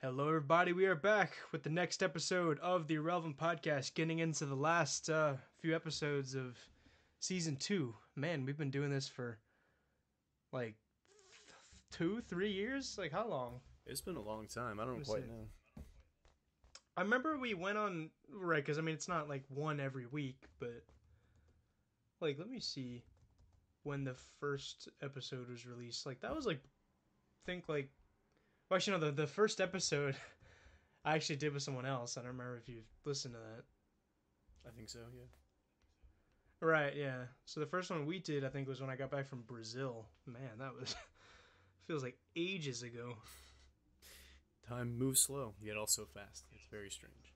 Hello, everybody. We are back with the next episode of the Irrelevant Podcast, getting into the last uh, few episodes of season two. Man, we've been doing this for like two, three years. Like, how long? It's been a long time. I don't quite see. know. I remember we went on, right, because I mean, it's not like one every week, but like, let me see when the first episode was released. Like, that was like, think like, well, actually, no, the, the first episode I actually did with someone else. I don't remember if you've listened to that. I think so. Yeah. Right, yeah. So the first one we did, I think, was when I got back from Brazil. Man, that was feels like ages ago. Time moves slow, yet also fast. It's very strange.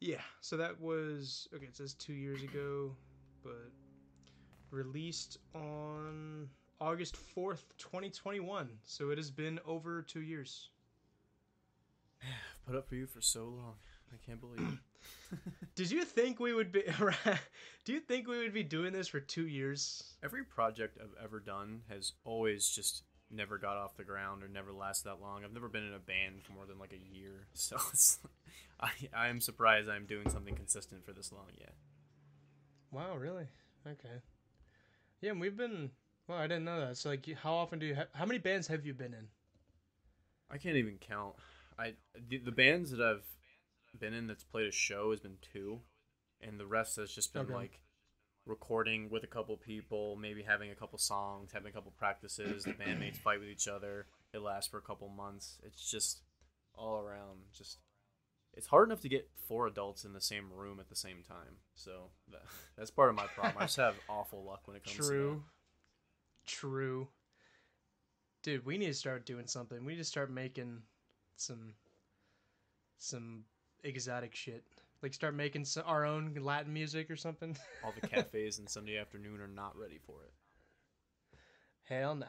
Yeah, so that was okay. It says two years ago, but released on August fourth, twenty twenty one. So it has been over two years. I've put up for you for so long. I can't believe it. Did you think we would be? do you think we would be doing this for two years? Every project I've ever done has always just never got off the ground or never lasted that long. I've never been in a band for more than like a year, so it's, I I am surprised I'm doing something consistent for this long yet. Wow, really? Okay. Yeah, and we've been. Well, I didn't know that. So, like, how often do you? Ha- how many bands have you been in? I can't even count. I the, the bands that I've been in that's played a show has been two, and the rest has just been Okay. like recording with a couple people, maybe having a couple songs, having a couple practices. The bandmates fight with each other. It lasts for a couple months. It's just all around. Just it's hard enough to get four adults in the same room at the same time. So that, that's part of my problem. I just have awful luck when it comes to that. True. Dude, we need to start doing something. We need to start making some some exotic shit. Like start making some, our own Latin music or something. All the cafes in Sunday afternoon are not ready for it. Hell no.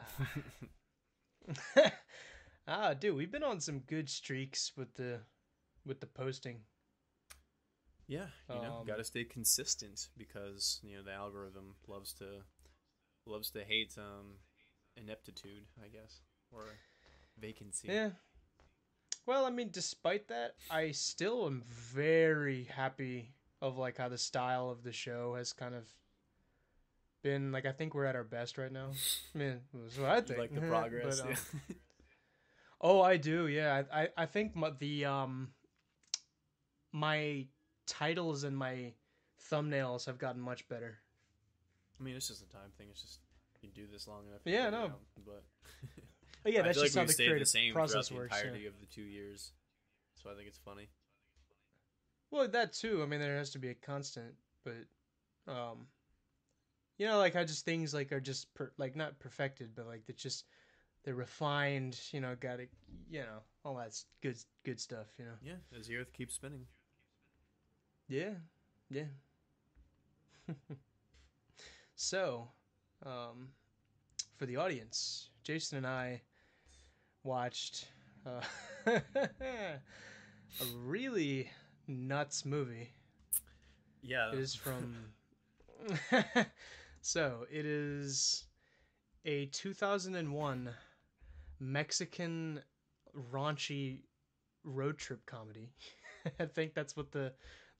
ah, dude, we've been on some good streaks with the with the posting. Yeah, you know, Um, got to stay consistent because you know the algorithm loves to loves to hate um ineptitude, I guess, or vacancy. Yeah. Well, I mean, despite that, I still am very happy of like how the style of the show has kind of been like I think we're at our best right now. I mean, that's what I You think. like the progress. But, um, yeah. oh, I do. Yeah, I I, I think my, the um my titles and my thumbnails have gotten much better. I mean, it's just a time thing. It's just you do this long enough. Yeah, no. out, But Oh, yeah, I that's just like how the creative the same process throughout the works. yeah. of the two years, so I think it's funny. Well, that too. I mean, there has to be a constant, but um, you know, like how just things like are just per, like not perfected, but like it's just they're refined. You know, got to you know all that's good good stuff. You know. Yeah, as the Earth keeps spinning. Yeah, yeah. so, um, for the audience, Jason and I watched uh, a really nuts movie. Yeah, It is from. so it is a 2001 Mexican raunchy road trip comedy. I think that's what the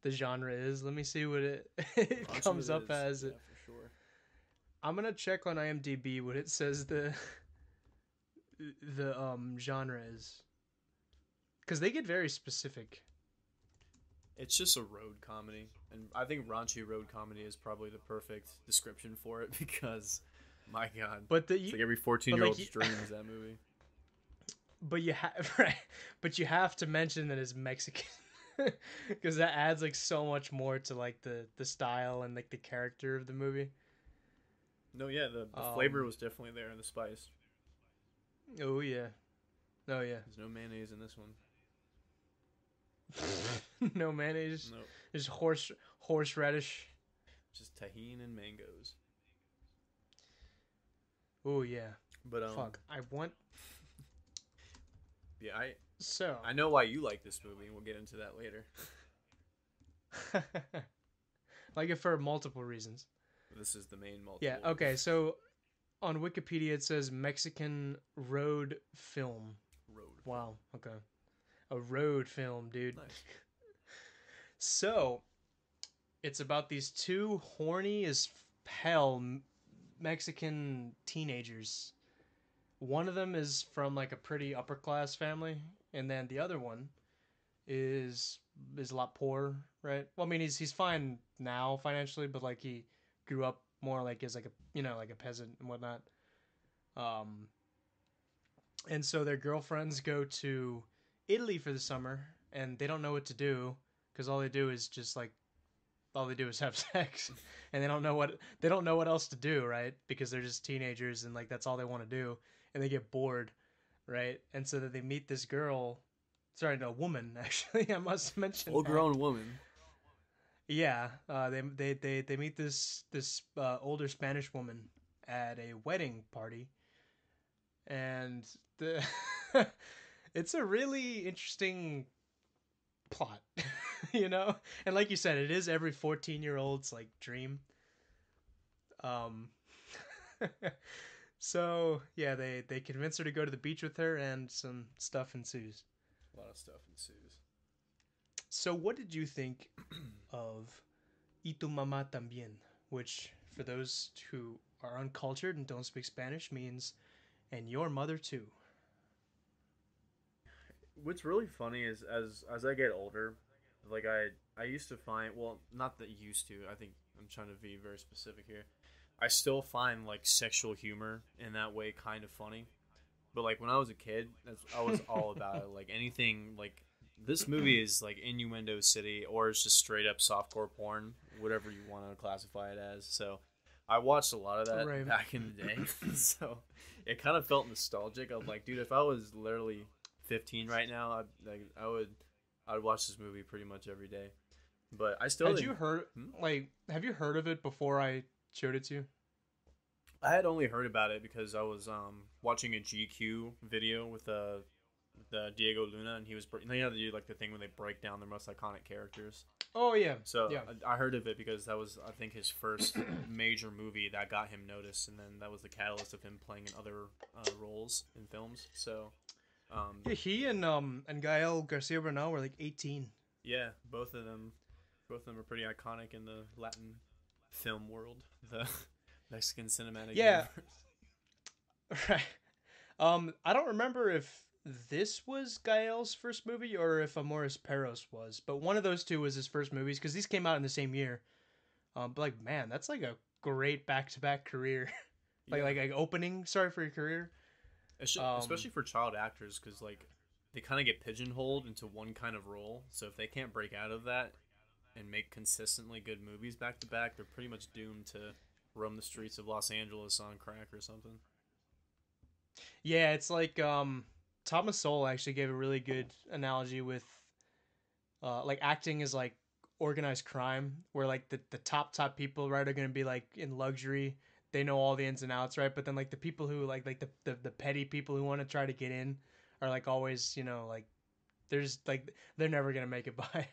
the genre is. Let me see what it, it comes up as. yeah. I'm gonna check on IMDb what it says the the um genre is, because they get very specific. It's just a road comedy, and I think raunchy road comedy is probably the perfect description for it because, my God, But the it's like every fourteen-year-old's you- dream is that movie. But you have right, but you have to mention that it's Mexican, because that adds like so much more to like the the style and like the character of the movie. No, yeah, the, the flavor Um, was definitely there, and the spice. Oh yeah, oh yeah. There's no mayonnaise in this one. no mayonnaise, No, just horse horseradish. just tahine and mangoes. Oh yeah, But um, fuck. I want yeah, I so. I know why you like this movie, and we'll get into that later. like it for multiple reasons. This is the main multiple. Yeah. Okay. So on Wikipedia it says Mexican road film. Road. Wow. Okay. A road film, dude. Nice. So, it's about these two horny as hell Mexican teenagers. One of them is from like a pretty upper class family, and then the other one is is a lot poorer, right? Well, I mean, he's he's fine now financially, but like he grew up more like as like a you know like a peasant and whatnot. Um, and so their girlfriends go to Italy for the summer, and they don't know what to do because all they do is just like all they do is have sex and they don't know what they don't know what else to do right because they're just teenagers and like that's all they want to do and they get bored right and so that they meet this girl sorry no woman actually i must mention Full grown woman. Yeah uh, they, they they they meet this this uh, older spanish woman at a wedding party. And the it's a really interesting plot you know? And like you said it is every 14 year old's like dream. Um so yeah they they convince her to go to the beach with her and some stuff ensues. A lot of stuff ensues. So what did you think of y tu mamá también which for those who are uncultured and don't speak spanish means and your mother too What's really funny is as as I get older, like I I used to find well not that used to I think I'm trying to be very specific here. I still find like sexual humor in that way kind of funny, but like when I was a kid, I was all about it. Like anything like this movie is like innuendo city or it's just straight up softcore porn, whatever you want to classify it as. So I watched a lot of that Right. back in the day, so it kind of felt nostalgic. I was like, dude, if I was literally 15 right now, I like I would I would watch this movie pretty much every day. But I still had you heard Hmm? like have you heard of it before i showed it to you I had only heard about it because I was um watching a GQ video with uh the Diego Luna and he was br- they had to do like the thing where they break down their most iconic characters. oh yeah So yeah I, I heard of it because that was I think his first major movie that got him noticed, and then that was the catalyst of him playing in other uh, roles in films. So um, Yeah, he and um and Gael Garcia Bernal were like 18. yeah, both of them both of them are pretty iconic in the Latin film world, the Mexican cinematic. Yeah. universe. Right. Um, I don't remember if this was Gael's first movie or if Amores Perros was, but one of those two was his first movies because these came out in the same year. Um, but like, man, that's like a great back-to-back career. like, Yeah. like, like opening. Sorry for your career. Um, especially for child actors because like they kind of get pigeonholed into one kind of role. So if they can't break out of that and make consistently good movies back to back, they're pretty much doomed to roam the streets of Los Angeles on crack or something. Yeah, it's like um Thomas Sowell actually gave a really good analogy with uh like acting is like organized crime where like the, the top top people right are gonna be like in luxury. They know all the ins and outs right? But then like the people who like like the the, the petty people who want to try to get in are like always you know like there's like they're never gonna make it by. Right.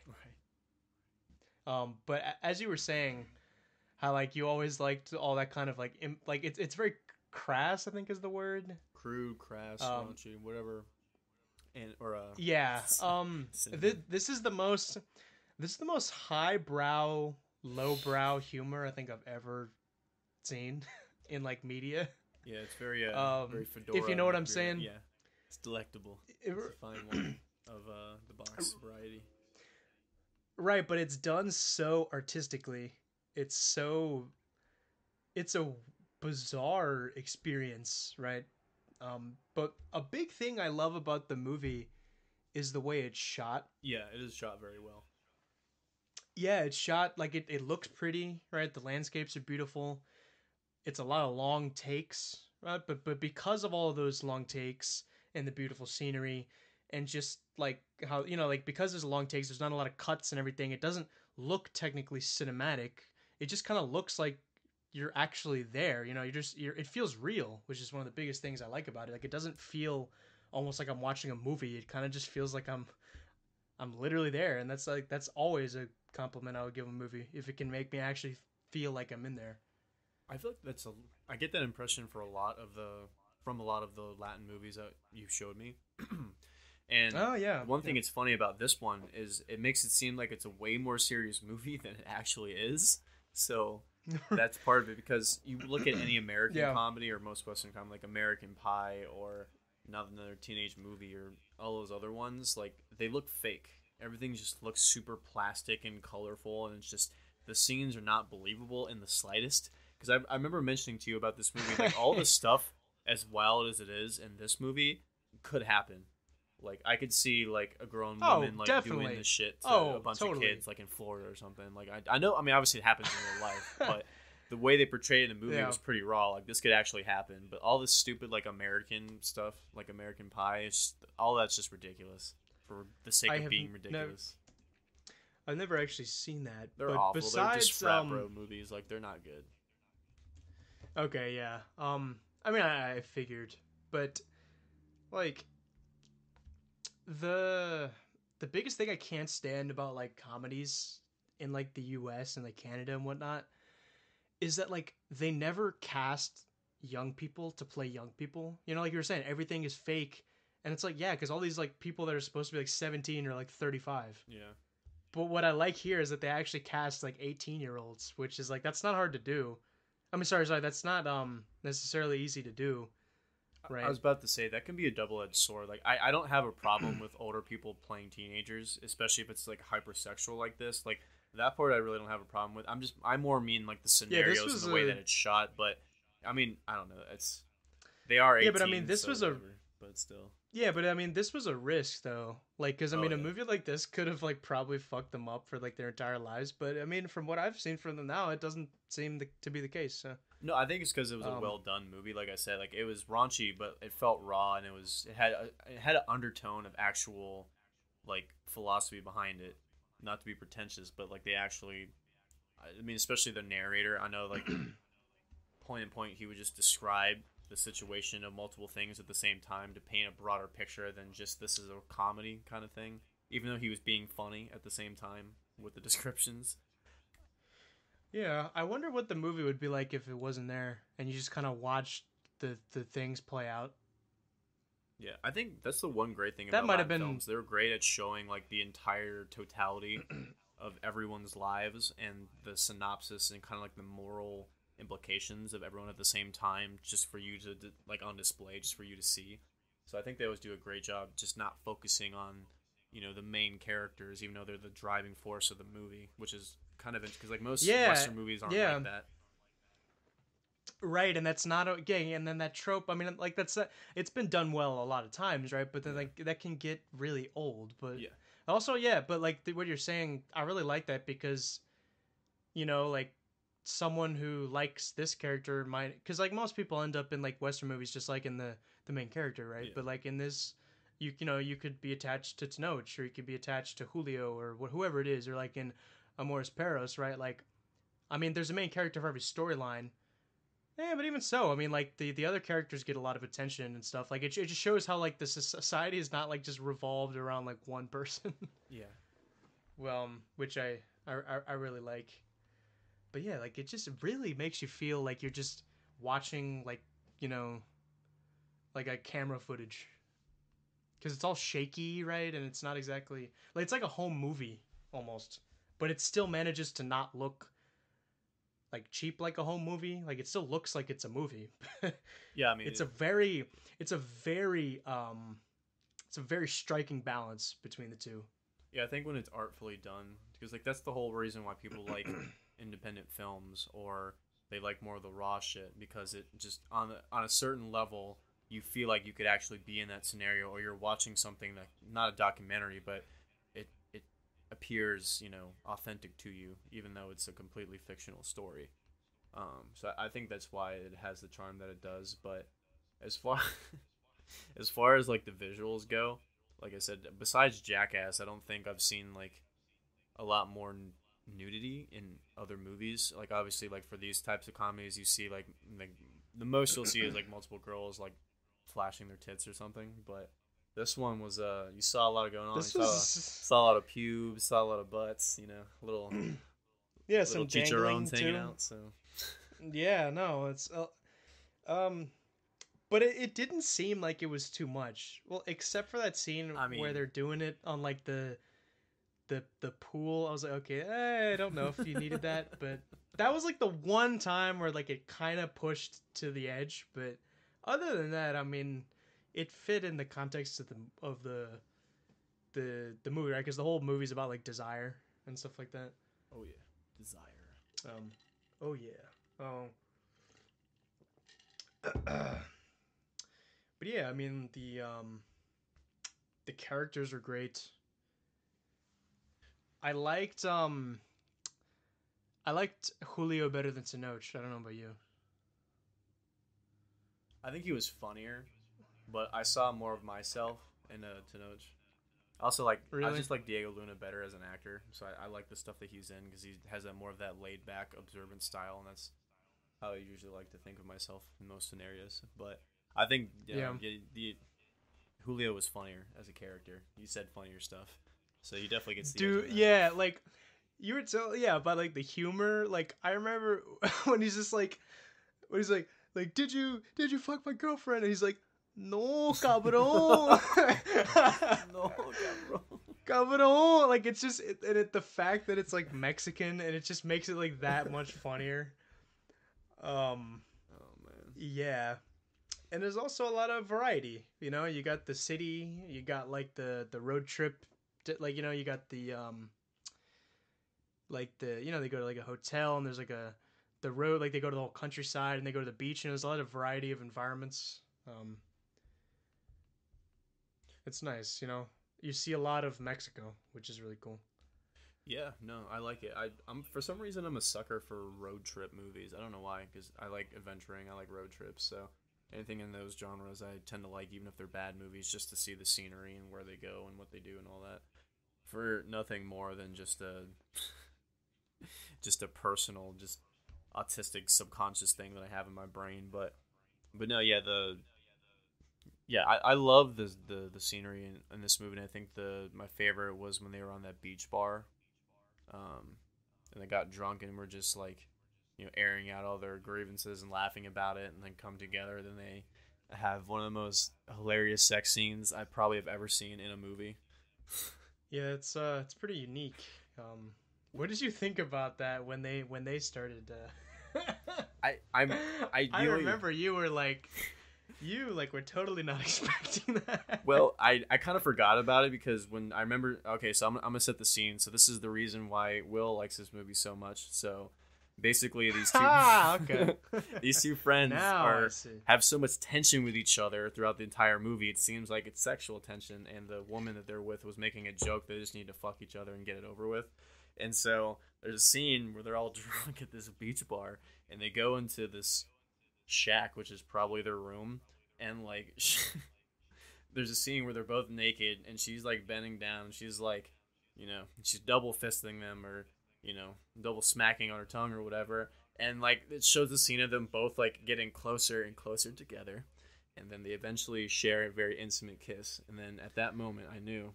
um but as you were saying how like you always liked all that kind of like Im- like it's it's very crass i think is the word Crude, crass, Um, raunchy, whatever. And or uh, Yeah. Um. Th- this is the most. This is the most highbrow, lowbrow humor I think I've ever seen in like media. yeah, it's very uh, Um, very if you know what I'm very- saying. yeah, it's delectable. It- It's a fine one of uh, the box variety. right, but it's done so artistically. It's so. It's a bizarre experience, right? Um. But a big thing I love about the movie is the way it's shot. Yeah, it is shot very well. yeah it's shot like it, it looks pretty right the landscapes are beautiful it's a lot of long takes right but but because of all of those long takes and the beautiful scenery and just like how you know like because there's long takes there's not a lot of cuts and everything it doesn't look technically cinematic it just kind of looks like you're actually there you know you're just you're it feels real which is one of the biggest things i like about it like it doesn't feel almost like i'm watching a movie it kind of just feels like i'm i'm literally there and that's like that's always a compliment i would give a movie if it can make me actually feel like i'm in there I feel like that's a. I get that impression for a lot of the from a lot of the Latin movies that you showed me. And Oh yeah. one thing yeah. it's funny about this one is it makes it seem like it's a way more serious movie than it actually is. So that's part of it because you look at any American Yeah. comedy or most Western comedy, like American Pie or not another teenage movie or all those other ones, like they look fake. Everything just looks super plastic and colorful, and it's just the scenes are not believable in the slightest. Because I, I remember mentioning to you about this movie, like all the stuff, as wild as it is in this movie, could happen. Like I could see like a grown Oh, woman like definitely. doing this shit to Oh, a bunch totally. of kids like in Florida or something. Like I, I know I mean obviously it happens in real life, but the way they portrayed it in the movie Yeah. was pretty raw. Like this could actually happen. But all this stupid like American stuff, like American Pie, just, all that's just ridiculous for the sake I of being ridiculous. I've never actually seen that. they're but awful. Besides, they're just frat um, bro movies. Like they're not good. Okay, yeah. Um, I mean, I, I figured, but like the the biggest thing I can't stand about like comedies in like the U.S. and like Canada and whatnot is that like they never cast young people to play young people. You know, like you were saying, everything is fake, and it's like yeah, because all these like people that are supposed to be like seventeen or like thirty five. Yeah. But what I like here is that they actually cast like 18 year olds, which is like that's not hard to do. I mean, sorry, sorry, that's not um necessarily easy to do. Right. I was about to say that can be a double edged sword. Like I, I don't have a problem with older people playing teenagers, especially if it's like hypersexual like this. Like that part I really don't have a problem with. I'm just I more mean like the scenarios was and the way that it's shot. But I mean I don't know. It's they are 18, Yeah, but I mean, this so was a- but still. Yeah, but I mean, this was a risk though. Like, because I Oh, mean, a movie like this could have like probably fucked them up for like their entire lives. But I mean, from what I've seen from them now, it doesn't seem the, to be the case. So No, I think it's because it was a Um, well done movie. Like I said, like it was raunchy, but it felt raw and it was it had a, it had an undertone of actual like philosophy behind it. Not to be pretentious, but like they actually, I mean, especially the narrator. I know like point and point, he would just describe the situation of multiple things at the same time to paint a broader picture than just this is a comedy kind of thing. Even though he was being funny at the same time with the descriptions. yeah, I wonder what the movie would be like if it wasn't there and you just kind of watched the the things play out. Yeah, I think that's the one great thing That about might have been- films. They're great at showing like the entire totality of everyone's lives and the synopsis and kind of like the moral implications of everyone at the same time, just for you to like on display, just for you to see. So I think they always do a great job, just not focusing on you know the main characters, even though they're the driving force of the movie, which is kind of because like most Yeah, Western movies aren't yeah. like that. Right, and that's not okay. And then that trope, I mean, like that's uh, it's been done well a lot of times, right? But then like that can get really old. But Yeah. also, yeah, but like the, what you're saying, I really like that because, you know, like someone who likes this character might, because like most people end up in like Western movies just like in the the main character, right? Yeah. But like in this, you you know you could be attached to Tenoch, or you could be attached to Julio, or wh- whoever it is, or like in Amores Perros, right? Like, I mean, there's a main character for every storyline. Yeah, but even so, I mean, like the the other characters get a lot of attention and stuff. Like it, it just shows how like the society is not like just revolved around like one person. Yeah. well, which I I I really like. But yeah, like it just really makes you feel like you're just watching like you know, like a camera footage. Because it's all shaky, right? And it's not exactly like it's like a home movie almost, but it still manages to not look like cheap like a home movie. Like it still looks like it's a movie. Yeah, I mean, it's it- a very it's a very um it's a very striking balance between the two. Yeah, I think when it's artfully done, because like that's the whole reason why people like independent films or they like more of the raw shit because it just on a, on a certain level you feel like you could actually be in that scenario or you're watching something that not a documentary but it it appears you know authentic to you even though it's a completely fictional story. Um, so I think that's why it has the charm that it does. But as far as far as like the visuals go, like I said, besides Jackass, I don't think I've seen like a lot more nudity in other movies. Like obviously, like for these types of comedies, you see like like the most you'll see is like multiple girls like flashing their tits or something. But this one was uh you saw a lot of going on. This you saw, was saw a lot of pubes, saw a lot of butts. You know, little yeah, little some chicharrones hanging too. out. So Yeah, no, it's uh, um but it, it didn't seem like it was too much. Well, except for that scene I where they're doing it on like the the the pool. I was like, okay, eh, I don't know if you needed that, but that was like the one time where like it kind of pushed to the edge. But other than that, I mean, it fit in the context of the of the the the movie, right? Because the whole movie's about like desire and stuff like that. Oh yeah, desire. Um, oh yeah. Oh. but yeah, I mean the um, the characters are great. I liked um, I liked Julio better than Tenoch. I don't know about you. I think he was funnier, but I saw more of myself in uh, Tenoch. Also, like I just like Diego Luna better as an actor, so I, I like the stuff that he's in because he has that more of that laid back, observant style, and that's how I usually like to think of myself in most scenarios. But I think yeah, Yeah. the, the Julio was funnier as a character. He said funnier stuff, so you definitely get. Dude, yeah, like you were telling, yeah, about like the humor. Like I remember when he's just like, when he's like, like, did you did you fuck my girlfriend? And he's like, no, cabrón. no, cabrón. cabrón. Like it's just, it, and it, the fact that it's like Mexican and it just makes it like that much funnier. Um, Oh man. yeah. And there's also a lot of variety. You know, you got the city, you got like the the road trip, t- like you know, you got the um like the you know, they go to like a hotel and there's like a the road like they go to the whole countryside and they go to the beach and there's a lot of variety of environments. Um It's nice, you know. You see a lot of Mexico, which is really cool. Yeah, no, I like it. I, I'm for some reason I'm a sucker for road trip movies. I don't know why, because I like adventuring. I like road trips. So anything in those genres, I tend to like, even if they're bad movies, just to see the scenery and where they go and what they do and all that. For nothing more than just a, just a personal, just autistic subconscious thing that I have in my brain. But, but no, yeah, the yeah, I, I love the, the the scenery in, in this movie. And I think the my favorite was when they were on that beach bar, um, and they got drunk and were just like, you know, airing out all their grievances and laughing about it, and then come together. Then they have one of the most hilarious sex scenes I probably have ever seen in a movie. Yeah, it's uh it's pretty unique. Um what did you think about that when they when they started uh I I'm I I remember you were like you like were totally not expecting that. well, I, I kind of forgot about it because when I remember, okay, so I'm, I'm gonna set the scene. So this is the reason why Will likes this movie so much. So basically, these two ah, okay. these two friends are have so much tension with each other throughout the entire movie. It seems like it's sexual tension, and the woman that they're with was making a joke. They just need to fuck each other and get it over with. And so there's a scene where they're all drunk at this beach bar, and they go into this shack, which is probably their room, and like there's a scene where they're both naked, and she's like bending down. She's like, you know, she's double fisting them, or you know, double smacking on her tongue or whatever. And like it shows the scene of them both like getting closer and closer together, and then they eventually share a very intimate kiss. And then at that moment, I knew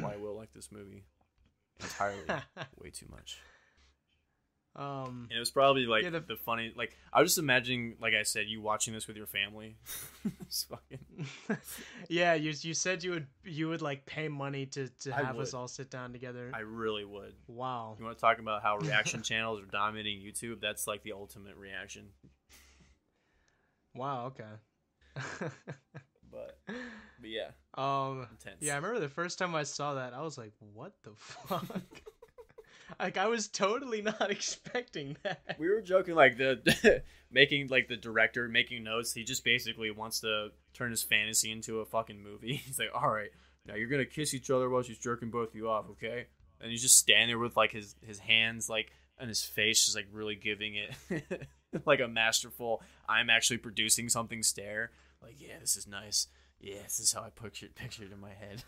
why I will like this movie entirely way too much. Um And it was probably like Yeah, the, the- funny. Like I was just imagining, like I said, you watching this with your family. fucking. yeah, you you said you would you would like pay money to to have us all sit down together. I really would. wow. You want to talk about how reaction channels are dominating YouTube? That's like the ultimate reaction. Wow, okay. But but yeah, um intense. Yeah, I remember the first time I saw that, I was like, "What the fuck?" Like I was totally not expecting that. we were joking like the making like the director making notes. He just basically wants to turn his fantasy into a fucking movie. He's like, all right, now you're gonna kiss each other while she's jerking both of you off, okay? And he's just standing there with like his his hands like and his face just like really giving it like a masterful. I'm actually producing something stare. Like, yeah, this is nice. Yeah, this is how I pictured pictured in my head.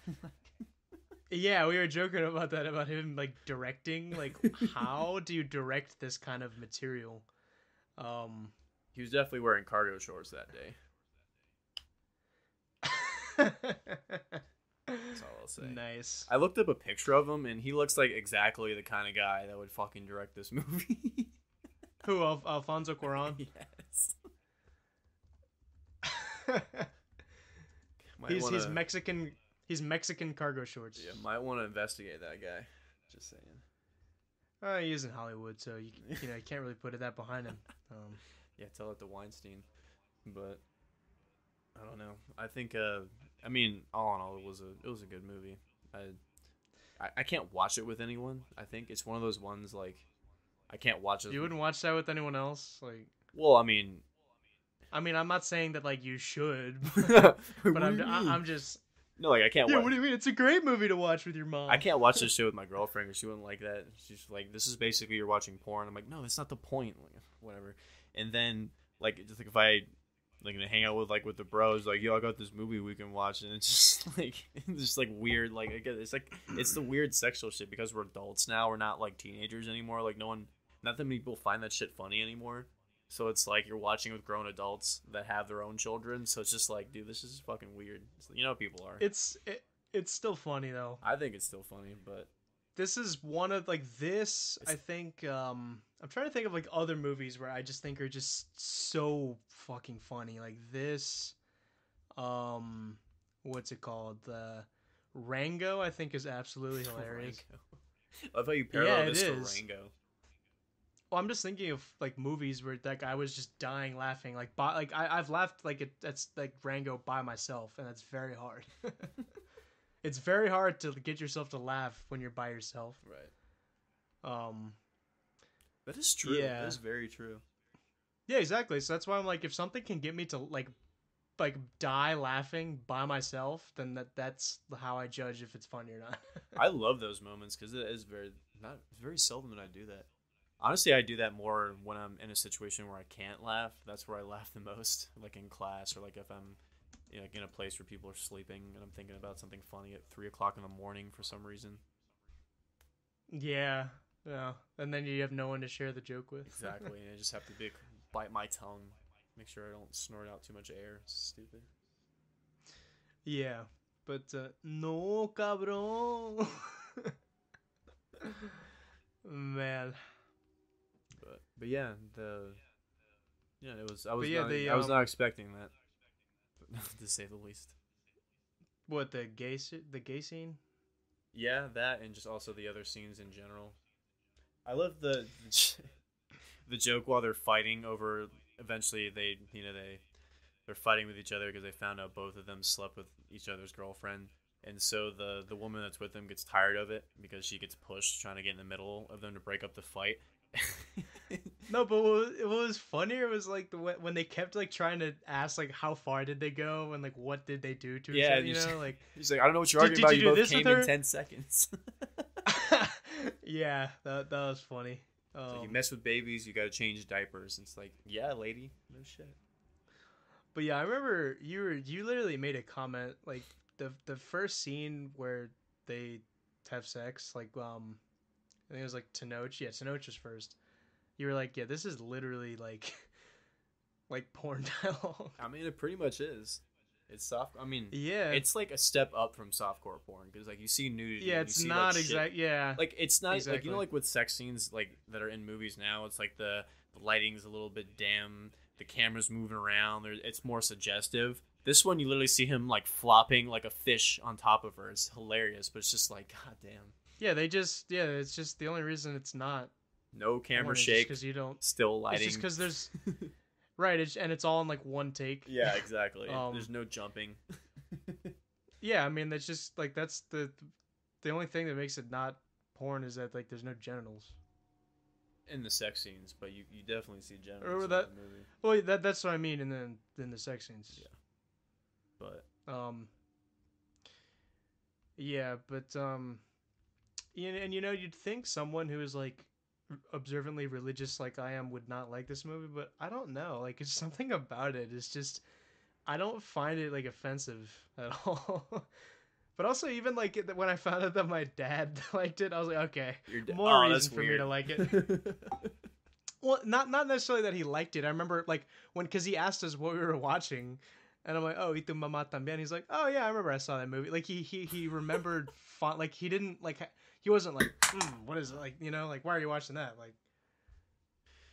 Yeah, we were joking about that about him like directing. Like, how do you direct this kind of material? Um, he was definitely wearing cargo shorts that day. That's all I'll say. nice. I looked up a picture of him, and he looks like exactly the kind of guy that would fucking direct this movie. Who? Al- Alfonso Cuarón. yes. Might he's wanna, he's Mexican. He's Mexican cargo shorts. Yeah, might want to investigate that guy. Just saying. Uh, he is in Hollywood, so you you know you can't really put it that behind him. Um, Yeah, tell it to Weinstein. But I don't know. I think. Uh, I mean, all in all, it was a it was a good movie. I, I I can't watch it with anyone. I think it's one of those ones like I can't watch it. you wouldn't watch that with anyone else, like. Well, I mean, I mean, I'm not saying that like you should, but but I'm I- I'm just. No like I can't. Yeah, watch, what do you mean? It's a great movie to watch with your mom. I can't watch this show with my girlfriend because she wouldn't like that. She's like, "This is basically you're watching porn." I'm like, "No, that's not the point." Like, whatever. And then like just like if I like gonna hang out with like with the bros, like, "Yo, I got this movie we can watch," and it's just like it's just like weird. Like I guess it's like it's the weird sexual shit because we're adults now. We're not like teenagers anymore. Like no one, not that many people find that shit funny anymore. So it's like you're watching with grown adults that have their own children. So it's just like, dude, this is fucking weird. You know people are. It's it, it's still funny though. I think it's still funny, but This is one of like this. I think um I'm trying to think of like other movies where I just think are just so fucking funny. Like this, um, what's it called? The Rango. I think is absolutely hilarious. I thought you parallel it this to. Rango. Well, I'm just thinking of like movies where like I was just dying laughing. Like by, like I, I've laughed like it, that's like Rango by myself, and that's very hard. it's very hard to get yourself to laugh when you're by yourself. Right. Um, That is true. Yeah. That is very true. yeah, exactly. So that's why I'm like, if something can get me to like, like die laughing by myself, then that that's how I judge if it's funny or not. I love those moments because it is very not very seldom that I do that. Honestly, I do that more when I'm in a situation where I can't laugh. That's where I laugh the most, like in class or like if I'm you know, like in a place where people are sleeping and I'm thinking about something funny at three o'clock in the morning for some reason. yeah, yeah. And then you have no one to share the joke with. Exactly, and I just have to be, bite my tongue, make sure I don't snort out too much air. It's stupid. Yeah, but uh, no, cabrón. Man, But yeah, the yeah it was I was yeah, not, I was um, not expecting that, to say the least. what the gay the gay scene? Yeah, that and just also the other scenes in general. I love the the joke while they're fighting over. Eventually, they you know they they're fighting with each other because they found out both of them slept with each other's girlfriend, and so the the woman that's with them gets tired of it because she gets pushed trying to get in the middle of them to break up the fight. No, but what was, funnier was like the when they kept like trying to ask like how far did they go and like what did they do to each other, you know like He's like, I don't know what you're arguing about. you You, both came in her?" ten seconds. yeah that that was funny. It's like, you Um, mess with babies, you got to change diapers. It's like, yeah, lady, no shit. But yeah, I remember you were you literally made a comment like the the first scene where they have sex, like um I think it was like Tenoch. Yeah, Tenoch was first. You were like, yeah, this is literally like like porn dialogue. I mean, it pretty much is. It's soft. I mean, Yeah. it's like a step up from softcore porn because like you see nudity. yeah, it's not like, shit- exact yeah. Like it's not like you know like with sex scenes like that are in movies now. It's like the, the lighting's a little bit dim. The camera's moving around. There, it's more suggestive. This one, you literally see him like flopping like a fish on top of her. It's hilarious, but it's just like, god damn, yeah, they just yeah, it's just the only reason it's not no camera shake, because you don't still it's just because there's right it's, and it's all in like one take yeah, exactly. Um, There's no jumping. yeah i mean that's just like that's the the only thing that makes it not porn is that like there's no genitals in the sex scenes, but you, you definitely see genitals in that- the movie. well that that's what i mean and then in the sex scenes Yeah. But um yeah but um you and you know you'd think someone who is like r- observantly religious like i am would not like this movie but i don't know. Like it's something about it. It's just i don't find it like offensive at all. But also even like when i found out that my dad liked it i was like okay you're d- more oh, reason for me to like it. Well not not necessarily that he liked it. I remember like when because he asked us what we were watching and i'm like oh y tu mamá también he's like oh yeah i remember i saw that movie. Like he he he remembered font like he didn't like he wasn't like hmm, what is it like you know like why are you watching that like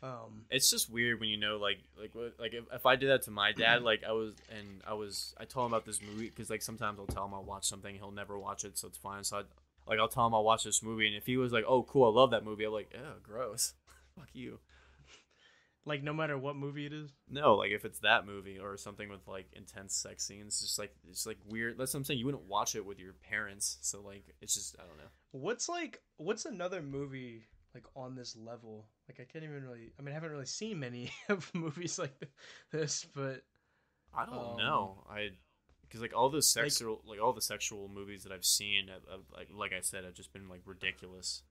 Um, It's just weird when you know, like, like, like if, if I did that to my dad, like I was, and I was, I told him about this movie because like sometimes I'll tell him I'll watch something, he'll never watch it, so it's fine. So I, like, I'll tell him I'll watch this movie, and if he was like, "Oh, cool, I love that movie," I'm like, "Oh, gross, fuck you." Like no matter what movie it is. No, like if it's that movie or something with like intense sex scenes, just like it's like weird. That's what I'm saying. You wouldn't watch it with your parents, so like it's just I don't know. What's like what's another movie like on this level? Like I can't even really. I mean, I haven't really seen many of movies like this, but I don't Um, know. I because like all the sexual like, all the sexual movies that I've seen, have, have, like like I said, have just been like ridiculous.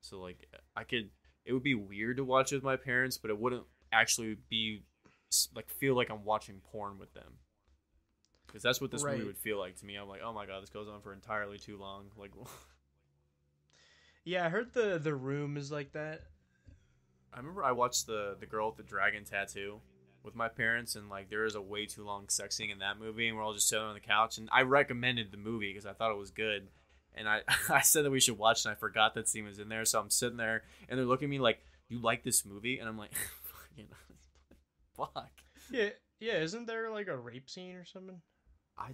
So like I could, it would be weird to watch with my parents, but it wouldn't actually be like feel like I'm watching porn with them. Because that's what this movie would feel like to me. I'm like, oh my god, this goes on for entirely too long. Like, yeah, I heard the the room is like that. I remember I watched the the girl with the dragon tattoo with my parents, and like there is a way too long sex scene in that movie, and we're all just sitting on the couch. And I recommended the movie because I thought it was good, and I I said that we should watch, and I forgot that scene was in there. So I'm sitting there, and they're looking at me like, "You like this movie?" And I'm like, "Fucking fuck." Yeah, yeah. Isn't there like a rape scene or something? I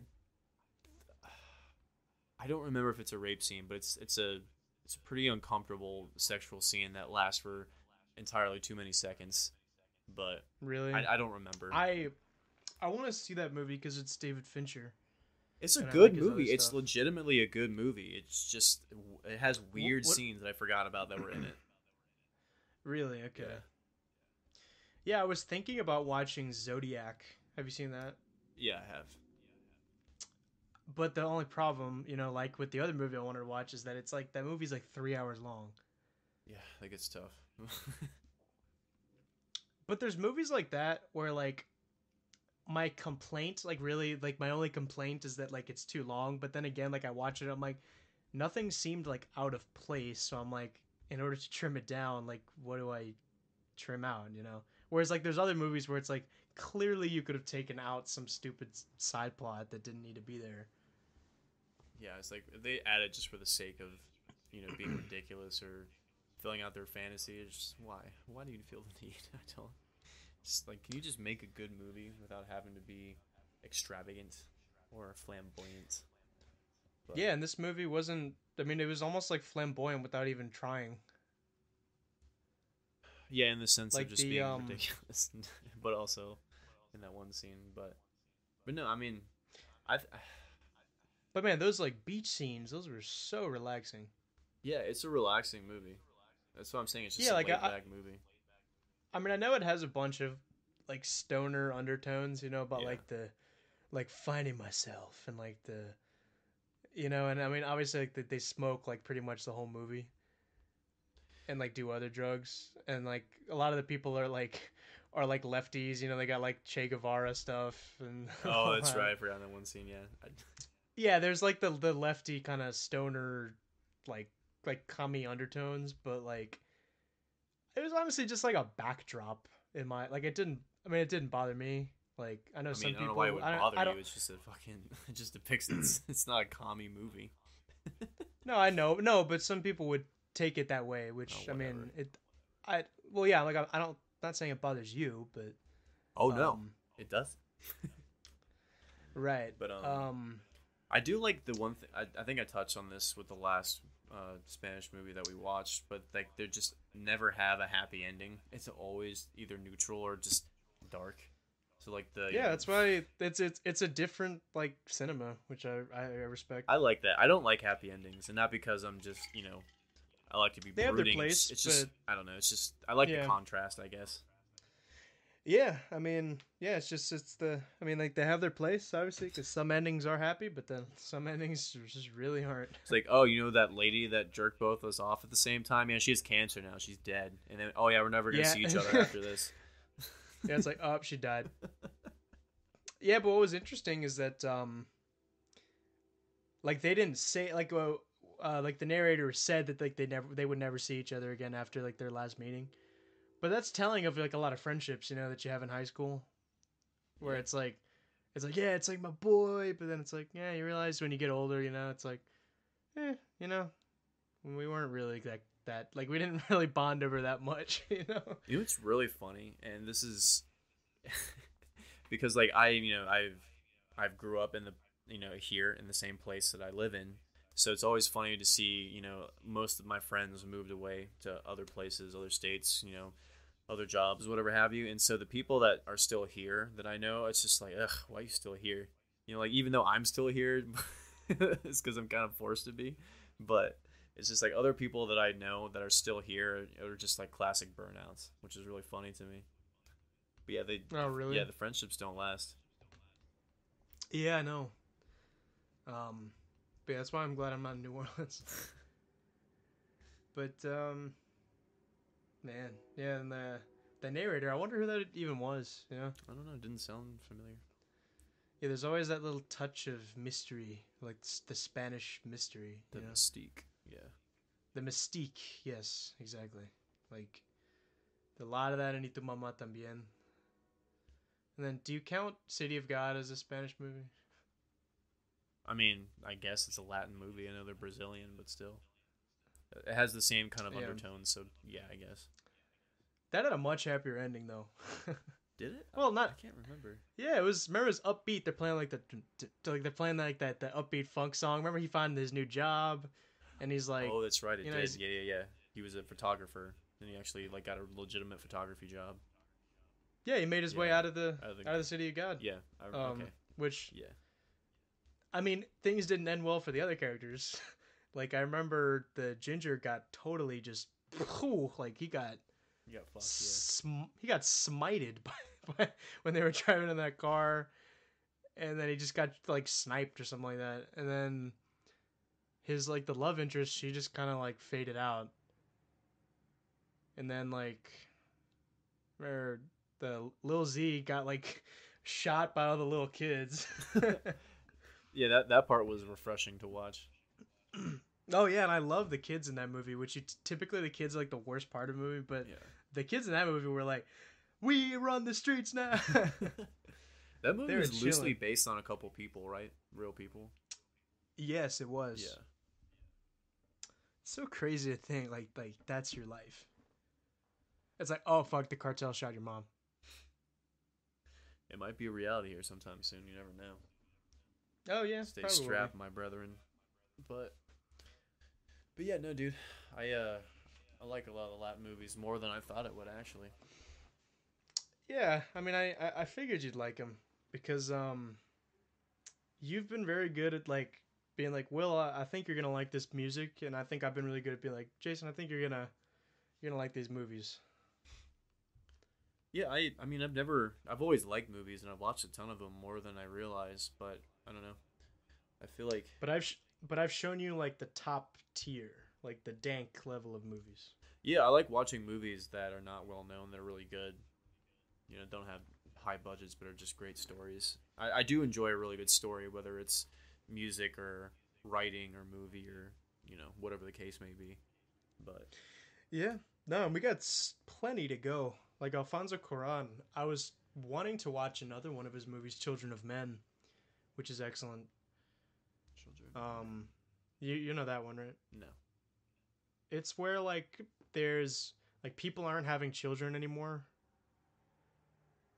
I don't remember if it's a rape scene, but it's it's a it's a pretty uncomfortable sexual scene that lasts for entirely too many seconds. But Really? I, I don't remember. I I want to see that movie because it's David Fincher. It's a good like his other movie. It's stuff. legitimately a good movie. It's just it has weird what- scenes that I forgot about that were in it. Really? Okay. Yeah. Yeah, I was thinking about watching Zodiac. Have you seen that? Yeah, I have. But the only problem, you know, like with the other movie I wanted to watch, is that it's like that movie's like three hours long. Yeah, that gets tough. But there's movies like that where like my complaint, like really, like my only complaint is that like it's too long. But then again, like I watch it, I'm like, nothing seemed like out of place. So I'm like, in order to trim it down, like what do I trim out? You know. Whereas like there's other movies where it's like clearly you could have taken out some stupid side plot that didn't need to be there. yeah, it's like they added just for the sake of you know being ridiculous or filling out their fantasy. It's just why? Why do you feel the need? I don't. Just like, can you just make a good movie without having to be extravagant or flamboyant? But- Yeah, and this movie wasn't. I mean, it was almost like flamboyant without even trying. Yeah, in the sense Like of just the, being um, ridiculous, but also in that one scene. But but no, I mean, I But man, those like beach scenes, those were so relaxing. yeah, it's a relaxing movie. That's what I'm saying. It's just Yeah, a like, laid back movie. I mean, I know it has a bunch of like stoner undertones, you know, about Yeah. like the like finding myself and like the you know, and I mean, obviously like they, they smoke like pretty much the whole movie and like do other drugs and like a lot of the people are like are like lefties, you know, they got like Che Guevara stuff and Oh, that's right. I forgot that one scene. Yeah, Yeah, there's like the the lefty kind of stoner, like like commie undertones, but like it was honestly just like a backdrop in my like it didn't. I mean, it didn't bother me. Like I know I some I don't people. know why it would I bother I don't, you. It's just a fucking. It just depicts. It's, it's not a commie movie. No, I know, no, but some people would take it that way, which Oh, I mean, it. I well, yeah, like I, I don't. Not saying it bothers you, but Oh no, um, it does. right. But, um, um, I do like the one thing. I, I think I touched on this with the last uh, Spanish movie that we watched, but like they just never have a happy ending. It's always either neutral or just dark. So like the yeah, that's why it's it's it's a different like cinema, which I I respect. I like that. I don't like happy endings, and not because I'm just you know I like to be They have their brooding. It's- place, it's just I don't know. It's just I like Yeah. the contrast. I guess. Yeah, I mean, yeah, it's just it's the. I mean, like they have their place, obviously, because some endings are happy, but then some endings just really aren't. It's like, oh, you know that lady that jerked both of us off at the same time? Yeah, she has cancer now. She's dead. And then, oh yeah, we're never gonna Yeah. see each other after this. Yeah, it's like, oh, she died. Yeah, but what was interesting is that, um, like they didn't say like, well, uh, like the narrator said that like they never they would never see each other again after like their last meeting, but that's telling of like a lot of friendships, you know, that you have in high school, where it's like, it's like yeah, it's like my boy, but then it's like yeah, you realize when you get older, you know, it's like, eh, you know, we weren't really that that. Like we didn't really bond over that much, you know. You know, it's really funny, and this is because like I, you know, I've I've grew up in the you know here in the same place that I live in, so it's always funny to see you know most of my friends moved away to other places, other states, you know, other jobs, whatever have you, and so the people that are still here that I know, it's just like, ugh, why are you still here? You know, like even though I'm still here, it's because I'm kind of forced to be, but it's just like other people that I know that are still here are just like classic burnouts, which is really funny to me. But yeah, they Oh, really? yeah the friendships don't last. Yeah, I know. Um, but yeah, that's why I'm glad I'm not in New Orleans. but um, man, yeah, and the the narrator, I wonder who that even was. You know, I don't know. It didn't sound familiar. yeah, there's always that little touch of mystery, like the Spanish mystery. The you know? mystique. Yeah. the mystique. Yes, exactly. Like a lot of that in Tu Mamá también. And then, do you count City of God as a Spanish movie? I mean, I guess it's a Latin movie. I know they're Brazilian, but still, it has the same kind of Yeah. undertones. So yeah, I guess. That had a much happier ending, though. Did it? well, not. I can't remember. Yeah, it was. Remember, it was upbeat. They're playing like the, like they're playing like that the upbeat funk song. Remember, he found his new job, and he's like, oh, that's right. It know, did. Yeah, yeah, yeah. He was a photographer, and he actually like got a legitimate photography job. yeah, he made his way out of the out of the- out of the city of God. Yeah. I, Um, okay. Which Yeah. I mean, things didn't end well for the other characters. like I remember the ginger got totally just like he got You got fucked. Yeah. he got smited by, by when they were driving in that car, and then he just got like sniped or something like that, and then his like the love interest she just kind of like faded out, and then like, where the Lil Z got like shot by all the little kids. Yeah, that that part was refreshing to watch. oh yeah, and I love the kids in that movie, which you t- typically the kids are like the worst part of the movie, but Yeah. the kids in that movie were like, "We run the streets now." That movie was loosely based on a couple people, right? Real people. yes, it was. Yeah. so crazy to think like like that's your life. It's like, oh fuck, the cartel shot your mom. It might be a reality here sometime soon. You never know. Oh yeah, Stay strapped, my brethren. But, but yeah, no, dude. I uh, I like a lot of Latin movies more than I thought it would actually. Yeah, I mean, I, I figured you'd like them because um, you've been very good at like being like, Will, I, I think you're gonna like this music, and I think I've been really good at being like, Jason, I think you're gonna you're gonna like these movies. Yeah, I I mean I've never I've always liked movies and I've watched a ton of them more than I realize, but I don't know. I feel like But I've sh- but I've shown you like the top tier, like the dank level of movies. yeah, I like watching movies that are not well known. They're really good. You know, don't have high budgets but are just great stories. I, I do enjoy a really good story, whether it's music or writing or movie or you know whatever the case may be. But Yeah, no, we got plenty to go. Like Alfonso Cuarón, I was wanting to watch another one of his movies, Children of Men, which is excellent. Um, you you know that one, right? no. It's where like there's like people aren't having children anymore.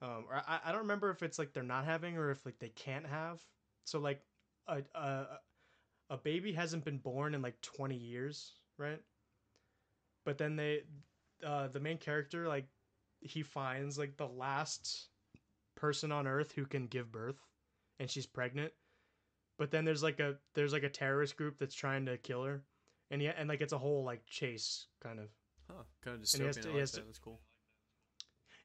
Um, or I I don't remember if it's like they're not having or if like they can't have. So like a a a baby hasn't been born in like 20 years, right? But then they uh the main character like he finds like the last person on earth who can give birth and she's pregnant. But then there's like a there's like a terrorist group that's trying to kill her and yeah, and like it's a whole like chase kind of. Huh, kind of And has dystopian. to- like has that. to- That's cool.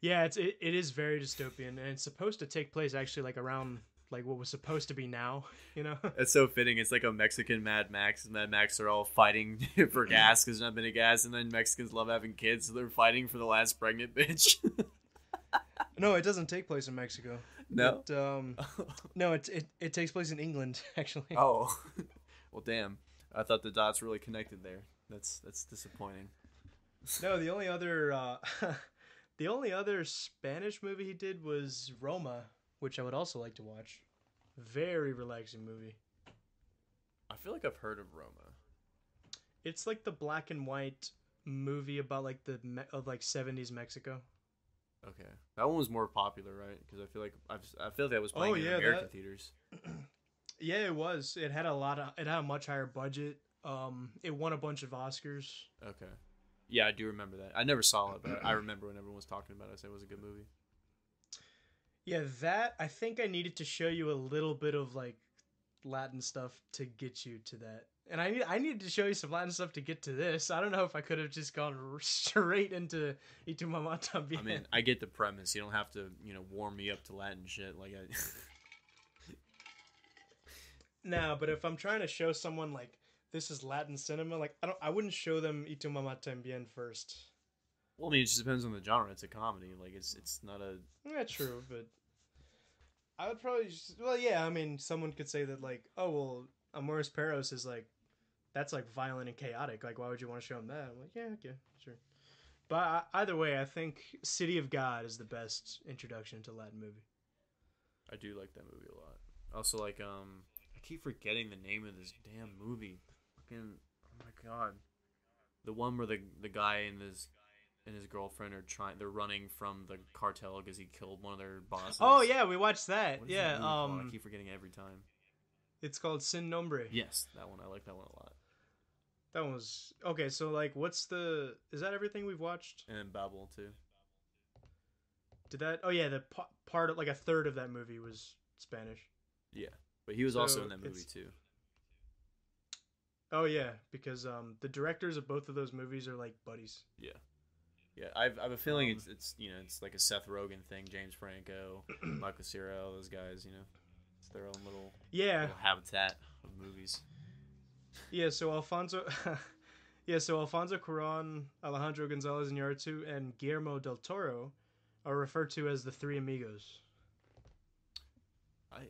Yeah, it's it, it is very dystopian, and it's supposed to take place actually like around like what was supposed to be now, you know. That's so fitting. It's like a Mexican Mad Max, Mad Max are all fighting for mm-hmm. gas because there's not been a gas, and then Mexicans love having kids, so they're fighting for the last pregnant bitch. no, it doesn't take place in Mexico. No. But, um, no, it, it it takes place in England actually. oh, well, damn. I thought the dots really connected there. That's that's disappointing. No, the only other uh, the only other Spanish movie he did was Roma, which I would also like to watch. Very relaxing movie. I feel like I've heard of Roma. It's like the black and white movie about like the me- of like 70s Mexico. Okay, that one was more popular, right? Because I feel like I've, I feel like that was playing Oh, in yeah, American that- theaters. Yeah, it was. It had a lot of. It had a much higher budget. Um, it won a bunch of Oscars. Okay, yeah, I do remember that. I never saw it, but I remember when everyone was talking about it. I said it was a good movie. Yeah, that I think I needed to show you a little bit of like Latin stuff to get you to that, and I need I needed to show you some Latin stuff to get to this. I don't know if I could have just gone straight into "Y tu mamá también." I mean, I get the premise. You don't have to, you know, warm me up to Latin shit. Like, I, no, but if I'm trying to show someone like this is Latin cinema, like I don't, I wouldn't show them "Y tu mamá también" first. well, I mean, it just depends on the genre. It's a comedy. Like, it's it's not a. Yeah, true, but I would probably just, well, yeah. I mean, someone could say that like, oh well, Amores Perros is like that's like violent and chaotic. Like, why would you want to show him that? I'm like, yeah, okay, sure. But I, either way, I think City of God is the best introduction to Latin movie. I do like that movie a lot. Also, like, um, I keep forgetting the name of this damn movie. Fucking, oh my god, the one where the the guy and his and his girlfriend are trying. They're running from the cartel because he killed one of their bosses. Oh yeah, we watched that. Yeah, that called? I um, keep forgetting every time. It's called Sin Nombre. Yes, that one. I like that one a lot. That one was okay. So like, what's the? Is that everything we've watched? And Babel too. Did that? Oh yeah, the p- part of like a third of that movie was Spanish. Yeah, but he was also in that movie too. Oh yeah, because um the directors of both of those movies are like buddies. Yeah, yeah. I've I have a feeling Um, it's it's you know it's like a Seth Rogen thing. James Franco, Michael Cera, all those guys. You know, it's their own little, Yeah, little habitat of movies. yeah. So Alfonso, yeah. So Alfonso Cuarón, Alejandro Gonzalez Iñárritu, and Guillermo del Toro are referred to as the Three Amigos. I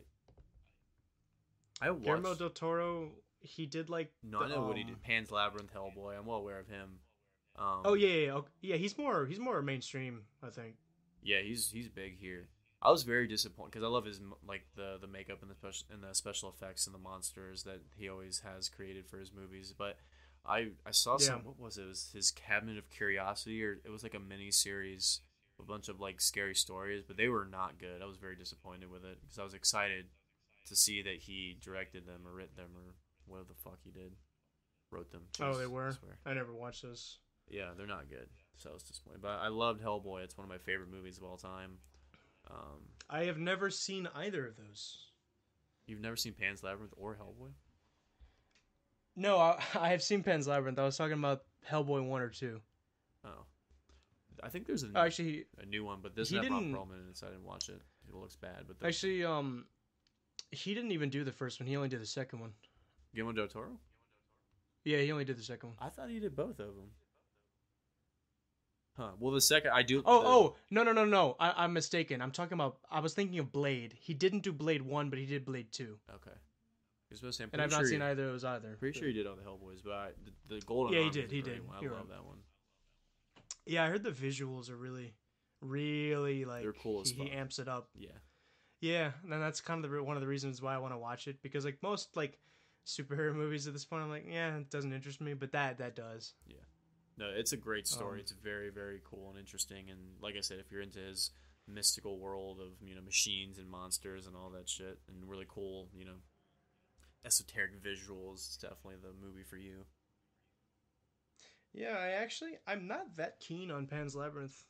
I watched. Guillermo del Toro, he did like. no, I the, know what he um, did. Pan's Labyrinth, Hellboy. I'm well aware of him. Um, Oh yeah, yeah, yeah, yeah. He's more, he's more mainstream, I think. yeah. He's he's big here. I was very disappointed because I love his like the the makeup and the special and the special effects and the monsters that he always has created for his movies. But I I saw Yeah. some what was it? it was his Cabinet of Curiosity or it was like a mini series, a bunch of like scary stories, but they were not good. I was very disappointed with it because I was excited to see that he directed them or written them or whatever the fuck he did, wrote them. Oh, they I were. swear. I never watched those. Yeah, they're not good. So I was disappointed. But I loved Hellboy. It's one of my favorite movies of all time. Um, I have never seen either of those. you've never seen Pan's Labyrinth or Hellboy? No, I, I have seen Pan's Labyrinth. I was talking about Hellboy one or two. Oh, I think there's a, Oh, actually, a new one, but this he doesn't have Ron didn't- Perlman in it, so I didn't watch it. It looks bad. But the, actually, um, he didn't even do the first one. He only did the second one. Guillermo del Toro. Yeah, he only did the second one. I thought he did both of them. Huh. Well, the second I do. Oh, the- oh, no, no, no, no. I, I'm mistaken. I'm talking about. I was thinking of Blade. He didn't do Blade one, but he did Blade two, Okay. Was supposed to say, and I've pretty not seen he- either of those either. Pretty but- sure he did all the Hellboys, but I, the, the Golden Yeah, he did, he did. one. I You're love right. that one. Yeah, I heard the visuals are really, really like. They're cool as he, he amps it up. Yeah. Yeah, and that's kind of the, one of the reasons why I want to watch it because like most like superhero movies at this point, I'm like, yeah, it doesn't interest me, but that that does. No, it's a great story. Um, it's very, very cool and interesting. And like I said, if you're into his mystical world of you know machines and monsters and all that shit, and really cool, you know, esoteric visuals, it's definitely the movie for you. Yeah, I actually I'm not that keen on Pan's Labyrinth.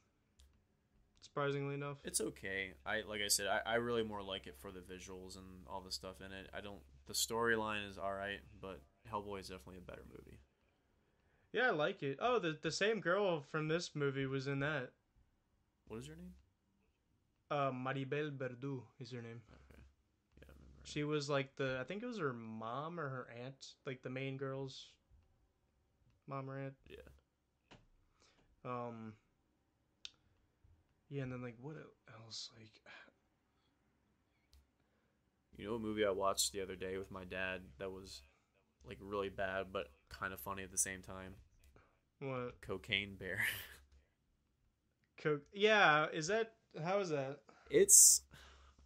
Surprisingly enough. It's okay. I like I said, I, I really more like it for the visuals and all the stuff in it. I don't. The storyline is all right, but Hellboy is definitely a better movie. Yeah, I like it. Oh, the the same girl from this movie was in that. What is her name? Uh, Maribel Verdú is her name. Okay. Yeah, I remember. She was like the I think it was her mom or her aunt, like the main girl's mom or aunt. Yeah. Um. Yeah, and then like what else? Like You know, a movie I watched the other day with my dad that was like really bad, but kind of funny at the same time. What? Cocaine Bear. Co- yeah, is that how is that? it's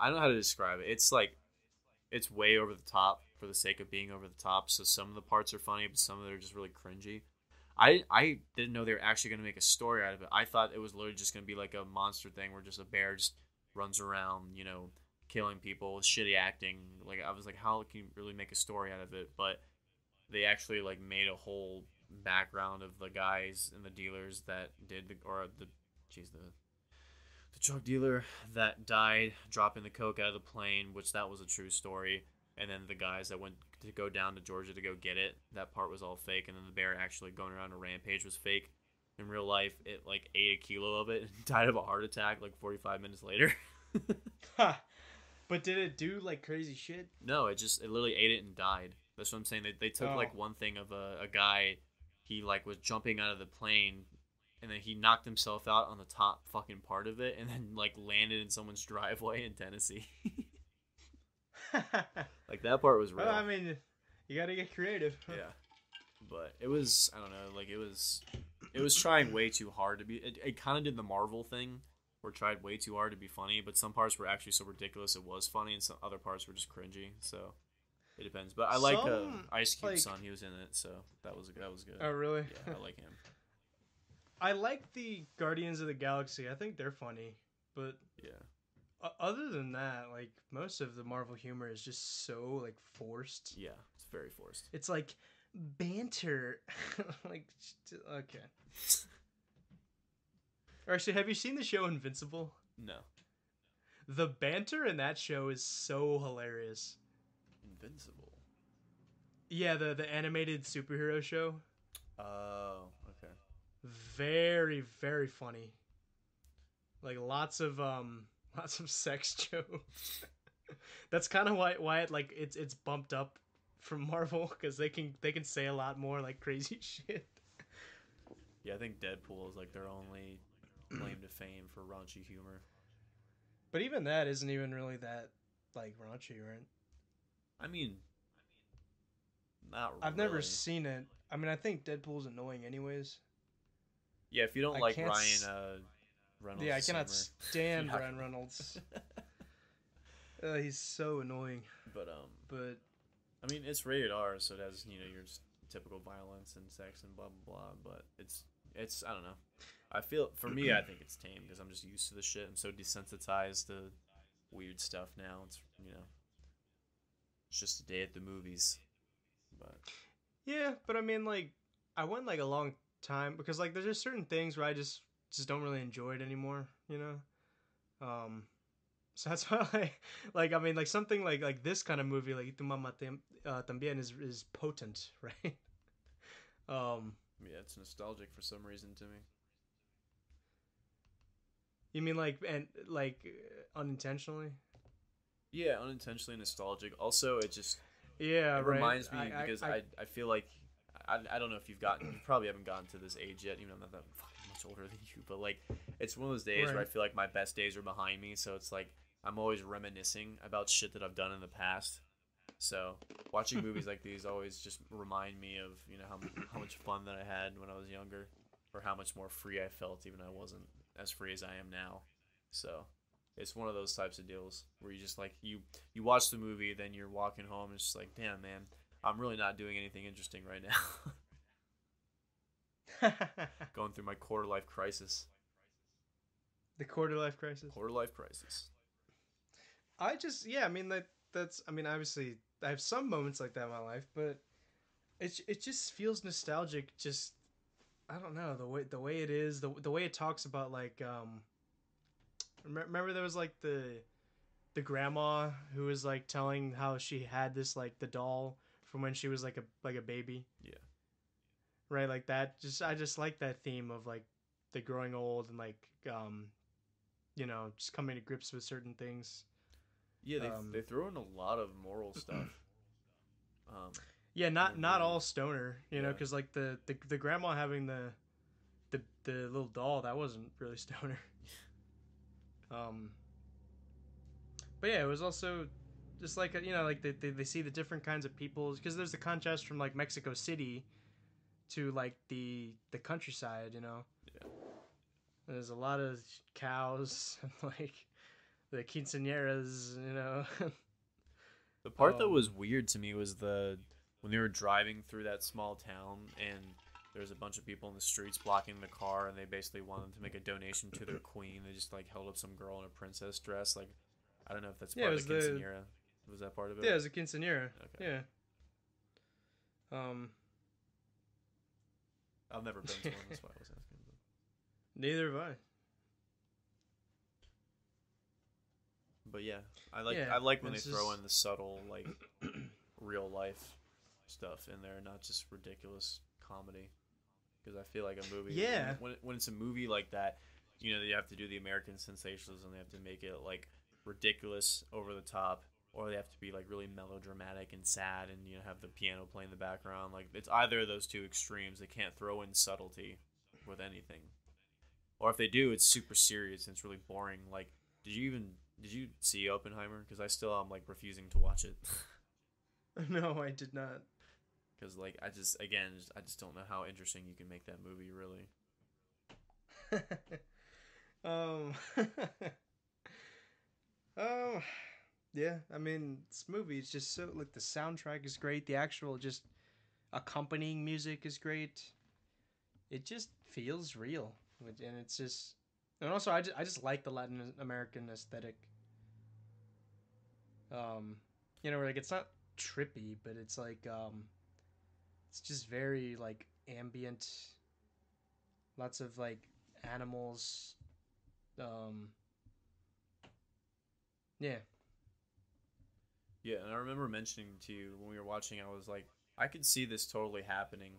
I don't know how to describe it. It's like it's way over the top for the sake of being over the top. So some of the parts are funny, but some of them are just really cringy. I I didn't know they were actually gonna make a story out of it. I thought it was literally just gonna be like a monster thing where just a bear just runs around, you know, killing people shitty acting. Like I was like, how can you really make a story out of it? But they actually like made a whole background of the guys and the dealers that did the or the jeez the the drug dealer that died dropping the coke out of the plane, which that was a true story. And then the guys that went to go down to Georgia to go get it, that part was all fake. And then the bear actually going around a rampage was fake. In real life, it like ate a kilo of it and died of a heart attack like 45 minutes later. Ha. But did it do like crazy shit? no, it just it literally ate it and died. That's what I'm saying. They, they took Oh. like one thing of a, a guy, he like was jumping out of the plane, and then he knocked himself out on the top fucking part of it, and then like landed in someone's driveway in Tennessee. like that part was real. well, I mean, you gotta get creative. yeah, but it was I don't know. Like it was it was trying way too hard to be. It, it kind of did the Marvel thing. Where it tried way too hard to be funny, but some parts were actually so ridiculous it was funny, and some other parts were just cringy. So it depends. But I like uh, Ice Cube's like- son; he was in it, so that was that was good. Oh, really? Yeah, I like him. I like the Guardians of the Galaxy. I think they're funny, but Yeah, other than that, like most of the Marvel humor is just so like forced. yeah, it's very forced. It's like banter. like okay. Or Actually, have you seen the show Invincible? No, The banter in that show is so hilarious. Invincible. Yeah, the the animated superhero show. Oh, okay. Very very funny. Like lots of um lots of sex jokes. That's kind of why why it like it's it's bumped up from Marvel because they can they can say a lot more like crazy shit. Yeah, I think Deadpool is like their only claim to fame for raunchy humor. But even that isn't even really that like raunchy, right? I mean, not. I've never seen it. I mean, I think Deadpool's annoying anyways. Yeah, if you don't I like Ryan uh, Reynolds, yeah, I cannot Summer, stand you're Ryan Reynolds. Uh, he's so annoying. but um, But I mean, it's rated R, so it has you know your typical violence and sex and blah blah blah. But it's it's I don't know. I feel for me, I think it's tame because I'm just used to the shit. I'm so desensitized to weird stuff now. It's you know, it's just a day at the movies. But yeah, but I mean, like, I went like a long time because like there's just certain things where I just just don't really enjoy it anymore. You know. Um. So that's why, like, like I mean, like something like like this kind of movie, like Tu Mamá Tam- uh, También, is is potent, right? Um. yeah, it's nostalgic for some reason to me. You mean like and like uh, unintentionally? Yeah, unintentionally nostalgic. Also, it just Yeah, it right. reminds me I- because I- I, I, feel like I, I don't know if you've gotten you probably haven't gotten to this age yet even though I'm not that much older than you but like it's one of those days where I feel like my best days are behind me so it's like I'm always reminiscing about shit that I've done in the past so watching movies like these always just remind me of you know how, how much fun that I had when I was younger or how much more free I felt even though I wasn't as free as I am now so it's one of those types of deals where you just like you you watch the movie then you're walking home and it's just like damn man i'm really not doing anything interesting right now going through my quarter life crisis the quarter life crisis. quarter life crisis I just yeah, I mean that that's I mean obviously I have some moments like that in my life, but it it just feels nostalgic. Just I don't know the way the way it is the the way it talks about like um. Remem- Remember there was like the the grandma who was like telling how she had this like the doll from when she was like a like a baby. Yeah. Right, like that. Just I just like that theme of like the growing old and like um, you know, just coming to grips with certain things. yeah they, Um, they throw in a lot of moral stuff um Yeah, not not all stoner, you know, because like the, the the grandma having the the the little doll that wasn't really stoner. Um, but yeah, it was also just like you know, like they they, they see the different kinds of people because there's the contrast from like Mexico City to like the the countryside, you know. Yeah. There's a lot of cows and like the quinceañeras, you know. the part that um, was weird to me was the when they were driving through that small town and there's a bunch of people in the streets blocking the car, and they basically wanted to make a donation to their queen. They just like held up some girl in a princess dress. Like, I don't know if that's Yeah, part of the was the- Was that part of it? Yeah, it was a quinceanera. Okay. Yeah. Um, I've never been to one. That's why I was asking. But, neither have I. but yeah, I like Yeah, I like when they it's throw just- in the subtle like real life stuff in there, not just ridiculous comedy. Because I feel like a movie, Yeah. when, when it's a movie like that, you know, you have to do the American sensationalism. They have to make it like ridiculous, over the top, or they have to be like really melodramatic and sad, and you know, have the piano playing in the background. Like it's either of those two extremes. They can't throw in subtlety with anything, or if they do, it's super serious and it's really boring. Like, did you even did you see Oppenheimer? Because I still am like refusing to watch it. No, I did not. Because like I just again I just don't know how interesting you can make that movie really. um, um, yeah. I mean, this movie is just so like the soundtrack is great. The actual just accompanying music is great. It just feels real, and it's just, and also I just I just like the Latin American aesthetic. Um, you know, like it's not trippy, but it's like um, it's just very like ambient. Lots of like animals. Um. Yeah. Yeah, and I remember mentioning to you when we were watching, I was like, I could see this totally happening,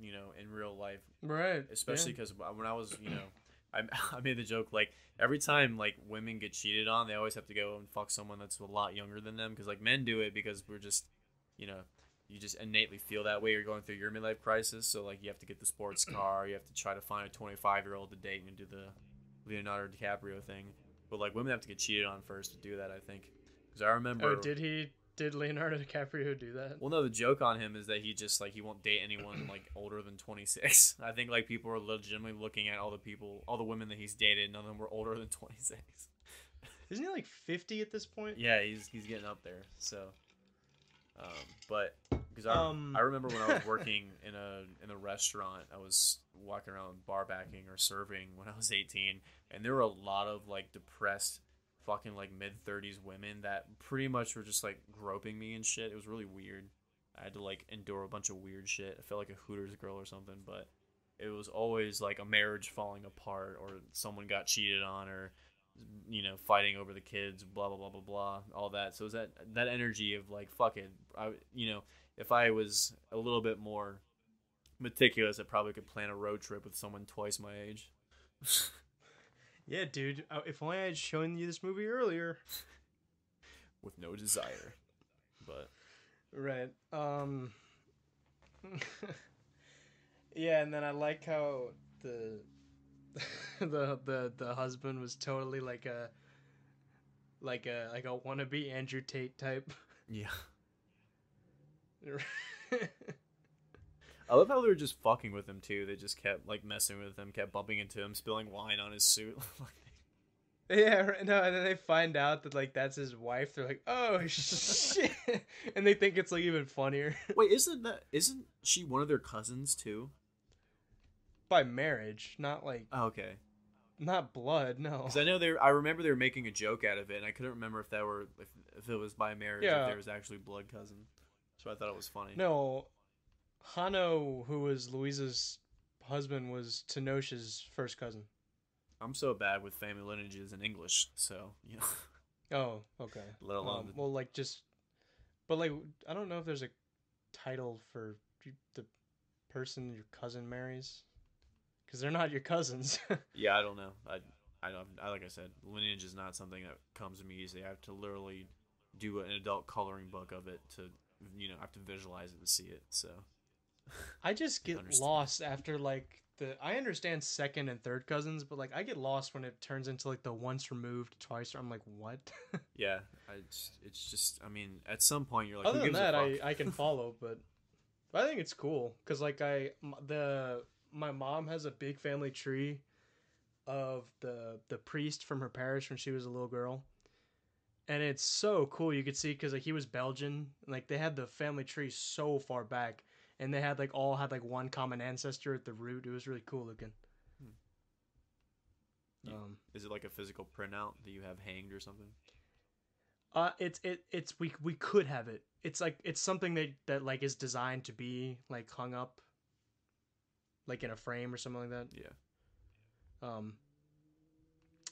you know, in real life, Right. especially because when I was, you know, I, I made the joke like every time like women get cheated on, they always have to go and fuck someone that's a lot younger than them because like men do it because we're just, you know, you just innately feel that way. You're going through your midlife crisis, so like you have to get the sports car, you have to try to find a 25 year old to date and do the Leonardo DiCaprio thing. But like women have to get cheated on first to do that, I think. Because I remember. Oh, did he? Did Leonardo DiCaprio do that? Well, no, the joke on him is that he just like he won't date anyone like older than 26. I think like people are legitimately looking at all the people, all the women that he's dated. None of them were older than 26. Isn't he like fifty at this point? Yeah, he's he's getting up there. So, um, but because I, Um. I remember when I was working in a in a restaurant, I was walking around bar backing or serving when I was 18, and there were a lot of like depressed, fucking like mid 30s women that pretty much were just like groping me and shit. It was really weird. I had to like endure a bunch of weird shit. I felt like a Hooters girl or something, but it was always like a marriage falling apart or someone got cheated on or you know fighting over the kids blah blah blah blah blah all that so it was that that energy of like fuck it I, you know if i was a little bit more meticulous i probably could plan a road trip with someone twice my age Yeah, dude. Uh, If only I had shown you this movie earlier. with no desire but Right. Um. yeah, and then I like how the the the the husband was totally like a like a like a wannabe Andrew Tate type. yeah i love how they were just fucking with him too they just kept like messing with him kept bumping into him spilling wine on his suit yeah, right, no, and then they find out that like that's his wife. They're like, "Oh shit," and they think it's like even funnier wait isn't that isn't she one of their cousins too by marriage, not like oh, okay not blood. No, Because I know they, I remember they were making a joke out of it, and I couldn't remember if that were if, if it was by marriage, or Yeah. if there was actually blood cousin. So I thought it was funny. No, Jano, who was Luisa's husband, was Tenoch's first cousin. I'm so bad with family lineages in English, so you know, Oh, okay. let alone Um, the, well, like just, but like I don't know if there's a title for the person your cousin marries, because they're not your cousins. yeah, I don't know. I I don't. I like I said, lineage is not something that comes to me easily. I have to literally do an adult coloring book of it to you know I have to visualize it to see it. So I just get Understand. lost after like the. I understand second and third cousins, but like I get lost when it turns into like the once removed, twice. I'm like, what? yeah, I just, it's just I mean at some point you're like Other than that, I? I can follow, but I think it's cool because like I the my mom has a big family tree of the the priest from her parish when she was a little girl, and it's so cool. You could see because like he was Belgian, like they had the family tree so far back, and they had like all had like one common ancestor at the root. It was really cool looking. Yeah. Um, Is it like a physical printout that you have hanged or something? uh, it's it it's we we could have it. It's like it's something that that like is designed to be like hung up, like in a frame or something like that. Yeah. Um,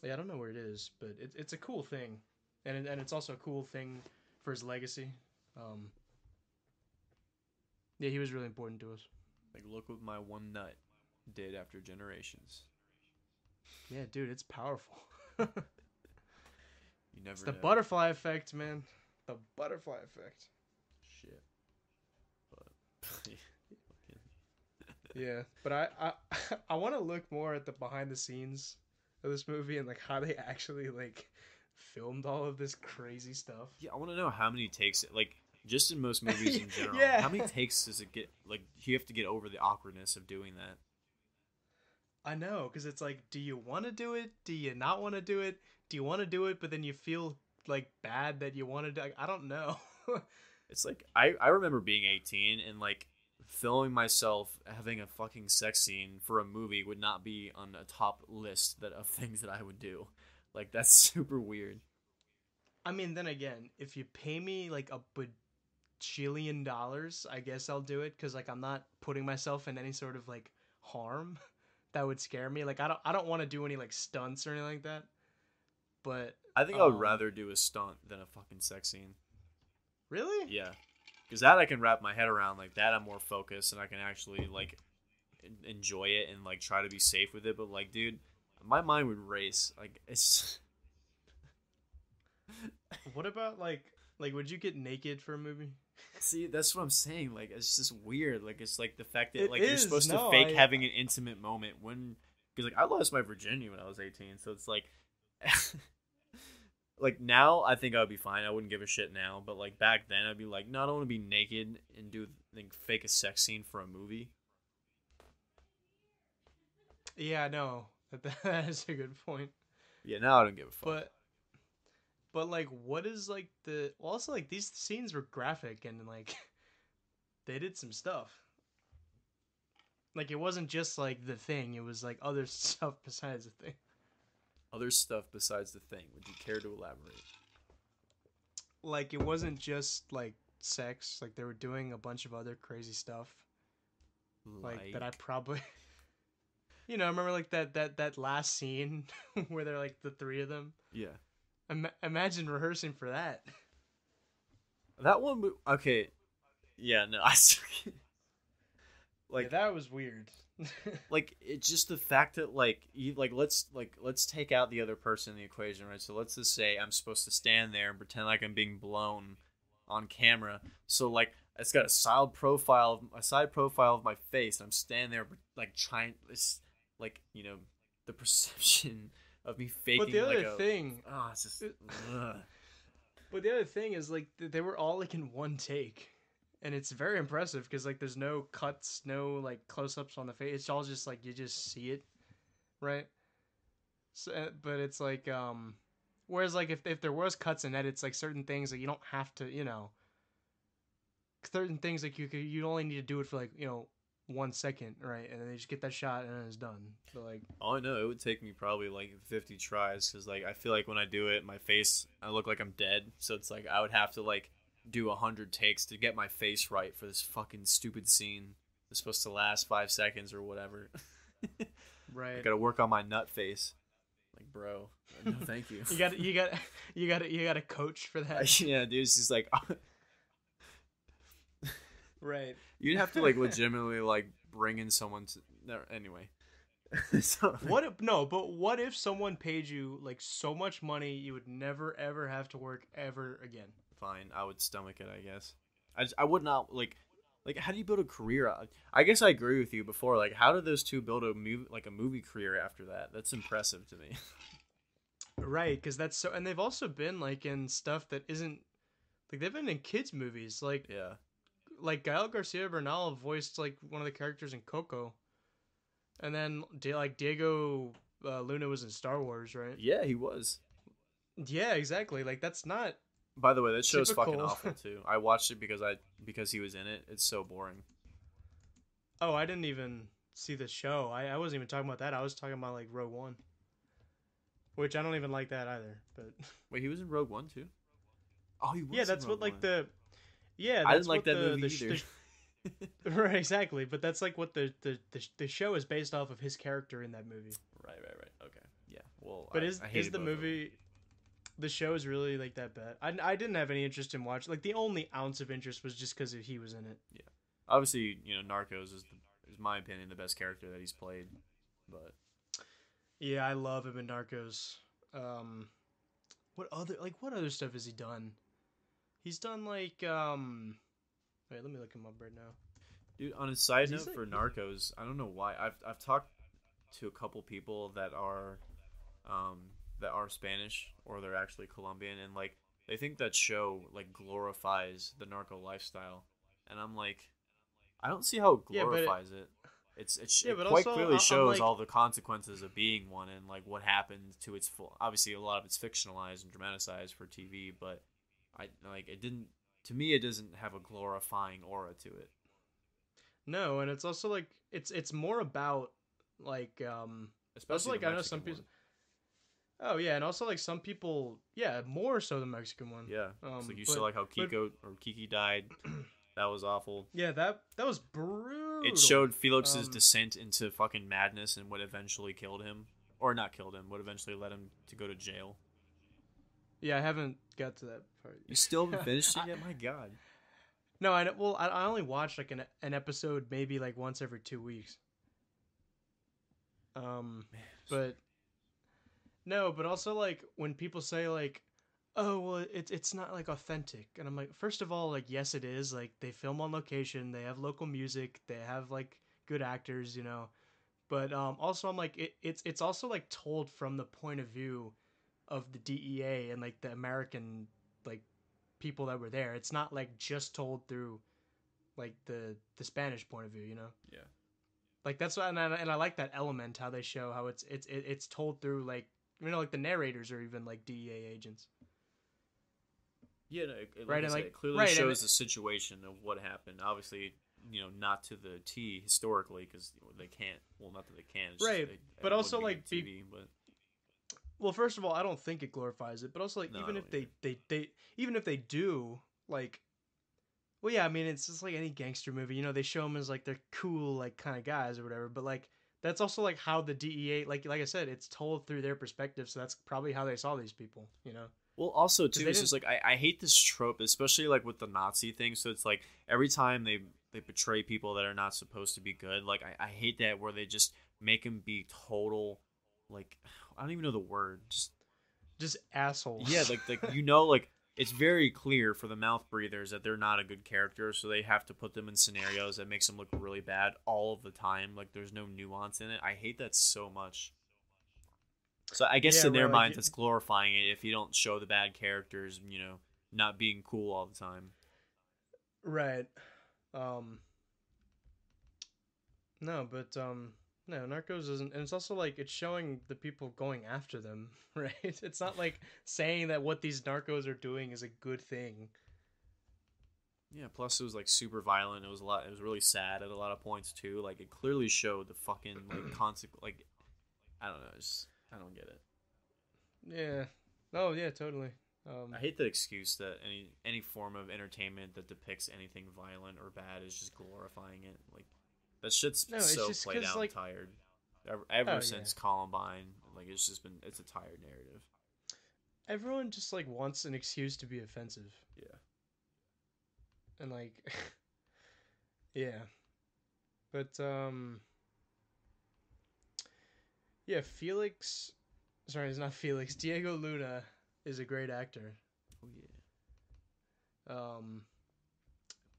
yeah, I don't know where it is, but it, it's a cool thing, and and it's also a cool thing for his legacy. Um, yeah, he was really important to us. Like, look what my one nut did after generations. Yeah, dude, it's powerful. You never it's the know. butterfly effect, man. The butterfly effect. Shit. But Yeah, but I I, I want to look more at the behind the scenes of this movie and like how they actually like filmed all of this crazy stuff. yeah, I want to know how many takes it like just in most movies in general. Yeah. How many takes does it get? Like, you have to get over the awkwardness of doing that. I know, because it's like, do you want to do it? Do you not want to do it? Do you want to do it, but then you feel like bad that you want to? Like, I don't know. It's like I I remember being 18 and like filming myself having a fucking sex scene for a movie would not be on a top list that of things that I would do. Like that's super weird. I mean, then again, if you pay me like a bajillion dollars, I guess I'll do it because like I'm not putting myself in any sort of like harm that would scare me. Like I don't I don't want to do any like stunts or anything like that. But I think I would Um, rather do a stunt than a fucking sex scene. really, Yeah. Cuz that I can wrap my head around like that I'm more focused and I can actually like enjoy it and like try to be safe with it, but like dude, my mind would race. Like it's what about like like would you get naked for a movie? See, that's what I'm saying. Like, it's just weird. Like, it's like the fact that It like you're supposed no, to fake I- having an intimate moment when, because like I lost my virginity when I was 18, so it's like, like now I think I would be fine. I wouldn't give a shit now, but like back then I'd be like, no, I don't want to be naked and do like fake a sex scene for a movie. Yeah, no, that, is a good point. Yeah, now I don't give a fuck. But but like what is like the also like these scenes were graphic and like they did some stuff. Like it wasn't just like the thing, it was like other stuff besides the thing. Other stuff besides the thing. Would you care to elaborate? Like it wasn't just like sex, like they were doing a bunch of other crazy stuff. Like, that I probably You know, I remember like that that that last scene where they're like the three of them? yeah. Ima- imagine rehearsing for that. That one. mo- Okay. Yeah. No. I. still Like Like that was weird. like it's just the fact that like you like let's like let's take out the other person in the equation right so let's just say i'm supposed to stand there and pretend like i'm being blown on camera so like it's got a side profile a side profile of my face and i'm standing there like trying it's like you know the perception of me faking but the other like a, thing oh it's just it- But the other thing is like they were all like in one take, and it's very impressive because like there's no cuts, no like close-ups on the face. It's all just like you just see it, right? So, uh, but it's like um, whereas like if if there was cuts and edits, like certain things like you don't have to, you know, certain things like you could you only need to do it for like you know one second, right? And then they just get that shot and then it's done. So like Oh, I know it would take me probably like 50 tries because like I feel like when I do it, my face I look like I'm dead. So it's like I would have to like do a hundred takes to get my face right for this fucking stupid scene. It's supposed to last five seconds or whatever. I right. gotta work on my nut face. Like, bro, no, thank you. You got you got you got you got a coach for that, yeah, dude. It's just like right? you'd have to like legitimately like bring in someone to. No, anyway. so, What if no? But what if someone paid you like so much money you would never ever have to work ever again? fine i would stomach it i guess i, just, I would not like like how do you build a career I- i guess i agree with you before like how did those two build a movie like a movie career after that that's impressive to me Right, because that's so. And they've also been like in stuff that isn't like they've been in kids movies. Like yeah like Gael Garcia Bernal voiced like one of the characters in Coco, and then like Diego uh, Luna was in Star Wars, right? yeah he was Yeah, exactly. Like that's not. by the way that show's fucking awful too i watched it because i because he was in it it's so boring Oh, I didn't even see the show. I, I wasn't even talking about that. I was talking about like Rogue One, which I don't even like that either. But Wait, he was in Rogue One too. Oh, he was. yeah, that's what Rogue like One. the yeah. I That's didn't like that the, movie the, either. the right, exactly. But that's like what the, the the show is based off of his character in that movie. right, right, right. Okay, yeah. Well, But I, is I is the them. movie? The show is really like that bad. I, I didn't have any interest in watching. Like the only ounce of interest was just because he was in it. Yeah, obviously, you know, Narcos is, the, is my opinion the best character that he's played. But Yeah, I love him in Narcos. Um, what other like what other stuff has he done? He's done like um. Wait, let me look him up right now. Dude, on a side He's note like- for Narcos, I don't know why. I've I've talked to a couple people that are um that are Spanish or they're actually Colombian and like they think that show like glorifies the narco lifestyle. And I'm like I don't see how it Yeah, but it- glorifies it. It's it's Yeah, it quite also, clearly shows like- all the consequences of being one and like what happened to its full. Obviously, a lot of it's fictionalized and dramatized for TV, but I like it didn't. To me, it doesn't have a glorifying aura to it. No, and it's also like it's it's more about like um. Especially like I know some people. Oh yeah, and also like some people, yeah, more so the Mexican one. Yeah. Um, like you but- saw like how but- Kiko or Kiki died. that was awful. Yeah, that that was brutal. It showed Felix's Um, descent into fucking madness and what eventually killed him, or not killed him, what eventually led him to go to jail. Yeah, I haven't got to that part. You still haven't finished it yet? My God. No, I well, I, I only watch like an an episode maybe like once every two weeks. Um, but no, but also like when people say like, "Oh, well, it's it's not like authentic," and I'm like, first of all, like yes, it is. Like they film on location, they have local music, they have like good actors, you know. But um, also, I'm like, it, it's it's also like told from the point of view of the DEA and like the American like people that were there. It's not like just told through like the the Spanish point of view, you know. Yeah. Like that's what, and I, and I like that element how they show how it's it's it's told through like you know like the narrators are even like DEA agents. Yeah, no, it, Right, and, like- it clearly right, shows it- the situation of what happened. Obviously, you know, not to the T historically because they can't. Well, not that they can. Right, they- but also, be like, TV. But Well, first of all, I don't think it glorifies it, but also like No, even if they, they they even if they do like, well, yeah, I mean it's just like any gangster movie, you know, they show them as like they're cool like kind of guys or whatever, but like that's also like how the DEA like like I said, it's told through their perspective, so that's probably how they saw these people, you know. Well, also too, it's just like I, I hate this trope, especially like with the Nazi thing. So it's like every time they they portray people that are not supposed to be good, like I, I hate that where they just make them be total, like I don't even know the word. Just Just assholes. yeah, like like you know, like it's very clear for the mouth breathers that they're not a good character, so they have to put them in scenarios that makes them look really bad all of the time. Like there's no nuance in it. I hate that so much. So I guess Yeah, in their like minds, it's glorifying it if you don't show the bad characters, you know, not being cool all the time. Right. Um No, but um no, Narcos isn't and it's also like it's showing the people going after them, right? It's not like saying that what these narcos are doing is a good thing. Yeah. Plus, it was like super violent. It was a lot. It was really sad at a lot of points too. Like it clearly showed the fucking like consequence. Like I don't know. Just, I don't get it. Yeah. Oh, yeah, totally. Um I hate the excuse that any any form of entertainment that depicts anything violent or bad is just glorifying it. Like that shit's No, so played out like- and tired. Ever, ever Oh, yeah. since Columbine, like it's just been it's a tired narrative. everyone just like wants an excuse to be offensive Yeah. and like yeah. But um yeah, Felix sorry, it's not Felix. Diego Luna is a great actor. Oh yeah. Um,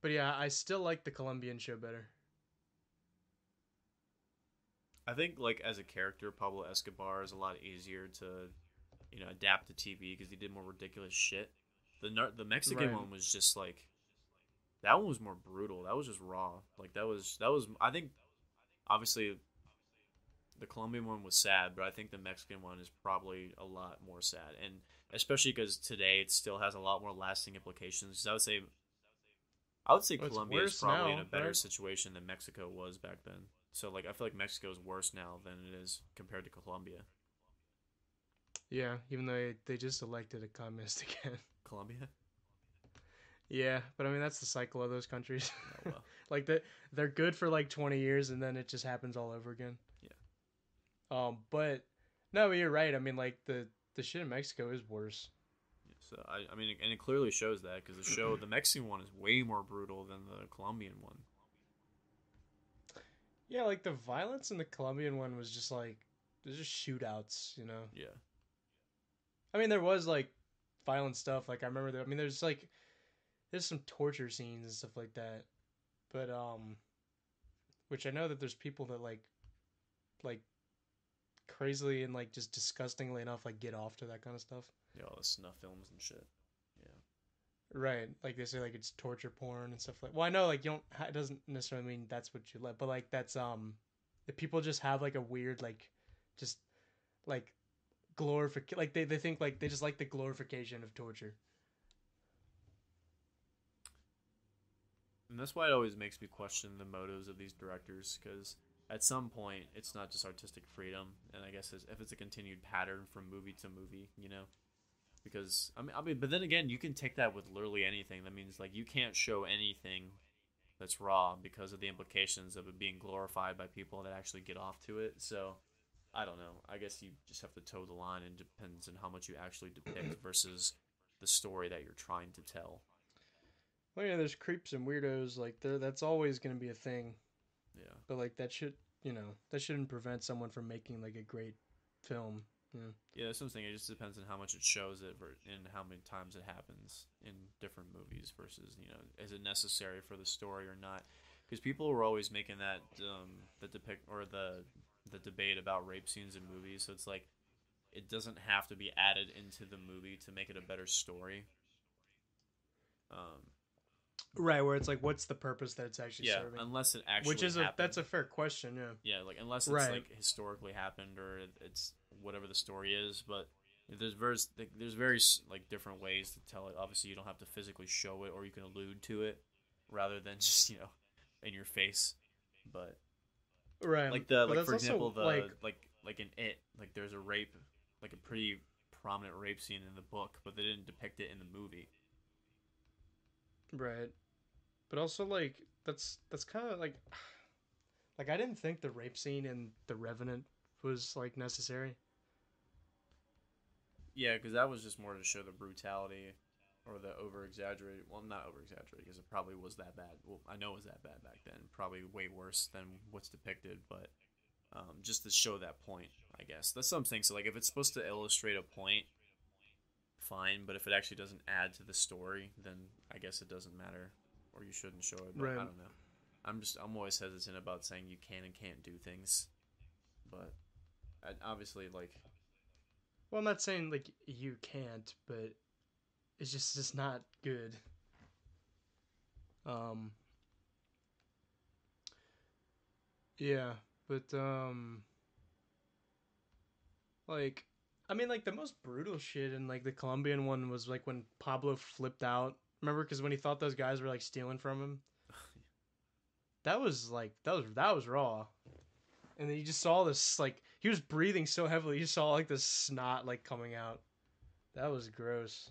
but yeah, I still like the Colombian show better. I think like as a character, Pablo Escobar is a lot easier to, you know, adapt to TV because he did more ridiculous shit. The Nar- the Mexican Right. one was just like, that one was more brutal. That was just raw. Like that was that was I think, obviously. The Colombian one was sad, but I think the Mexican one is probably a lot more sad, and especially because today it still has a lot more lasting implications. I would say I would say Well, Colombia is probably in a better right? situation than Mexico was back then. So like I feel like Mexico is worse now than it is compared to Colombia. Yeah, even though they, just elected a communist again. Colombia? yeah, but I mean that's the cycle of those countries. Oh, well. like that they're good for like 20 years and then it just happens all over again. Yeah. Um, but no, but you're right. I mean, like the the shit in Mexico is worse. So I, I mean, and it clearly shows that because the show, the Mexican one, is way more brutal than the Colombian one. Yeah, like the violence in the Colombian one was just like there's just shootouts, you know. Yeah, I mean, there was like violent stuff. Like I remember that. I mean, there's like there's some torture scenes and stuff like that. But um, which I know that there's people that like like crazily and like just disgustingly enough like get off to that kind of stuff. yeah, all the snuff films and shit. Right, like they say, like it's torture porn and stuff like. Well, I know, like you don't. It doesn't necessarily mean that's what you let, but like that's um, if people just have like a weird like, just like glorification. Like they they think like they just like the glorification of torture. and that's why it always makes me question the motives of these directors because at some point it's not just artistic freedom, and I guess if it's a continued pattern from movie to movie, you know. Because I mean, I mean, but then again, you can take that with literally anything. That means like you can't show anything that's raw because of the implications of it being glorified by people that actually get off to it. So I don't know. I guess you just have to toe the line and depends on how much you actually depict versus the story that you're trying to tell. Well, yeah, there's creeps and weirdos. Like that's always gonna be a thing. Yeah. But like that should, you know, that shouldn't prevent someone from making like a great film. Yeah. Yeah, that's something. It just depends on how much it shows it and how many times it happens in different movies versus, you know, is it necessary for the story or not? Because people were always making that um, the depict or the the debate about rape scenes in movies. So it's like it doesn't have to be added into the movie to make it a better story. Um, Right, where it's like, what's the purpose that it's actually yeah, serving? unless it actually Which is a that's a fair question. Yeah. Yeah, like unless it's Right. like historically happened or it's whatever the story is, but there's very like, there's very like different ways to tell it. Obviously, you don't have to physically show it, or you can allude to it rather than just you know in your face. But Right. like the but like for example the like like like in it like there's a rape like a pretty prominent rape scene in the book, but they didn't depict it in the movie. Right. But also like that's that's kind of like like I didn't think the rape scene in The Revenant was like necessary. Yeah, because that was just more to show the brutality or the over exaggerated. Well, not over exaggerated because it probably was that bad. Well, I know it was that bad back then. Probably way worse than what's depicted, but um, just to show that point, I guess that's something. So, like, if it's supposed to illustrate a point, fine. But if it actually doesn't add to the story, then I guess it doesn't matter, or you shouldn't show it. But Right. I don't know. I'm just I'm always hesitant about saying you can and can't do things, but I, obviously, like Well, I'm not saying like you can't, but it's just just not good. Um. Yeah, but um. Like, I mean, like the most brutal shit in like the Colombian one was like when Pablo flipped out. Remember, because when he thought those guys were like stealing from him. That was like that was that was raw, and then you just saw this like he was breathing so heavily. You saw like this snot like coming out. That was gross.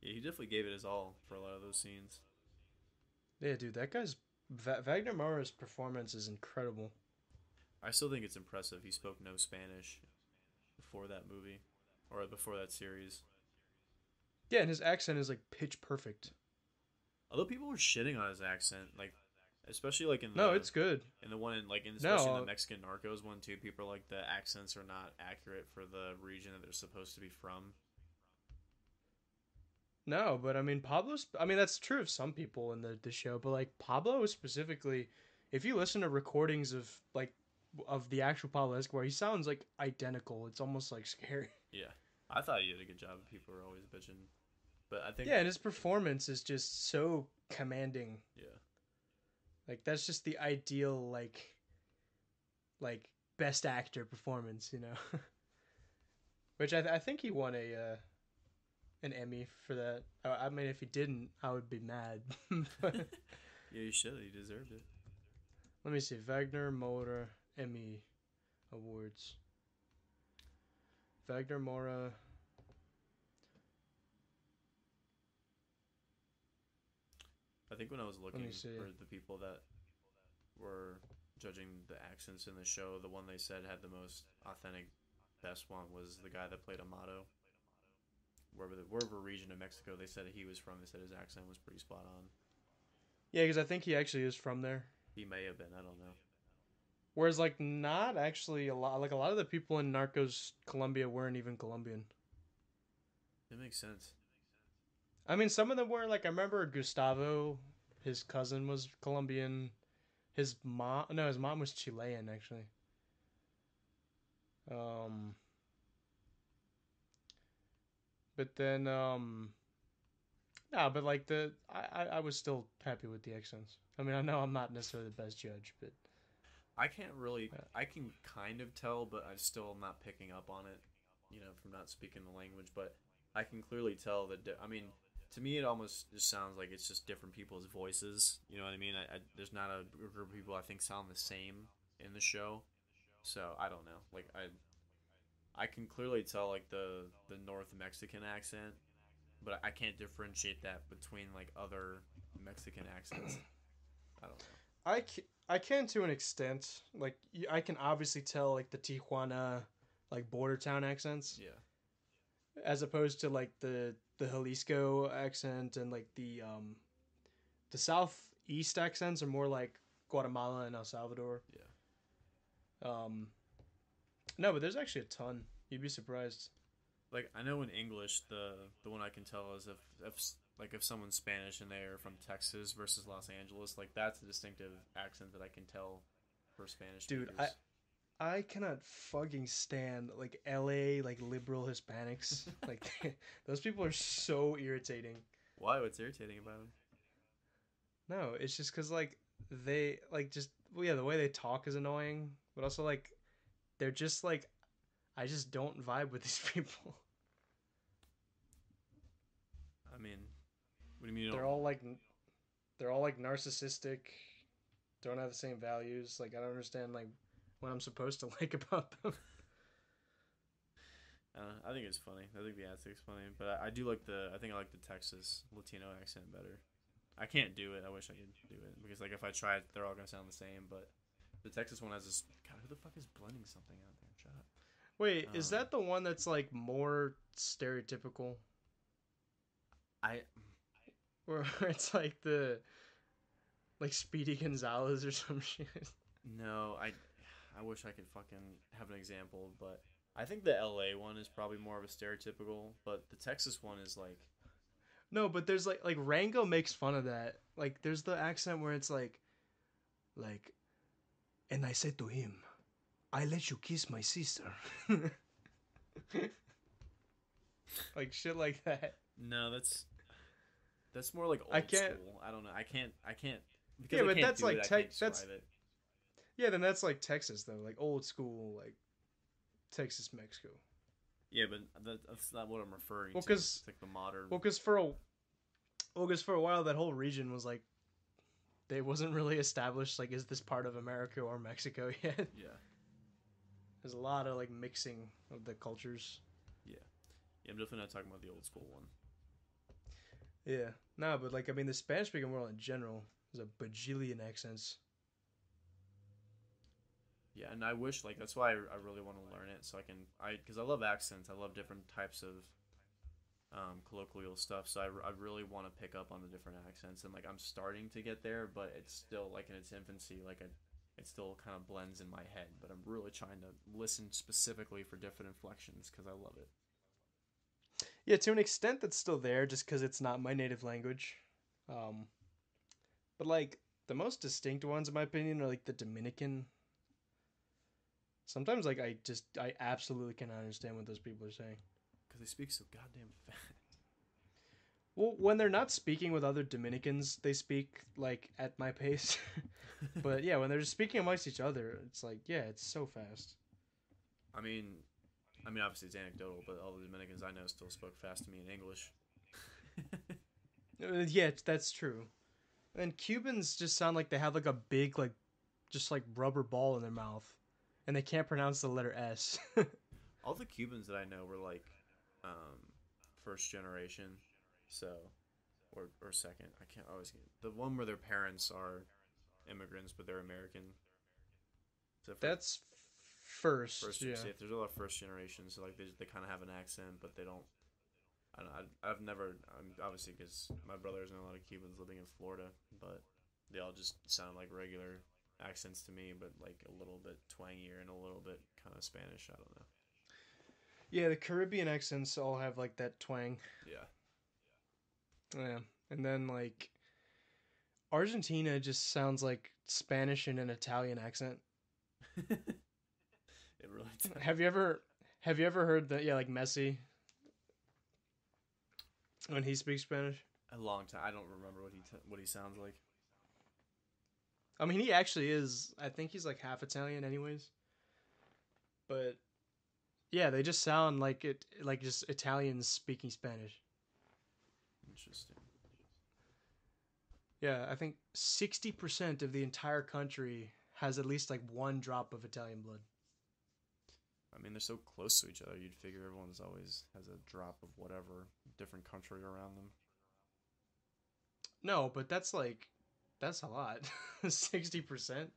yeah, he definitely gave it his all for a lot of those scenes. Yeah, dude, that guy's Va- Wagner Moura's performance is incredible. I still think it's impressive. He spoke no Spanish before that movie, or before that series. Yeah, and his accent is like pitch perfect. Although people were shitting on his accent, like especially like in the No, it's good. in the one in like in especially in the uh, Mexican Narcos one too. People are like the accents are not accurate for the region that they're supposed to be from. No, but I mean Pablo's. I mean that's true of some people in the the show, but like Pablo specifically, if you listen to recordings of like of the actual Pablo Escobar, he sounds like identical. It's almost like scary. Yeah, I thought he did a good job. People were always bitching, but I think Yeah, and his performance is just so commanding. yeah. Like that's just the ideal like like best actor performance, you know. Which I, th- I think he won a uh, an Emmy for that. I, I mean, if he didn't, I would be mad. But Yeah, you should. You deserved it. let me see. Wagner Moura Emmy Awards. Wagner Moura. I think when I was looking for the people that were judging the accents in the show, the one they said had the most authentic, best one was the guy that played Amado. Wherever, the, wherever region of Mexico they said he was from, they said his accent was pretty spot on. Yeah, because I think he actually is from there. He may have been, I don't know. Whereas, like, not actually a lot. Like, a lot of the people in Narcos Colombia weren't even Colombian. It makes sense. I mean, some of them were. Like, I remember Gustavo, his cousin was Colombian. His mom, no, his mom was Chilean actually. Um, but then, um, no, but like the, I, I, I was still happy with the accents. I mean, I know I'm not necessarily the best judge, but I can't really. I can kind of tell, but I still am not picking up on it. You know, from not speaking the language, but I can clearly tell that. I mean, to me, it almost just sounds like it's just different people's voices. You know what I mean? I, I, there's not a group of people I think sound the same in the show, so I don't know. Like I, I can clearly tell like the the North Mexican accent, but I can't differentiate that between like other Mexican accents. I don't know. I can, I can to an extent. Like, I can obviously tell like the Tijuana, like border town accents. Yeah. as opposed to like the the Jalisco accent and like the um the southeast accents are more like Guatemala and El Salvador. Yeah. Um no, but there's actually a ton. You'd be surprised. like I know in English the the one I can tell is if if like if someone's Spanish and they're from Texas versus Los Angeles, like that's a distinctive accent that I can tell for Spanish Dude, speakers. I cannot fucking stand like LA like liberal Hispanics. like those people are so irritating. Why? What's irritating about them? No, it's just cuz like they like just well yeah, the way they talk is annoying, but also like they're just like I just don't vibe with these people. I mean, what do you mean? You they're all like they're all like narcissistic don't have the same values like i don't understand like what i'm supposed to like about them uh, I think it's funny. I think the accent's funny, but I, I do like the. I think I like the Texas Latino accent better. I can't do it. I wish I could do it because like if I try it, they're all gonna sound the same. But the Texas one has this. God, who the fuck is blending something out there? Shut up. wait is Um, that the one that's like more stereotypical I or it's like the like speedy gonzalez or some shit No, I I wish I could fucking have an example, but I think the LA one is probably more of a stereotypical, but the Texas one is like no but there's like like rango makes fun of that like there's the accent where it's like like and i said to him i let you kiss my sister like shit like that no, that's that's more like old I can't- school. I don't know. I can't I can't because Yeah, I but can't that's do like it, that's- it. Yeah, then that's like Texas though, like old school, like Texas, Mexico. Yeah, but that, that's not what I'm referring Well, to. 'cause- It's like the modern Well, because for a, well, 'cause for a while that whole region was like, they wasn't really established. Like, is this part of America or Mexico yet? Yeah. There's a lot of like mixing of the cultures. Yeah, yeah, I'm definitely not talking about the old school one. Yeah, no, but like I mean, the Spanish speaking world in general is a bajillion accents. Yeah, and I wish like that's why I, I really want to learn it so I can I because I love accents. I love different types of um, colloquial stuff. So I, I really want to pick up on the different accents and like I'm starting to get there, but it's still like in its infancy. Like I, it still kind of blends in my head. But I'm really trying to listen specifically for different inflections because I love it. Yeah, to an extent, that's still there, just because it's not my native language. Um, but like the most distinct ones, in my opinion, are like the Dominican. Sometimes, like I just I absolutely cannot understand what those people are saying. Because they speak so goddamn fast. Well, when they're not speaking with other Dominicans, they speak like at my pace. but yeah, when they're just speaking amongst each other, it's like yeah, it's so fast. I mean, I mean, obviously it's anecdotal, but all the Dominicans I know still spoke fast to me in English. Uh, yeah, that's true. And Cubans just sound like they have like a big like just like rubber ball in their mouth and they can't pronounce the letter S. all the Cubans that I know were like um, first generation, so or or second. I can't always get the one where their parents are immigrants but they're American. So that's first. first yeah. there's a lot of first generation so like they, they kind of have an accent but they don't I don't, I, I've never um, obviously because my brothers know a lot of cubans living in florida but they all just sound like regular accents to me but like a little bit twangier and a little bit kind of spanish i don't know Yeah, the Caribbean accents all have like that twang. yeah Yeah. And then like Argentina just sounds like Spanish in an Italian accent. it really does. Have you ever have you ever heard that yeah, like Messi when he speaks Spanish? a long time i don't remember what he t- what he sounds like I mean, he actually is. I think he's like half Italian, anyways. But yeah, they just sound like it, like just Italians speaking Spanish. interesting Yeah, I think sixty percent of the entire country has at least like one drop of Italian blood. i mean they're so close to each other you'd figure everyone's always has a drop of whatever different country around them No, but that's like that's a lot. Sixty percent.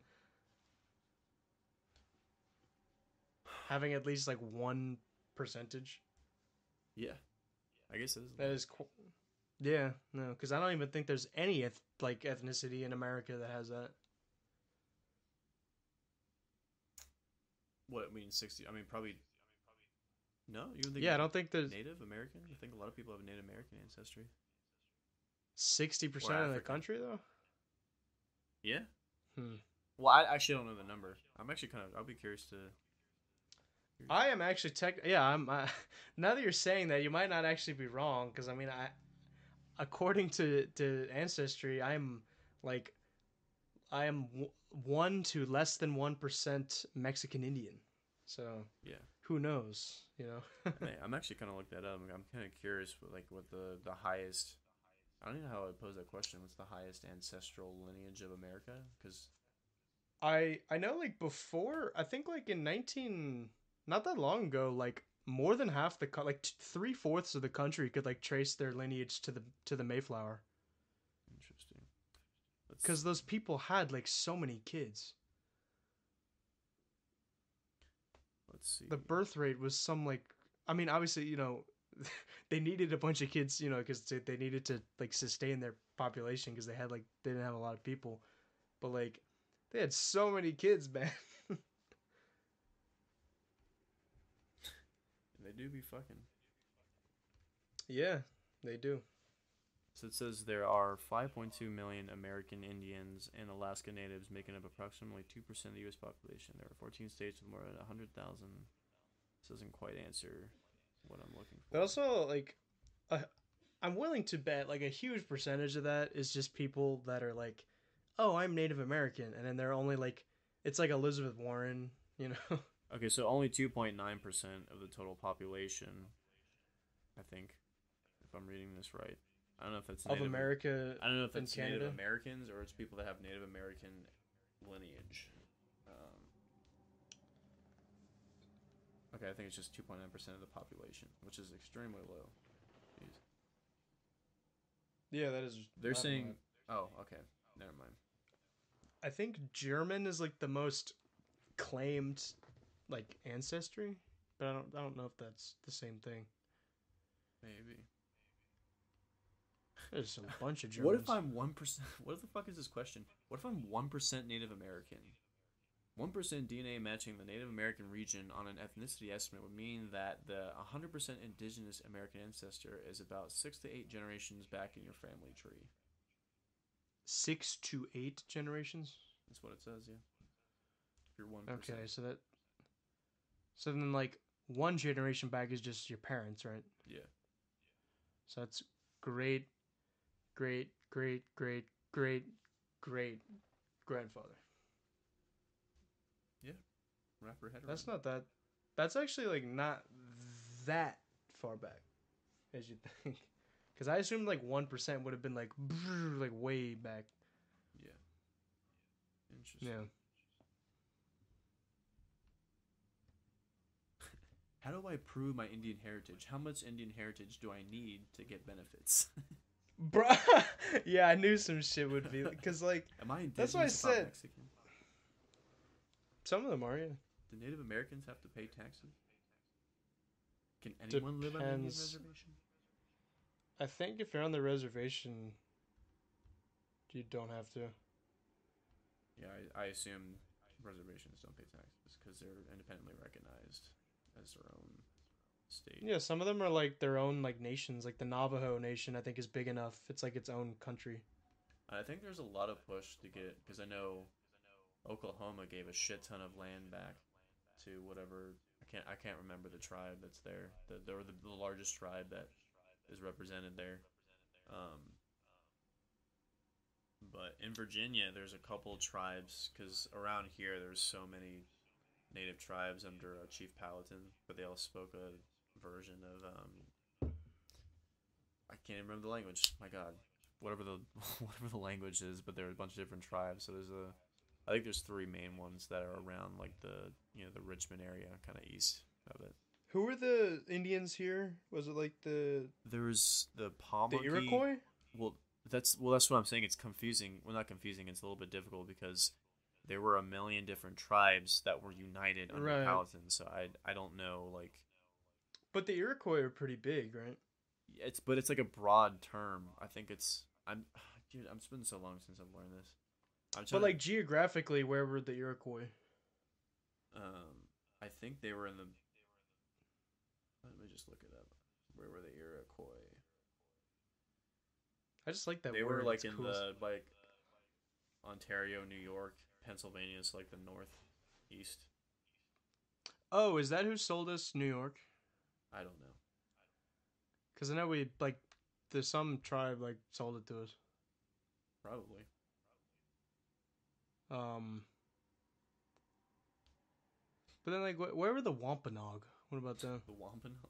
Having at least like one percentage. yeah i guess it is That is, qu- yeah, no, because I don't even think there's any eth- like ethnicity in America that has that. What I mean, sixty? I mean, probably. No, you think Yeah, I don't think there's Native American. I think a lot of people have Native American ancestry. sixty percent of the country though. Yeah. Hmm. Well, I actually don't know the number. I'm actually kind of. I'll be curious to. I am actually tech. Yeah, I'm. Uh, now that you're saying that, you might not actually be wrong because I mean, I, according to to ancestry, I'm like, I am w- one to less than one percent Mexican Indian. So Yeah. who knows? You know. Hey, I'm actually kind of look that up. I'm kind of curious, what, like what the the highest. I don't even know how I would pose that question. What's the highest ancestral lineage of America? Because I I know like before I think like in nineteen not that long ago like more than half the co- like t- three fourths of the country could like trace their lineage to the to the Mayflower interesting. Because those people had like so many kids. let's see. The birth rate was some like I mean obviously you know they needed a bunch of kids you know because they, needed to like sustain their population because they had like they didn't have a lot of people, but like they had so many kids man. they do be fucking. yeah, they do. So it says there are 5.2 million American Indians and Alaska Natives, making up approximately 2% of the U.S. population. There are 14 states with more than 100,000. This doesn't quite answer what I'm looking for. But also, like, uh, I'm willing to bet like a huge percentage of that is just people that are like, "Oh, I'm Native American," and then they're only like, it's like Elizabeth Warren, you know? Okay, so only 2.9% of the total population, I think, if I'm reading this right. I don't know if it's of America. I don't know if it's Native Americans or it's people that have Native American lineage. Okay, I think it's just 2.9% of the population, which is extremely low. Jeez. Yeah, that is. They're saying. Oh, okay. Never mind. I think German is like the most claimed, like ancestry, but I don't. I don't know if that's the same thing. Maybe. There's a bunch of Germans. What if I'm 1%? What the fuck is this question? What if I'm 1% Native American? 1% DNA matching the Native American region on an ethnicity estimate would mean that the 100% indigenous American ancestor is about 6 to 8 generations back in your family tree. six to eight generations? That's what it says, yeah. If you're 1%. Okay, so that. So then, like one generation back is just your parents, right? Yeah. So that's great, great, great, great, great, great grandfather. Wrap your head around That's not that. That's actually like not that far back as you think. Because I assumed like one percent would have been like like way back. Yeah. Interesting. Yeah. How do I prove my Indian heritage? How much Indian heritage do I need to get benefits? Bro, yeah, I knew some shit would be because like Am I indigenous That's what I said. Mexican? some of them are. Yeah. Do Native Americans have to pay taxes? Can anyone live on an Indian reservation? I think if you're on the reservation, you don't have to. Yeah, I, I assume reservations don't pay taxes because they're independently recognized as their own state. Yeah, some of them are like their own like nations. Like the Navajo Nation, I think is big enough. It's like its own country. I think there's a lot of push to get because I know Oklahoma gave a shit ton of land back to whatever I can't I can't remember the tribe that's there. The, they're the, the largest tribe that is represented there. Um, but in Virginia, there's a couple tribes because around here there's so many native tribes under uh, Chief Palatine, but they all spoke a version of um, I can't even remember the language. My God, whatever the whatever the language is, but there are a bunch of different tribes. So there's a, I think there's three main ones that are around like the you know the Richmond area, kind of east of it. Who were the Indians here? Was it like the There's the the Iroquois? Well, that's well, that's what I'm saying. It's confusing. Well, not confusing. It's a little bit difficult because there were a million different tribes that were united under Right. Palatine. So I I don't know like But the Iroquois are pretty big, right? it's but it's like a broad term. I think it's I'm dude. I'm spending so long since I've learned this. I'm But like geographically, where were the Iroquois? um, I think they were in the. Let me just look it up. Where were the Iroquois? I just like that they word. were like it's in cool. the like Ontario, New York, Pennsylvania is like the northeast. Oh, is that who sold us New York? I don't know. Because I know we like there's some tribe like sold it to us. Probably. Um. But then like wh- where were the Wampanoag? What about them? The Wampanoag.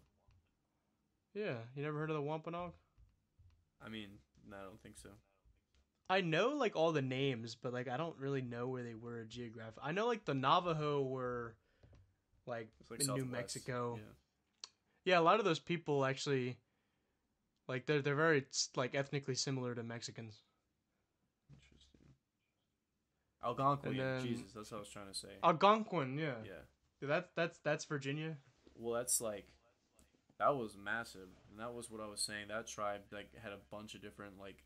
Yeah, you never heard of the Wampanoag? I mean, no, I don't think so. I know like all the names, but like I don't really know where they were geographically. I know like the Navajo were like like in New Mexico. Yeah. Yeah, a lot of those people actually like they're they're very like ethnically similar to Mexicans. Algonquin. Then- Jesus, that's what I was trying to say. Algonquin, yeah. yeah. That's that's that's Virginia. Well, that's like that was massive, and that was what I was saying. That tribe like had a bunch of different like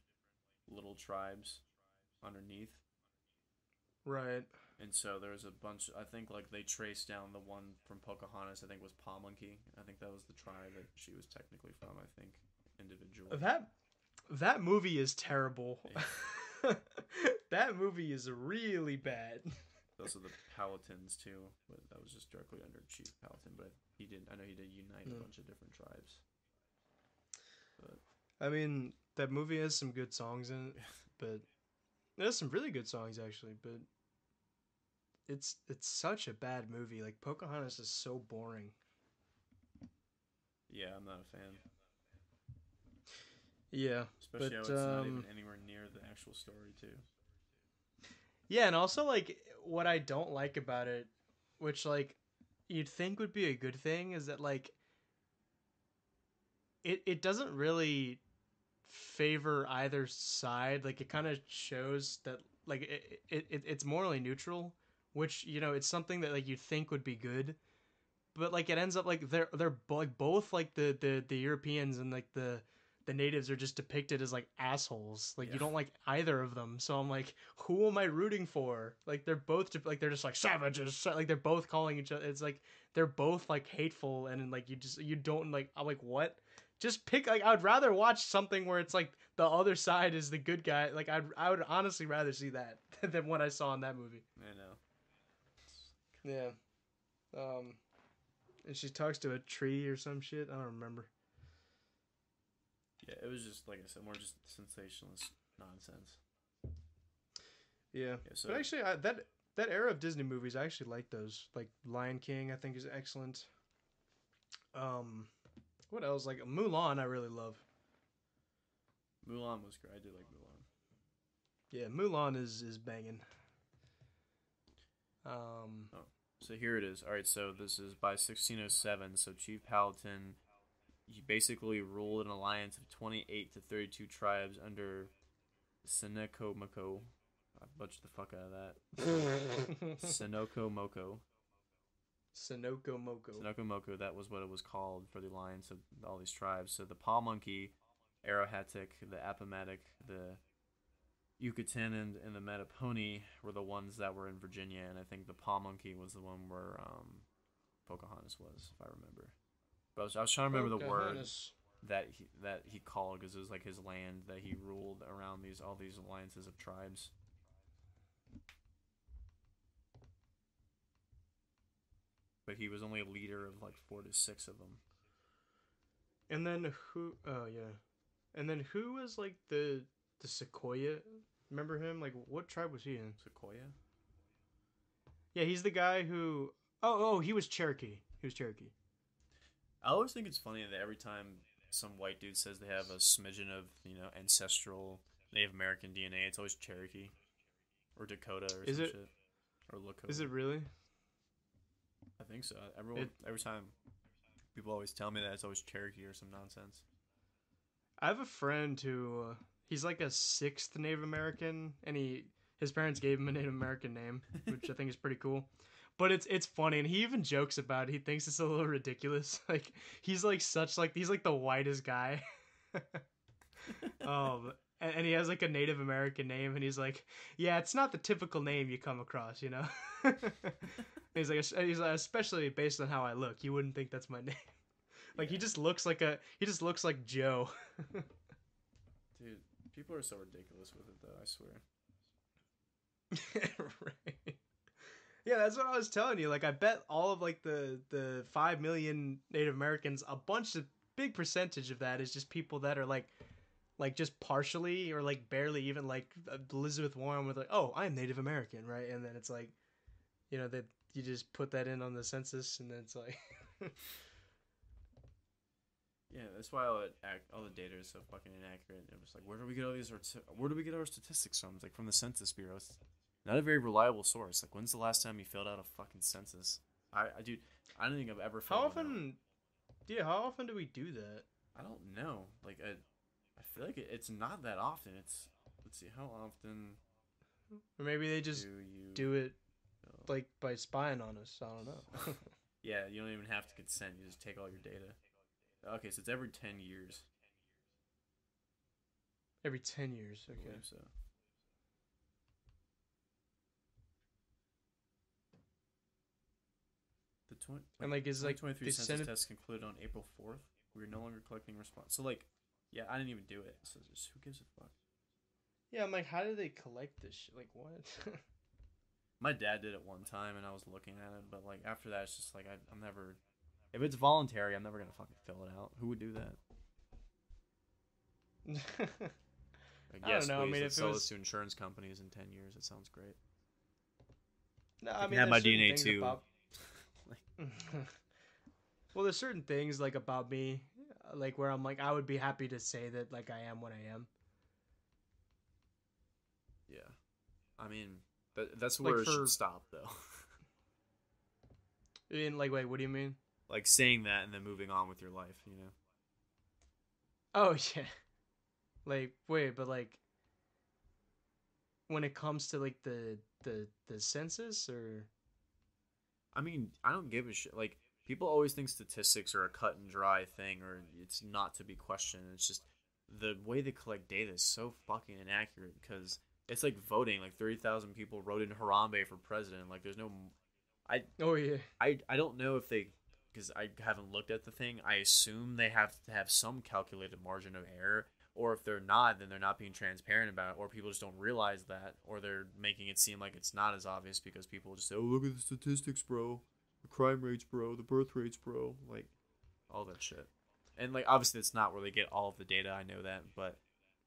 little tribes underneath, Right. and so there was a bunch. I think like they traced down the one from Pocahontas. I think was Pamunkey. I think that was the tribe that she was technically from. I think individual. That that movie is terrible. that movie is really bad. Those are the Palatins too, but that was just directly under Chief Palatin. But he did. I know he did unite Hmm. a bunch of different tribes. I mean, that movie has some good songs in it, but it has some really good songs actually, but it's it's such a bad movie. Like Pocahontas is so boring. Yeah, I'm not a fan. Yeah. Especially But, how it's not um, even anywhere near the actual story too. Yeah, and also like what I don't like about it, which like you'd think would be a good thing, is that like it it doesn't really favor either side. Like it kind of shows that like it, it, it it's morally neutral, which you know it's something that like you'd think would be good, but like it ends up like they're they're like both like the the the Europeans and like the the natives are just depicted as like assholes. Like Yeah. you don't like either of them. So I'm like, who am I rooting for? Like they're both just, like they're just like savages. Like they're both calling each other. It's like they're both like hateful and like you just you don't like. I'm like what? Just pick like I would rather watch something where it's like the other side is the good guy. Like I'd I would honestly rather see that than what I saw in that movie. I know. Yeah. Um, and she talks to a tree or some shit. I don't remember. Yeah, it was just like I said, more just sensationalist nonsense. Yeah. Yeah, so But actually, I, that that era of Disney movies, I actually like those. Like Lion King, I think is excellent. Um, what else? Like Mulan, I really love. Mulan was great. I did like Mulan. Yeah, Mulan is is banging. Um, So here it is. All right, so this is by 1607. So Chief Palatine, he basically ruled an alliance of 28 to 32 tribes under Seneko Moko. I butchered the fuck out of that. Senoko Moko. Sonoko Moko. Senoko Moko, that was what it was called for the alliance of all these tribes. So the Paw Monkey, Arrohateck, the Appomattox, the Yucatan, and, and the Mattaponi were the ones that were in Virginia, and I think the Pamunkey was the one where um, Pocahontas was, if I remember. But I was, I was trying to remember the word that he that he called because it was like his land that he ruled around these all these alliances of tribes. But he was only a leader of like four to six of them. And then who? Oh yeah. And then who was like the the Sequoyah? Remember him? Like what tribe was he in? Sequoyah. Yeah, he's the guy who. Oh, oh, he was Cherokee. He was Cherokee. I always think it's funny that every time some white dude says they have a smidgen of you know ancestral Native American DNA, it's always Cherokee or Dakota or Is some it- shit or Lakota. Is it really? I think so. Everyone, It- every time people always tell me that it's always Cherokee or some nonsense. I have a friend who uh, he's like a sixth Native American, and he his parents gave him a Native American name, which I think is pretty cool. But it's it's funny, and he even jokes about it. He thinks it's a little ridiculous. Like he's like such like he's like the whitest guy. um, and, and he has like a Native American name, and he's like, yeah, it's not the typical name you come across, you know. he's like, he's like, especially based on how I look, you wouldn't think that's my name. Like he just looks like a he just looks like Joe. Dude, people are so ridiculous with it though. I swear. right. Yeah, that's what I was telling you. Like I bet all of like the the 5 million Native Americans, a bunch of big percentage of that is just people that are like like just partially or like barely even like Elizabeth Warren with like, "Oh, I'm Native American," right? And then it's like you know that you just put that in on the census and then it's like Yeah, that's why all, it, all the data is so fucking inaccurate. It was like, where do we get all these? Where do we get our statistics from? It's like from the Census Bureau. Not a very reliable source. Like, when's the last time you filled out a fucking census? I, I dude, I don't think I've ever. how filled one out. often yeah, how often do we do that? I don't know. Like, I, I feel like it, it's not that often. It's let's see, how often Or maybe they just do you do it like by spying on us. I don't know. Yeah, you don't even have to consent. You just take all your data. Okay, so it's every ten years. Every 10 years. I Okay. so. The twenty And like is like 2023 they census send it test concluded on April 4th. We are no longer collecting response. So like, yeah, I didn't even do it. So just who gives a fuck? Yeah, I'm like, how do they collect this shit? Like, what? My dad did it one time, and I was looking at it, but like after that, it's just like I, I'm never. If it's voluntary, I'm never gonna fucking fill it out. Who would do that? Like, I don't yes, know, I please, mean, let's if it sell was- this to insurance companies in ten years. It sounds great. no, I can mean, have my DNA too. About... well, there's certain things like about me, uh, like where I'm like, I would be happy to say that like I am what I am. Yeah, I mean, that, that's Like where it for- should stop, though. In like, wait, what do you mean? like saying that and then moving on with your life, you know. Oh yeah, like wait, but like when it comes to like the the the census or I mean, I don't give a shit. Like people always think statistics are a cut and dry thing, or it's not to be questioned. It's just the way they collect data is so fucking inaccurate because it's like voting. Like thirty thousand people wrote in Harambe for president. Like there's no, I oh yeah, I I don't know if they because I haven't looked at the thing. I assume they have to have some calculated margin of error. Or if they're not, then they're not being transparent about it, or people just don't realize that, or they're making it seem like it's not as obvious because people just say, "Oh, look at the statistics, bro, the crime rates, bro, the birth rates, bro," like all that shit. And like obviously, it's not where they get all of the data. I know that, but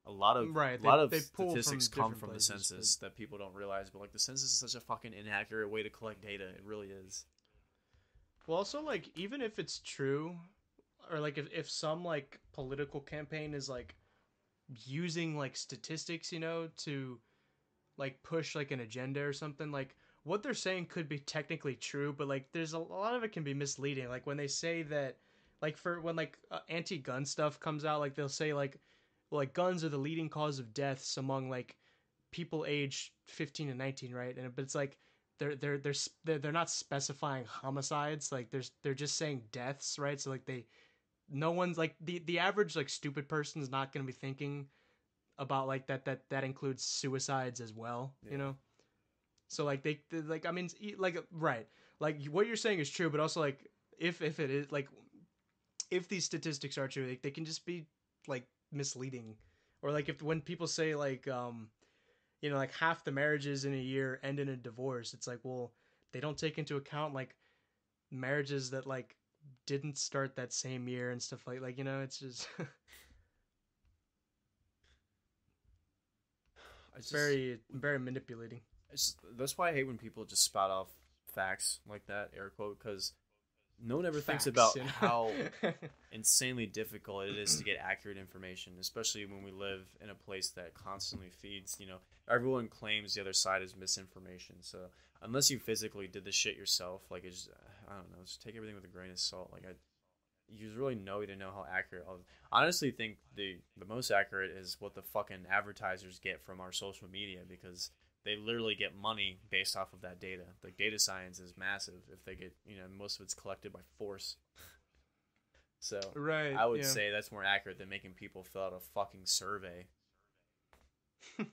a lot of Right, a lot they- of they pull from statistics come from the places, census that people don't realize. But like the census is such a fucking inaccurate way to collect data. It really is. Well, also like even if it's true, or like if if some like political campaign is like using like statistics, you know, to like push like an agenda or something, like what they're saying could be technically true, but like there's a, lot of it can be misleading. Like when they say that, like for when like uh, anti-gun stuff comes out, like they'll say like, like guns are the leading cause of deaths among like people aged 15 and 19, right? And but it's like they're they're they're they're, they're not specifying homicides like there's they're just saying deaths right so like they no one's like the the average like stupid person is not going to be thinking about like that that that includes suicides as well Yeah. you know? So like they, like i mean like right. Like what you're saying is true but also like if if it is like if these statistics are true like, they can just be like misleading. Or like if when people say like um you know like half the marriages in a year end in a divorce it's like well they don't take into account like marriages that like didn't start that same year and stuff like like you know it's just It's just- very very manipulating. It's that's why I hate when people just spout off facts like that, air quote, because no one ever thinks about how insanely difficult it is to get accurate information, especially when we live in a place that constantly feeds. You know, everyone claims the other side is misinformation. So unless you physically did the shit yourself, like it's, I don't know, just take everything with a grain of salt. Like I, you just really know to know how accurate. I honestly think the the most accurate is what the fucking advertisers get from our social media because they literally get money based off of that data. Like data science is massive if they get, you know, most of it's collected by force. So right I would yeah. say that's more accurate than making people fill out a fucking survey. but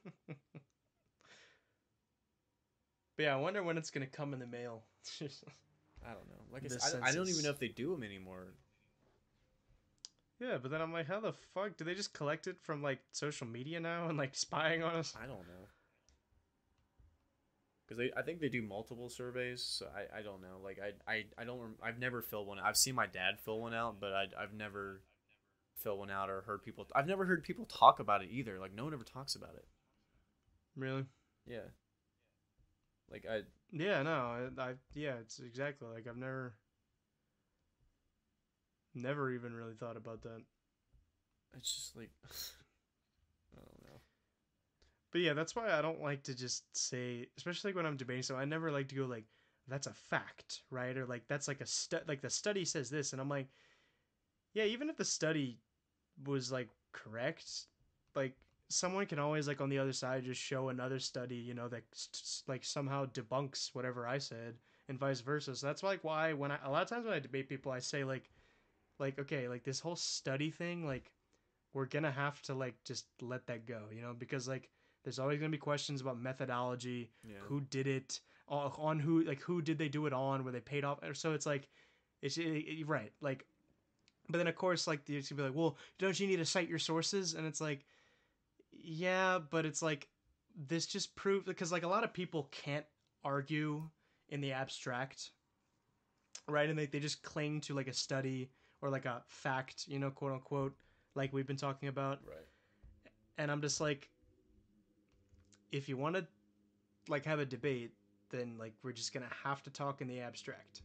yeah i wonder when it's gonna come in the mail I don't know. Like I, said, I, I don't even know if they do them anymore. yeah but then i'm like how the fuck do they just collect it from like social media now and like spying on us I don't know. Because they, I think they do multiple surveys, so I, I don't know. Like I, I, I don't. rem- I've never filled one. I've seen my dad fill one out, but I, I've never filled one out or heard people. I've never heard people talk about it either. Like no one ever talks about it. really Yeah. Like I, Yeah, no, I, I yeah, it's exactly like I've never, never even really thought about that. it's just like, I don't know. But yeah, that's why I don't like to just say, especially when I'm debating. So I never like to go like, "That's a fact," right? Or like, "That's like a stu- like the study says this," and I'm like, yeah, even if the study was like correct, like someone can always like on the other side just show another study, you know, that like somehow debunks whatever I said, and vice versa. So that's like why when I a lot of times when I debate people, I say like, like okay, like this whole study thing, like we're gonna have to like just let that go, you know, because like there's always gonna be questions about methodology, Yeah. who did it, on who like who did they do it on, were they paid off, so it's like, it's it, it- right, like, but then of course like it's gonna be like, well, don't you need to cite your sources, and it's like, yeah, but it's like this just proved because like a lot of people can't argue in the abstract, right, and they they just cling to like a study or like a fact, you know, quote unquote, like we've been talking about Right. and I'm just like, if you want to like have a debate, then like we're just gonna have to talk in the abstract,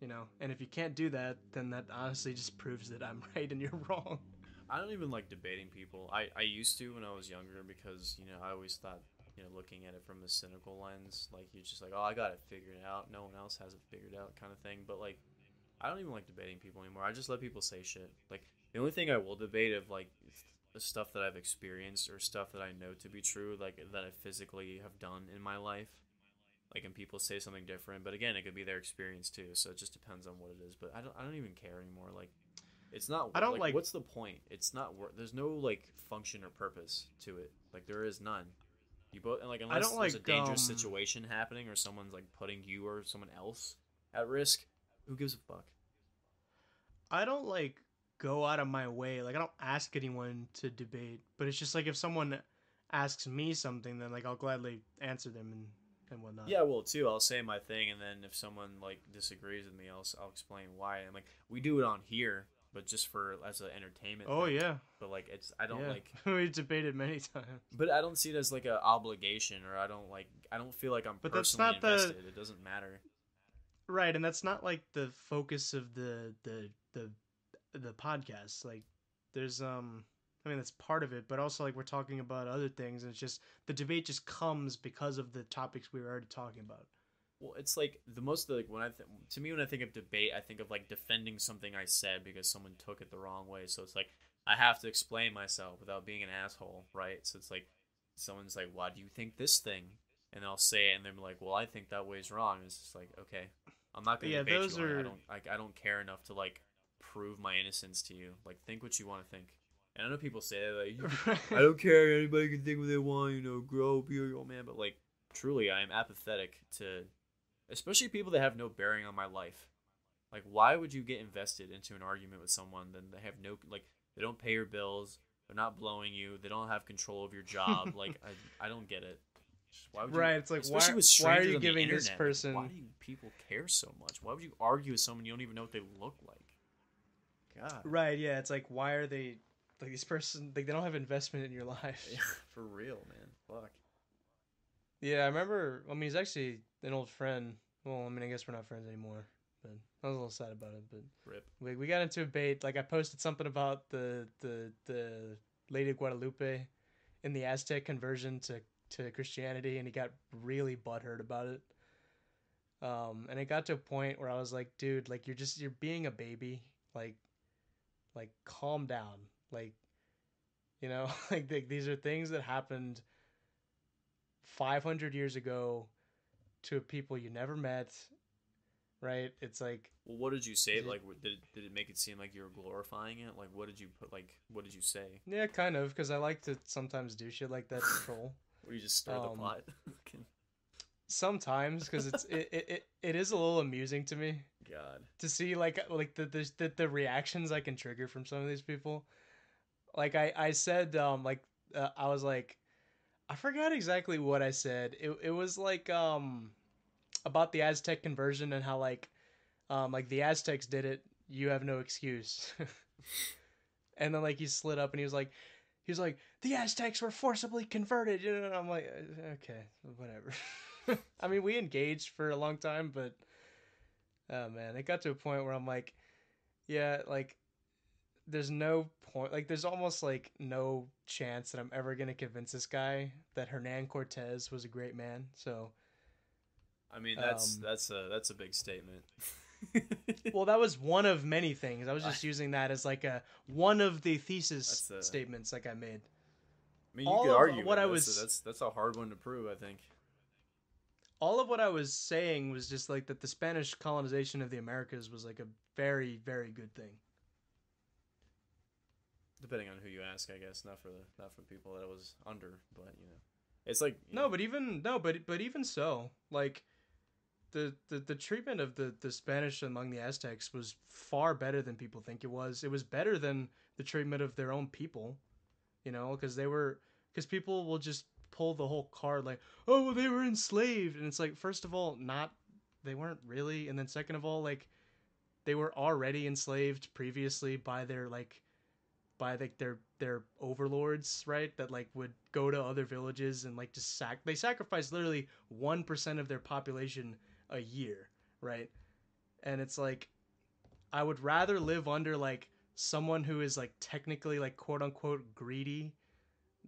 you know. And if you can't do that, then that honestly just proves that I'm right and you're wrong. I don't even like debating people. I, I used to when I was younger because, you know, I always thought, you know, looking at it from a cynical lens, like you're just like, oh, I got it figured out. No one else has it figured out kind of thing. But, like, I don't even like debating people anymore. I just let people say shit. Like, the only thing I will debate of, like, stuff that I've experienced or stuff that I know to be true, like, that I physically have done in my life. Like, and people say something different. But again, it could be their experience too. So it just depends on what it is. But I don't, I don't even care anymore. Like, it's not. I don't like- What's the point? It's not. wor- There's no like function or purpose to it. Like there is none. You both and like unless don't there's a dangerous um, situation happening or someone's like putting you or someone else at risk, who gives a fuck? I don't like go out of my way. Like I don't ask anyone to debate, but it's just like if someone asks me something, then like I'll gladly answer them and and whatnot. Yeah, well, too. I'll say my thing, and then if someone like disagrees with me, I'll I'll explain why. And like we do it on here, but just for as an entertainment. Oh thing. yeah, But like it's I don't yeah. like we debated many times. but I don't see it as like an obligation or I don't like I don't feel like I'm But that's personally not the- It doesn't matter. Right, and that's not like the focus of the the the the podcast. Like, there's um, I mean that's part of it, but also like we're talking about other things, and it's just the debate just comes because of the topics we were already talking about. Well, it's like the most like when I th- to me when I think of debate, I think of like defending something I said because someone took it the wrong way. So it's like I have to explain myself without being an asshole, right? So it's like someone's like, "Why do you think this thing?" And I'll say it, and they're like, "Well, I think that way is wrong." It's just like, okay, I'm not gonna Yeah, debate those you. it. I are- don't like I don't care enough to like prove my innocence to you. Like, think what you want to think. And I know people say that, like, I don't care. Anybody can think what they want. You know, grow, be your own man. But like, truly, I am apathetic to, especially people that have no bearing on my life. Like, why would you get invested into an argument with someone then they have no like they don't pay your bills, they're not blowing you, they don't have control of your job. like, I I don't get it. Why would you, Right, it's like, why- why are you giving this internet, like, person- why do people care so much? Why would you argue with someone you don't even know what they look like? God. right, yeah, it's like why are they like this person like they don't have investment in your life. Yeah, for real, man. Fuck. Yeah, I remember. I mean, he's actually an old friend. Well, I mean, I guess we're not friends anymore. But I was a little sad about it. But Rip. we, we got into a bait. Like I posted something about the the the Lady of Guadalupe in the Aztec conversion to to Christianity, and he got really butthurt about it. Um, and it got to a point where I was like, dude, like you're just you're being a baby. Like, like calm down. Like, you know, like th- these are things that happened 500 years ago to people you never met. Right? It's like Well, what did you say? It- Like, did it, did it make it seem like you were glorifying it? Like, what did you put? Like, what did you say? Yeah, kind of, because I like to sometimes do shit like that to troll. Or you just stir the Um, pot? Sometimes, because it's it, it, it, it is a little amusing to me God. to see like like the, the the the reactions I can trigger from some of these people. Like I I said um like uh, I was like I forgot exactly what I said. It it was like um about the Aztec conversion and how like um like the Aztecs did it. You have no excuse. and then like he slid up and he was like he was like the Aztecs were forcibly converted. You know, and I'm like "Uh, okay, whatever. I mean, we engaged for a long time, but oh man, it got to a point where I'm like, yeah, like there's no point, like there's almost like no chance that I'm ever gonna convince this guy that Hernan Cortez was a great man. So, I mean, that's Um, that's a that's a big statement. well, that was one of many things. I was just using that as like a one of the thesis That's the- statements like I made. I mean, you all could argue what. I That's was- a, that's that's a hard one to prove. I think. All of what I was saying was just like that the Spanish colonization of the Americas was like a very, very good thing. Depending on who you ask, I guess. Not for the not for people that it was under, but you know, it's like No, know, but even no, but but even so, like the the, the treatment of the, the Spanish among the Aztecs was far better than people think it was. It was better than the treatment of their own people, you know, because they were because people will just pull the whole card like, oh, they were enslaved, and it's like, first of all, not they weren't really, and then second of all, like they were already enslaved previously by their like by like their their overlords, right? That like would go to other villages and like just sac they sacrifice literally one percent of their population a year, right? And it's like I would rather live under like someone who is like technically like quote unquote greedy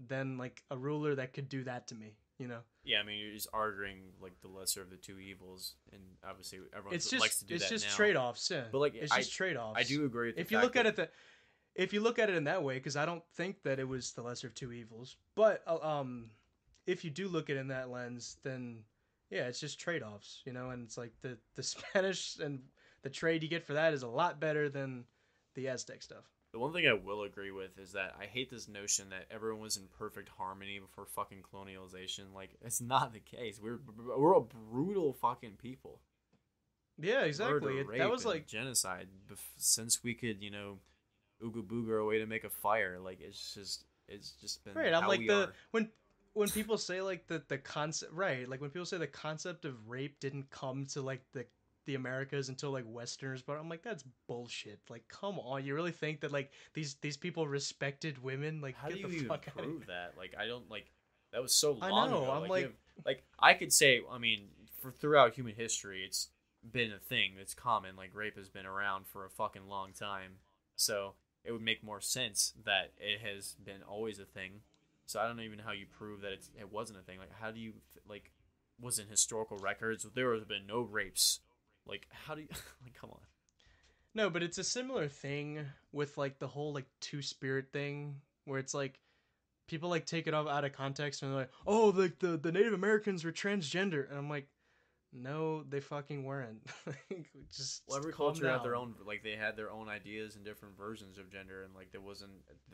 than like a ruler that could do that to me, you know? yeah. I mean, you're just arguing like the lesser of the two evils, and obviously everyone It's likes to do it's that It's just trade offs, yeah. But, like, it's I- just trade offs. I do agree with if you look at it that if you look at it in that way because i don't think that it was the lesser of two evils but uh, um if you do look at it in that lens then yeah it's just trade-offs you know and it's like the the spanish and the trade you get for that is a lot better than the aztec stuff The one thing I will agree with is that I hate this notion that everyone was in perfect harmony before fucking colonialization. Like it's not the case. We're we're a brutal fucking people. yeah exactly Murder, it, that was like genocide. Bef- since we could, you know, ooga booga a way to make a fire. Like it's just it's just been right i'm like the are. when when people say like the the concept right like when people say the concept of rape didn't come to like the the Americas until like Westerners, but I'm like that's bullshit. Like, come on, you really think that like these these people respected women? Like, How get do you the even fuck out of prove that? Like, I don't like. That was so I long know, ago. I'm like, like- have- like I could say. I mean, for throughout human history, it's been a thing. It's common. Like rape has been around for a fucking long time. So it would make more sense that it has been always a thing. So I don't even know even how you prove that it's, it wasn't a thing. Like, how do you like? Was in historical records there have been no rapes. Like, how do you like? Come on. No, but it's a similar thing with like the whole like two spirit thing where it's like people like take it off out of context and they're like, "Oh, like the the Native Americans were transgender." And I'm like, "No, they fucking weren't." Like, Just Well, every calm culture had their own like they had their own ideas and different versions of gender, and like there wasn't.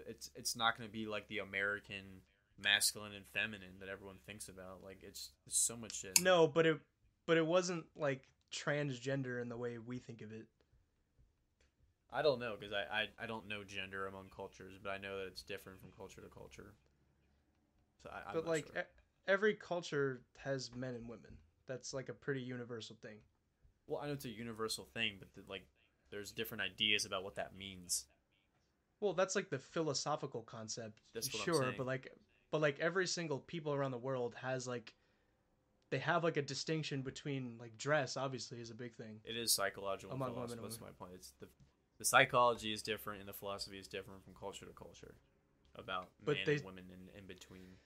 It's it's not going to be like the American masculine and feminine that everyone thinks about. Like it's, it's so much shit. No, but it but it wasn't like transgender in the way we think of it. I don't know because I, I I don't know gender among cultures, but I know that it's different from culture to culture. So I, but like sure. e- every culture has men and women. That's like a pretty universal thing. well, I know it's a universal thing, but the, like there's different ideas about what that means. Well, that's like the philosophical concept. That's what I'm sure, but like but like every single people around the world has like they have like a distinction between like dress obviously is a big thing. It is psychological. Among philosophy. women That's my point. It's the the psychology is different and the philosophy is different from culture to culture about But men they- and women in, in between.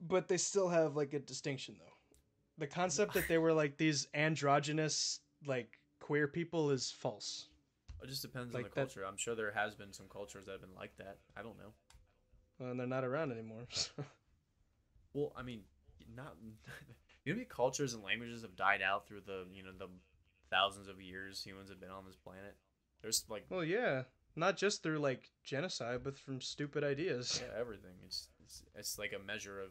But they still have like a distinction though. The concept that they were like these androgynous like queer people is false. It just depends Like on the that- culture. I'm sure there has been some cultures that have been like that. I don't know. And they're not around anymore. so. Well, I mean, not you know, many cultures and languages have died out through the you know the thousands of years humans have been on this planet. There's like Well, yeah, not just through like genocide, but from stupid ideas. yeah, everything. It's, it's it's like a measure of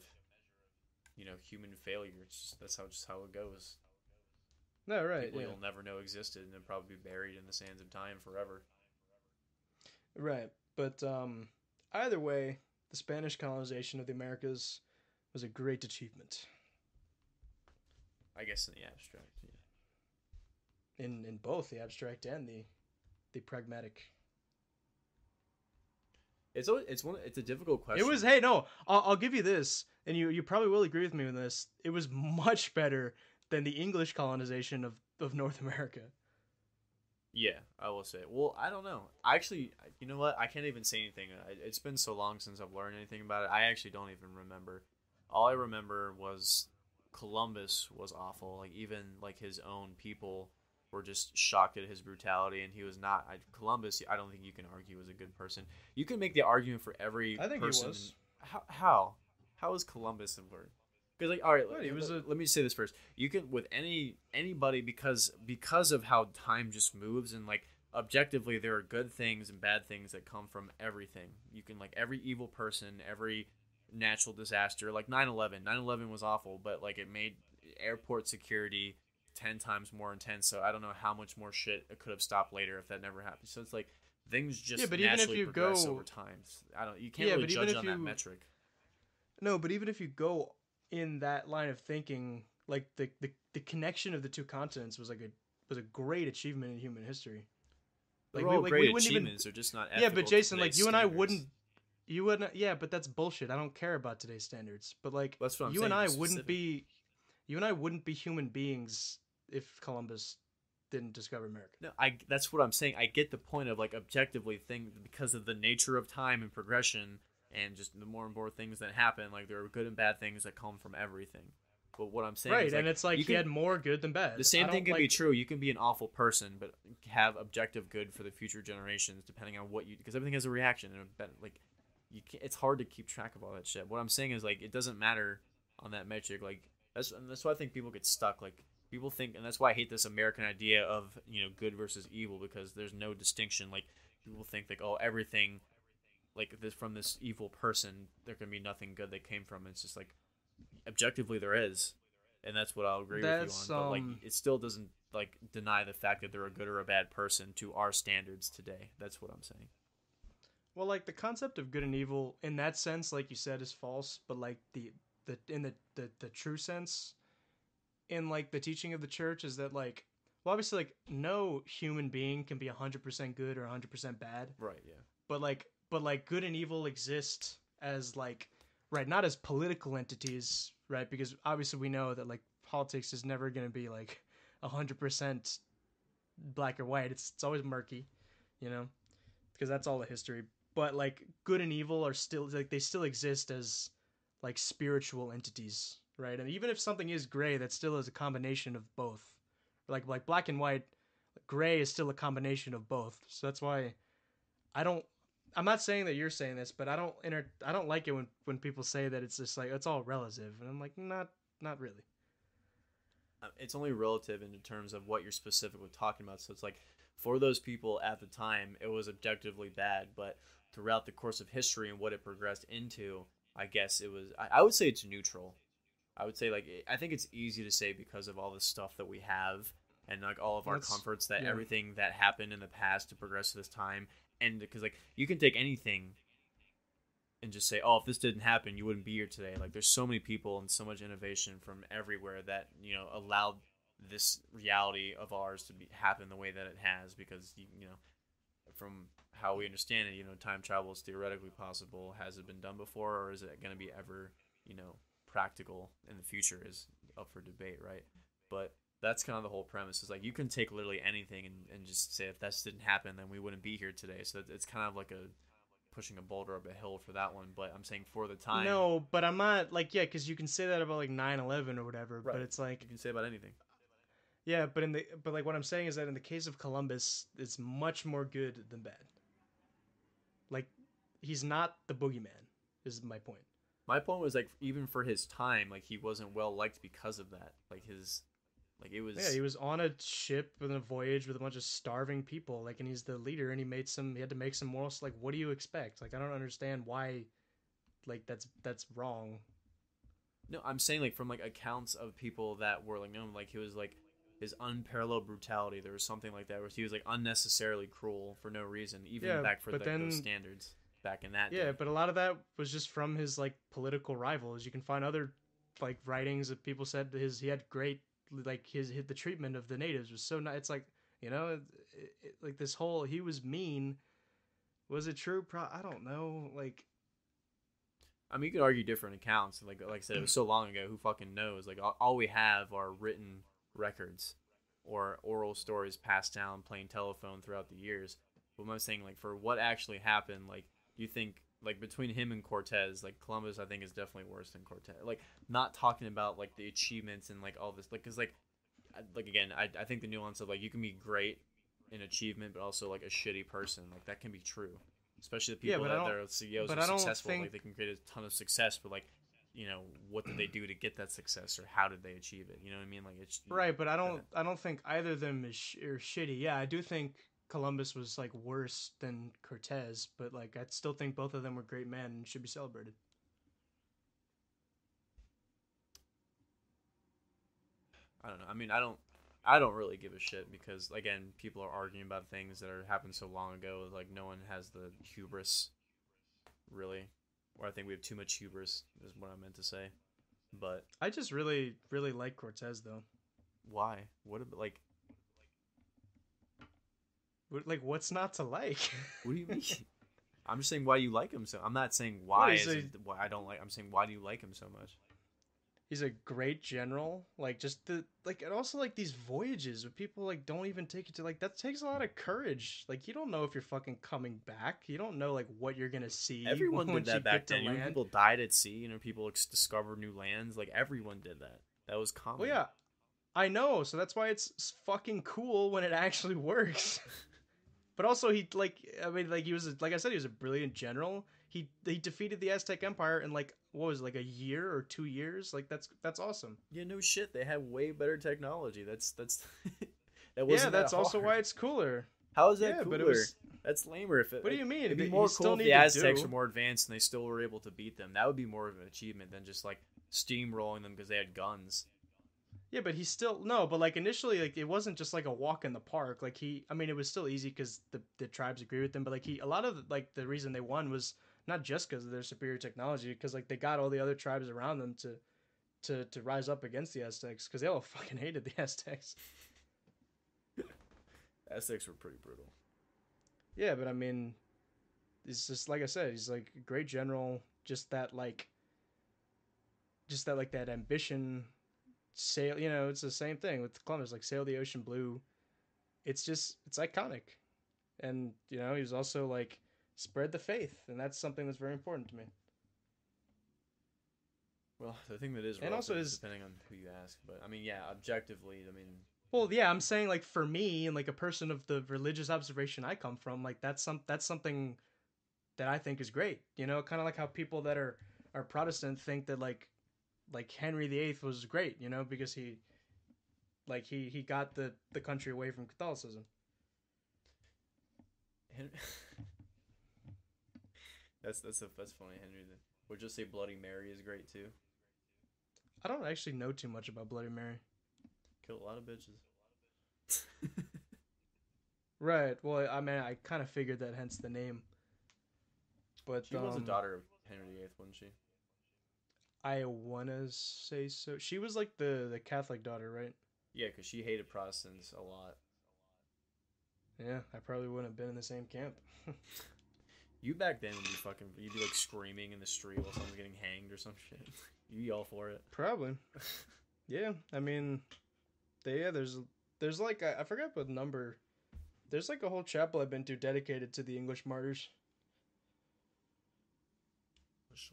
you know human failure. It's just, that's how just how it goes. No, right. People Yeah. you'll never know existed and they'll probably be buried in the sands of time forever. Right. But um, either way, the Spanish colonization of the Americas was a great achievement I guess in the abstract. Yeah. in in both the abstract and the the pragmatic. It's always, it's one it's a difficult question. It was hey no, I'll, I'll give you this, and you you probably will agree with me on this. It was much better than the English colonization of of North America. Yeah, I will say. Well, I don't know. I actually, you know what? I can't even say anything. It's been so long since I've learned anything about it. I actually don't even remember. All I remember was Columbus was awful. Like even like his own people were just shocked at his brutality, and he was not. I, Columbus, I don't think you can argue was a good person. You can make the argument for every. I think he person. was. How how how is Columbus word? Because like all right, let, he was let- a- let me say this first. You can with any anybody because because of how time just moves and like objectively there are good things and bad things that come from everything. You can like every evil person, every natural disaster, like 9/11. 9/11 was awful, but like it made airport security 10 times more intense. So I don't know how much more shit it could have stopped later if that never happened. So it's like things just Yeah, but even if you go- over time. I don't you can't Yeah, really but even judge if on that you- metric. No, but even if you go in that line of thinking, like the the, the connection of the two continents was like a was a great achievement in human history. Like, we- like, great wouldn't even- achievements. They're just not. yeah, but Jason, like you and I wouldn't, you wouldn't. Yeah, but that's bullshit. I don't care about today's standards. But like, That's what I'm you saying, and I wouldn't be, you and I wouldn't be human beings if Columbus didn't discover America. No, I. That's what I'm saying. I get the point of like objectively thing because of the nature of time and progression, and just the more and more things that happen. Like there are good and bad things that come from everything. But what I'm saying, Right, is, and it's like you he can- had more good than bad. the same thing can be true. You can be an awful person, but have objective good for the future generations, depending on what you. Because everything has a reaction, and a like you, can it's hard to keep track of all that shit. What I'm saying is like it doesn't matter on that metric. Like that's and that's why I think people get stuck. Like people think, and that's why I hate this American idea of you know good versus evil because there's no distinction. Like people think like oh everything like this from this evil person there can be nothing good that came from it's just like objectively there is and that's what I'll agree That's, with you on. But um, like, it still doesn't like deny the fact that they're a good or a bad person to our standards today. That's what I'm saying. Well, like the concept of good and evil in that sense, like you said, is false. But like the the in the the, the true sense, in like the teaching of the church, is that like well, obviously, like no human being can be hundred percent good or hundred percent bad, Right. Yeah. but like, but like, good and evil exist as like, right, not as political entities, right? Because obviously, we know that like politics is never going to be like hundred percent black or white. It's it's always murky, you know, because that's all the history. But like, good and evil are still like they still exist as like spiritual entities, right? And even if something is gray, that still is a combination of both. Like like black and white, gray is still a combination of both. So that's why I don't. I'm not saying that you're saying this, but I don't enter. I don't like it when when people say that it's just like it's all relative, and I'm like not not really. Uh, it's only relative in terms of what you're specifically talking about. So it's like for those people at the time, it was objectively bad, but throughout the course of history and what it progressed into, I guess it was. I, I would say it's neutral. I would say like I think it's easy to say because of all the stuff that we have and like all of our That's- comforts that yeah. everything that happened in the past to progress to this time and because like you can take anything and just say oh if this didn't happen you wouldn't be here today like there's so many people and so much innovation from everywhere that you know allowed this reality of ours to be happen the way that it has because you, you know from how we understand it you know time travel is theoretically possible. Has it been done before or is it going to be ever you know practical in the future is up for debate right? But that's kind of the whole premise. Is like you can take literally anything and, and just say if this didn't happen then we wouldn't be here today. So it's kind of like a pushing a boulder up a hill for that one. But i'm saying for the time No, but I'm not like yeah, because you can say that about like 9/11 or whatever, Right. but it's like you can say about anything yeah, but in the but like what I'm saying is that in the case of Columbus, it's much more good than bad. Like he's not the boogeyman. Is my point. my point was like even for his time like he wasn't well liked because of that like his like it was Yeah, he was on a ship with a voyage with a bunch of starving people, like, and he's the leader, and he made some. He had to make some morals. Like, what do you expect? Like, I don't understand why, like, that's that's wrong. No, I'm saying like from like accounts of people that were like known, like he was like his unparalleled brutality. There was something like that where he was like unnecessarily cruel for no reason, even Yeah, back for the, then- those standards back in that. Yeah, day. but a lot of that was just from his like political rivals. You can find other like writings that people said his he had great like his, his the treatment of the natives was so nice. It's like you know, it, it, like this whole he was mean. Was it true? Pro- I don't know. Like I mean, you could argue different accounts. Like like I said, it was so long ago. Who fucking knows? Like all, all we have are written records or oral stories passed down playing telephone throughout the years. But I'm saying like for what actually happened, like you think like between him and Cortez, like Columbus, I think is definitely worse than Cortez. Like not talking about like the achievements and like all this, like because like I- like again, I I think the nuance of like you can be great in achievement, but also like a shitty person, like that can be true. Especially the people I that they're CEOs are successful, like they can create a ton of success, but like you know what did they do to get that success or how did they achieve it? You know what I mean? Like it's right, but I don't Okay. I don't think either of them is sh- are shitty. Yeah, I do think Columbus was like worse than Cortez, but like I still think both of them were great men and should be celebrated. I don't know. I mean, I don't. I don't really give a shit because again, people are arguing about things that are happened so long ago. Like no one has the hubris, really. Or I think we have too much hubris. Is what I meant to say. But I just really really like Cortez though. why? What about like? What- Like what's not to like? What do you mean? I'm just saying why you like him so. I'm not saying why. he's is it why I don't like. I'm saying why do you like him so much? He's a great general. Like just the like and also like these voyages where people like don't even take it to like that takes a lot of courage. Like you don't know if you're fucking coming back. You don't know like what you're gonna see. Everyone did that back then. You know, people died at sea. You know, people ex- discovered new lands. Like everyone did that. That was common. Well, yeah, I know. So that's why it's fucking cool when it actually works. but also, he like I mean, like he was a, like I said, he was a brilliant general. He he defeated the Aztec Empire in like what was it, like a year or two years. Like that's that's awesome. Yeah, no shit. They had way better technology. That's that's that Yeah, wasn't that that's also why it's cooler. How is that yeah, cooler? was- That's lamer. If it, What do you mean? It'd be You more still cool if the Aztecs were more advanced and they still were able to beat them. That would be more of an achievement than just like steamrolling them because they had guns. Yeah, but he still no. But like initially, like it wasn't just like a walk in the park. Like he, I mean, it was still easy because the the tribes agree with them. But like he, a lot of like the reason they won was not just because of their superior technology, because like they got all the other tribes around them to to to rise up against the Aztecs because they all fucking hated the Aztecs. Aztecs were pretty brutal. Yeah, but I mean, it's just like I said, he's like a great general. Just that like, just that like that ambition, sail. You know, it's the same thing with Columbus. Like sail the ocean blue. It's just it's iconic, and you know he was also like spread the faith, and that's something that's very important to me. Well, the thing that is, And also is- depending on who you ask, but I mean, yeah, objectively, I mean, Well, yeah, I'm saying like for me and like a person of the religious observation I come from, like that's some that's something that I think is great. You know, kind of like how people that are are Protestant think that like like Henry VIII was great. You know, because he like he he got the the country away from Catholicism. That's that's a, that's funny, Henry. The, would just say Bloody Mary is great too. I don't actually know too much about Bloody Mary. Killed a lot of bitches. Right. Well, I mean, I kind of figured that, hence the name. But she was a um, daughter of Henry VIII, wasn't she? I wanna say so. She was like the the Catholic daughter, right? Yeah, because she hated Protestants a lot. Yeah, I probably wouldn't have been in the same camp. You back then would be fucking. You'd be like screaming in the street while someone's getting hanged or some shit. You'd be all for it. Probably. Yeah, I mean, they, yeah. There's there's like I, I forgot what number. There's like a whole chapel I've been to dedicated to the English martyrs.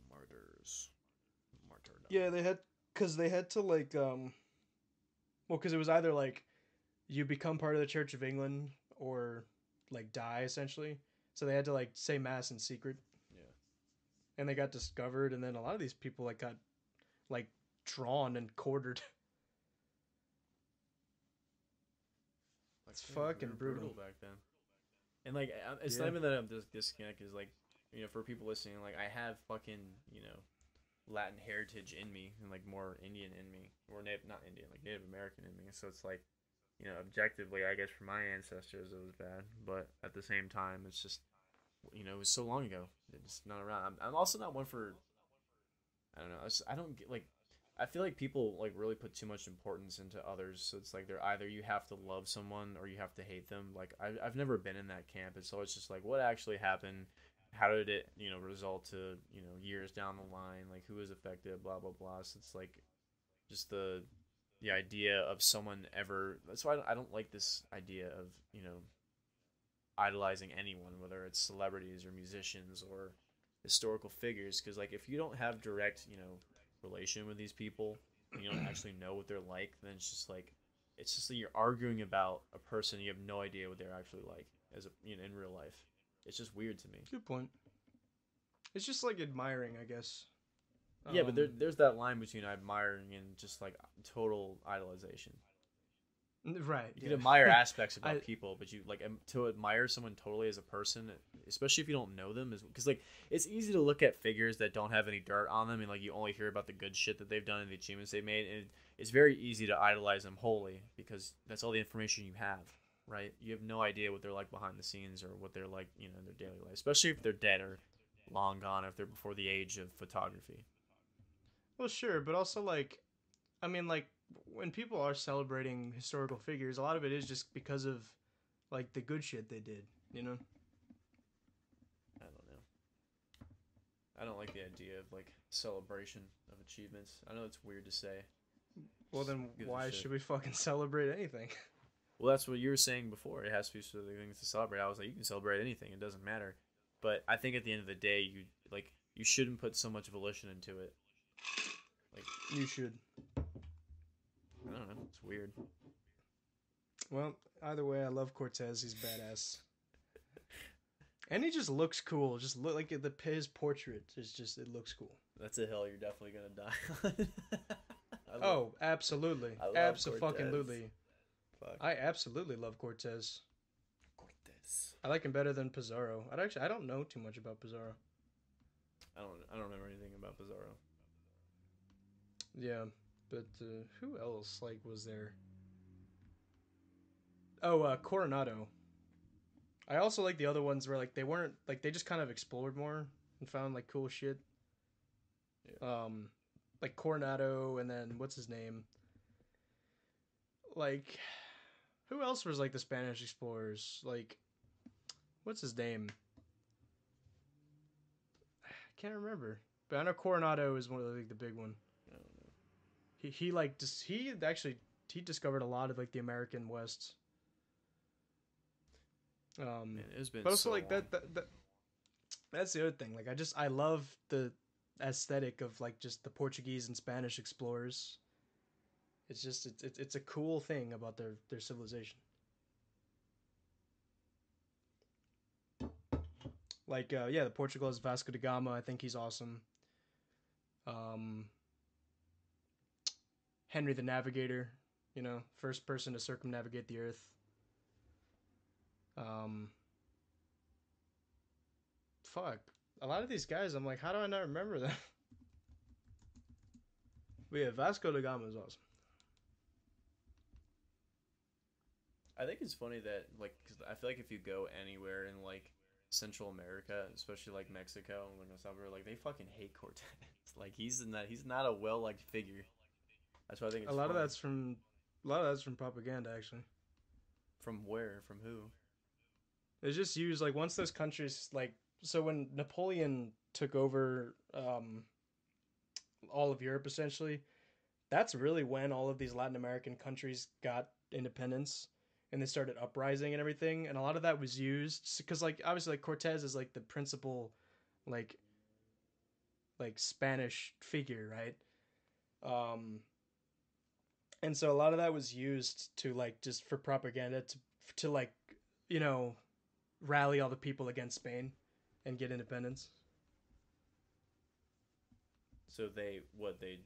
Martyrs. Martyrdom. Yeah, they had because they had to like um, well, because it was either like you become part of the Church of England or like die essentially. So they had to like say mass in secret. Yeah. And they got discovered, and then a lot of these people like got like drawn and quartered. It's fucking were brutal. back then. And like, it's Yeah. not even that I'm just disconnected. Is like, you know, for people listening, like, I have fucking, you know, Latin heritage in me, and like more Indian in me, or Native, not Indian, like Native American in me. So it's like, you know, objectively, I guess for my ancestors it was bad, but at the same time, it's just, you know, it was so long ago. It's not around. I'm, I'm also not one for. I don't know. I, don't get like. I feel like people like really put too much importance into others. So it's like they're either you have to love someone or you have to hate them. Like I, I've never been in that camp, and so it's just like what actually happened. How did it, you know, result to you know years down the line? Like who was affected? Blah blah blah. So it's like just the the idea of someone ever. That's why I don't, I don't like this idea of you know idolizing anyone, whether it's celebrities or musicians or historical figures. Because like if you don't have direct, you know, relation with these people, and you don't actually know what they're like, then it's just like it's just that you're arguing about a person you have no idea what they're actually like as a you know in real life. It's just weird to me. Good point. It's just like admiring, I guess. Yeah, but there, Um, there's that line between admiring and just like total idolization. right. You yeah. can admire aspects about I- people, but you like to admire someone totally as a person, especially if you don't know them, is because like it's easy to look at figures that don't have any dirt on them, and like you only hear about the good shit that they've done and the achievements they've made, and it's very easy to idolize them wholly because that's all the information you have, right? You have no idea what they're like behind the scenes or what they're like, you know, in their daily life, especially if they're dead or long gone, if they're before the age of photography. Well, sure, but also like, I mean, like when people are celebrating historical figures, a lot of it is just because of like the good shit they did. You know. I don't know. I don't like the idea of like celebration of achievements. I know it's weird to say. Well, then why should we fucking celebrate anything? Well, that's what you were saying before. It has to be specific things to celebrate. I was like, you can celebrate anything. It doesn't matter. But I think at the end of the day, you like you shouldn't put so much volition into it. Like you should. I don't know. It's weird. Well, either way, I love Cortez. He's badass. And he just looks cool. Just look like the his portrait is just it looks cool. That's a hill you're definitely gonna die on. Love- Oh, absolutely, absolutely. fuck. I absolutely love Cortez. Cortez. I like him better than Pizarro. I actually I don't know too much about Pizarro. I don't. I don't remember anything about Pizarro. Yeah, but uh, who else like was there? Oh, uh, Coronado. I also like the other ones where like they weren't like they just kind of explored more and found like cool shit. Um, like Coronado, and then what's his name? Like, who who else was like the Spanish explorers? Like, what's his name? I can't remember. But I know Coronado is one of the, like the big one. I don't know. He he like dis- he actually he discovered a lot of like the American West. Um, Man, it's been but also so like that, that that that's the other thing. Like I just I love the aesthetic of like just the Portuguese and Spanish explorers. It's just it's it's, it's a cool thing about their their civilization. Like uh, yeah, the Portugal is Vasco da Gama. I think he's awesome. Um, Henry the Navigator, you know, first person to circumnavigate the Earth. Um, fuck, a lot of these guys, I'm like, how do I not remember them? but yeah, Vasco da Gama is awesome. I think it's funny that like cause I feel like if you go anywhere in like Central America, especially like Mexico and like El like they fucking hate Cortez. like he's not he's not a well liked figure. That's why I think a lot of that's from a lot of that's from propaganda actually. from where from who. It's just used like once those countries like so when Napoleon took over um all of Europe essentially, that's really when all of these Latin American countries got independence and they started uprising and everything and a lot of that was used because like obviously like Cortez is like the principal like like Spanish figure, right? Um and so a lot of that was used to like just for propaganda to to like you know rally all the people against Spain and get independence. So they what they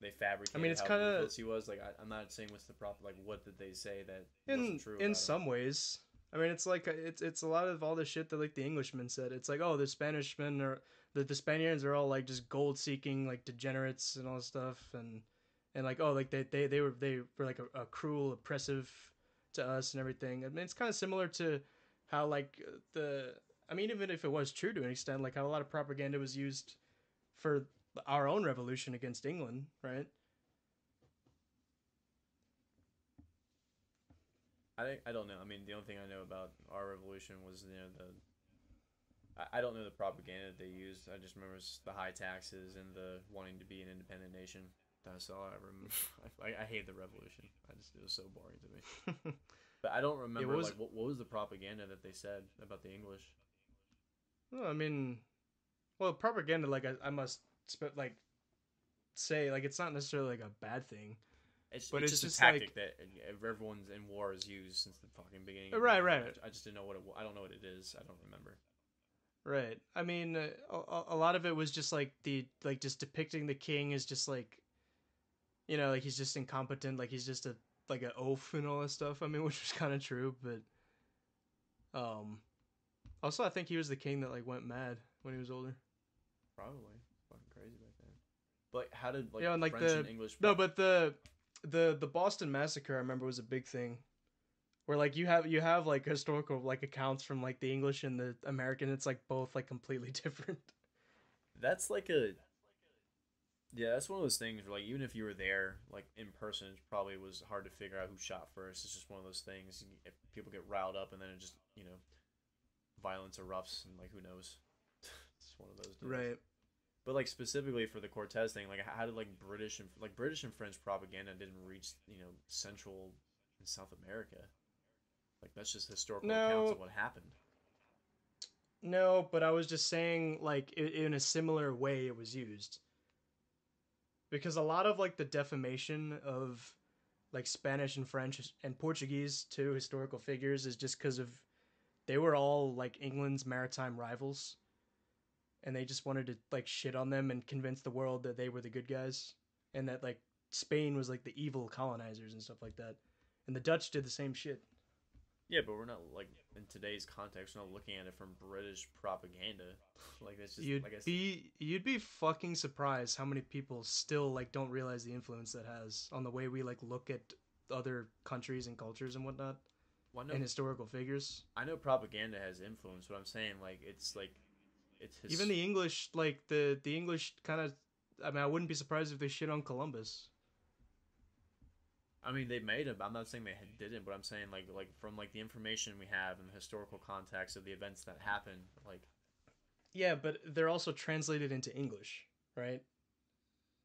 they fabricated. I mean, it's kinda- ruthless he was. Like I, I'm not saying what's the prop. Like what did they say that In wasn't true? in about him? some ways, I mean, it's like it's it's a lot of all the shit that like the Englishmen said. It's like oh, the Spanishmen are the the Spaniards are all like just gold seeking like degenerates and all this stuff and and like oh like they they they were they were like a, a cruel oppressive to us and everything. I mean, it's kind of similar to how like the I mean, even if it was true to an extent, like how a lot of propaganda was used for our own revolution against England, right? I I don't know. I mean, the only thing I know about our revolution was you know the. I, I don't know the propaganda they used. I just remember the high taxes and the wanting to be an independent nation. That's all I remember. I, I hate the revolution. I just it was so boring to me. But I don't remember was- like what, what was the propaganda that they said about the English. Well, I mean, well, propaganda, like I, I must sp- like say, like it's not necessarily like a bad thing. It's, But it's, it's just, just a like- tactic that uh, everyone's in war has used since the fucking beginning. Right, right. I just- I just didn't know what it. I don't know what it is. I don't remember. Right. I mean, uh, a, a lot of it was just like the like just depicting the king as just like, you know, like he's just incompetent, like he's just a like an oaf and all that stuff. I mean, which was kind of true, but um, also I think he was the king that like went mad when he was older. Probably fucking crazy back then. But how did like, Yeah, and, like, French the- and English? No, but the the the Boston massacre I remember was a big thing. Where like you have you have like historical like accounts from like the English and the American it's like both like completely different. That's like a yeah, that's one of those things where like even if you were there like in person, it probably was hard to figure out who shot first. It's just one of those things. People get riled up and then it just you know violence erupts and like who knows. it's one of those deals. Right. But like specifically for the Cortez thing, like how did like British and like British and French propaganda didn't reach you know Central and South America? Like that's just historical accounts of what happened. No, but I was just saying like in a similar way it was used. Because a lot of like the defamation of like Spanish and French and Portuguese to historical figures is just because of they were all like England's maritime rivals. And they just wanted to like shit on them and convince the world that they were the good guys and that like Spain was like the evil colonizers and stuff like that. And the Dutch did the same shit. Yeah, but we're not like in today's context. We're not looking at it from British propaganda. like that's just you'd like be you'd be fucking surprised how many people still like don't realize the influence that has on the way we like look at other countries and cultures and whatnot well, know and historical figures. I know propaganda has influence, but I'm saying like it's like it's his, Even the English, like the the English, kind of. I mean, I wouldn't be surprised if they shit on Columbus. I mean, they made it. I'm not saying they didn't, but I'm saying like like from like the information we have and the historical context of the events that happened, like Yeah, but they're also translated into English, right?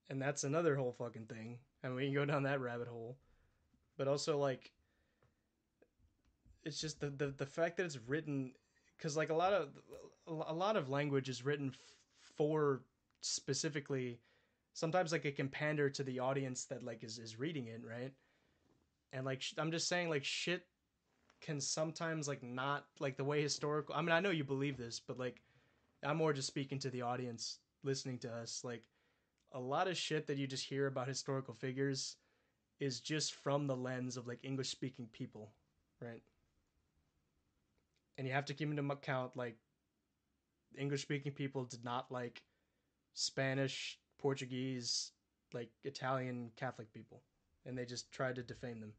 And that's another whole fucking thing. And we can go down that rabbit hole. But also like it's just the the, the fact that it's written cuz like a lot of a lot of language is written for specifically sometimes like it can pander to the audience that like is is reading it, right? And like sh- I'm just saying like shit can sometimes like not like the way historical I mean I know you believe this, but like I'm more just speaking to the audience listening to us. Like a lot of shit that you just hear about historical figures is just from the lens of like English speaking people, right? And you have to keep into account like English speaking people did not like Spanish, Portuguese, like Italian Catholic people, and they just tried to defame them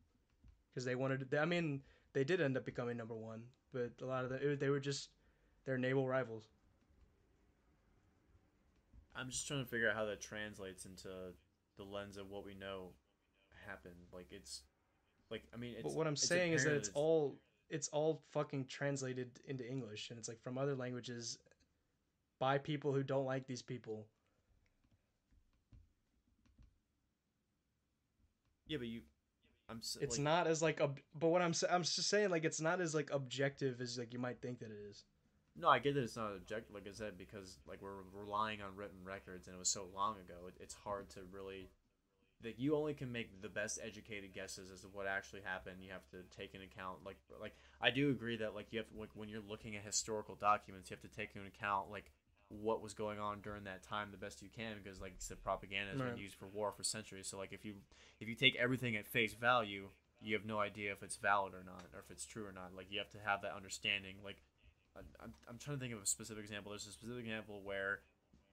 because they wanted. To, I mean, they did end up becoming number one, but a lot of the they were just their naval rivals. I'm just trying to figure out how that translates into the lens of what we know happened. Like it's like I mean, it's, but what I'm it's saying is that apparent it's all it's all fucking translated into English, and it's like from other languages by people who don't like these people. Yeah, but you, I'm s- It's like, not as like ob- but what I'm I'm just saying like it's not as like objective as like you might think that it is. No, I get that it's not objective, like I said, because like we're relying on written records, and it was so long ago. It, it's hard to really, like you only can make the best educated guesses as to what actually happened. You have to take into account, like, like I do agree that like you have to, like when you're looking at historical documents, you have to take into account like what was going on during that time the best you can, because like I said, propaganda has Right. been used for war for centuries. So like if you if you take everything at face value, you have no idea if it's valid or not, or if it's true or not. Like you have to have that understanding, like. I'm, I'm trying to think of a specific example. There's a specific example where,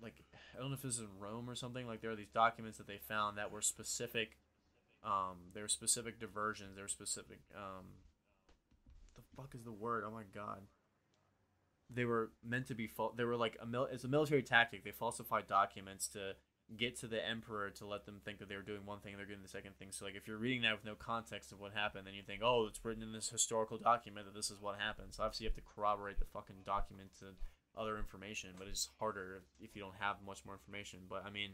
like, I don't know if this is in Rome or something. Like, there are these documents that they found that were specific. Um, there were specific diversions. There were specific. Um, the fuck is the word? Oh my god. They were meant to be fal- They were like a mil- It's a military tactic. They falsified documents to get to the emperor to let them think that they were doing one thing and they're doing the second thing. So like if you're reading that with no context of what happened, then you think, oh, it's written in this historical document that this is what happened. So obviously you have to corroborate the fucking document to other information, but it's harder if you don't have much more information. But I mean,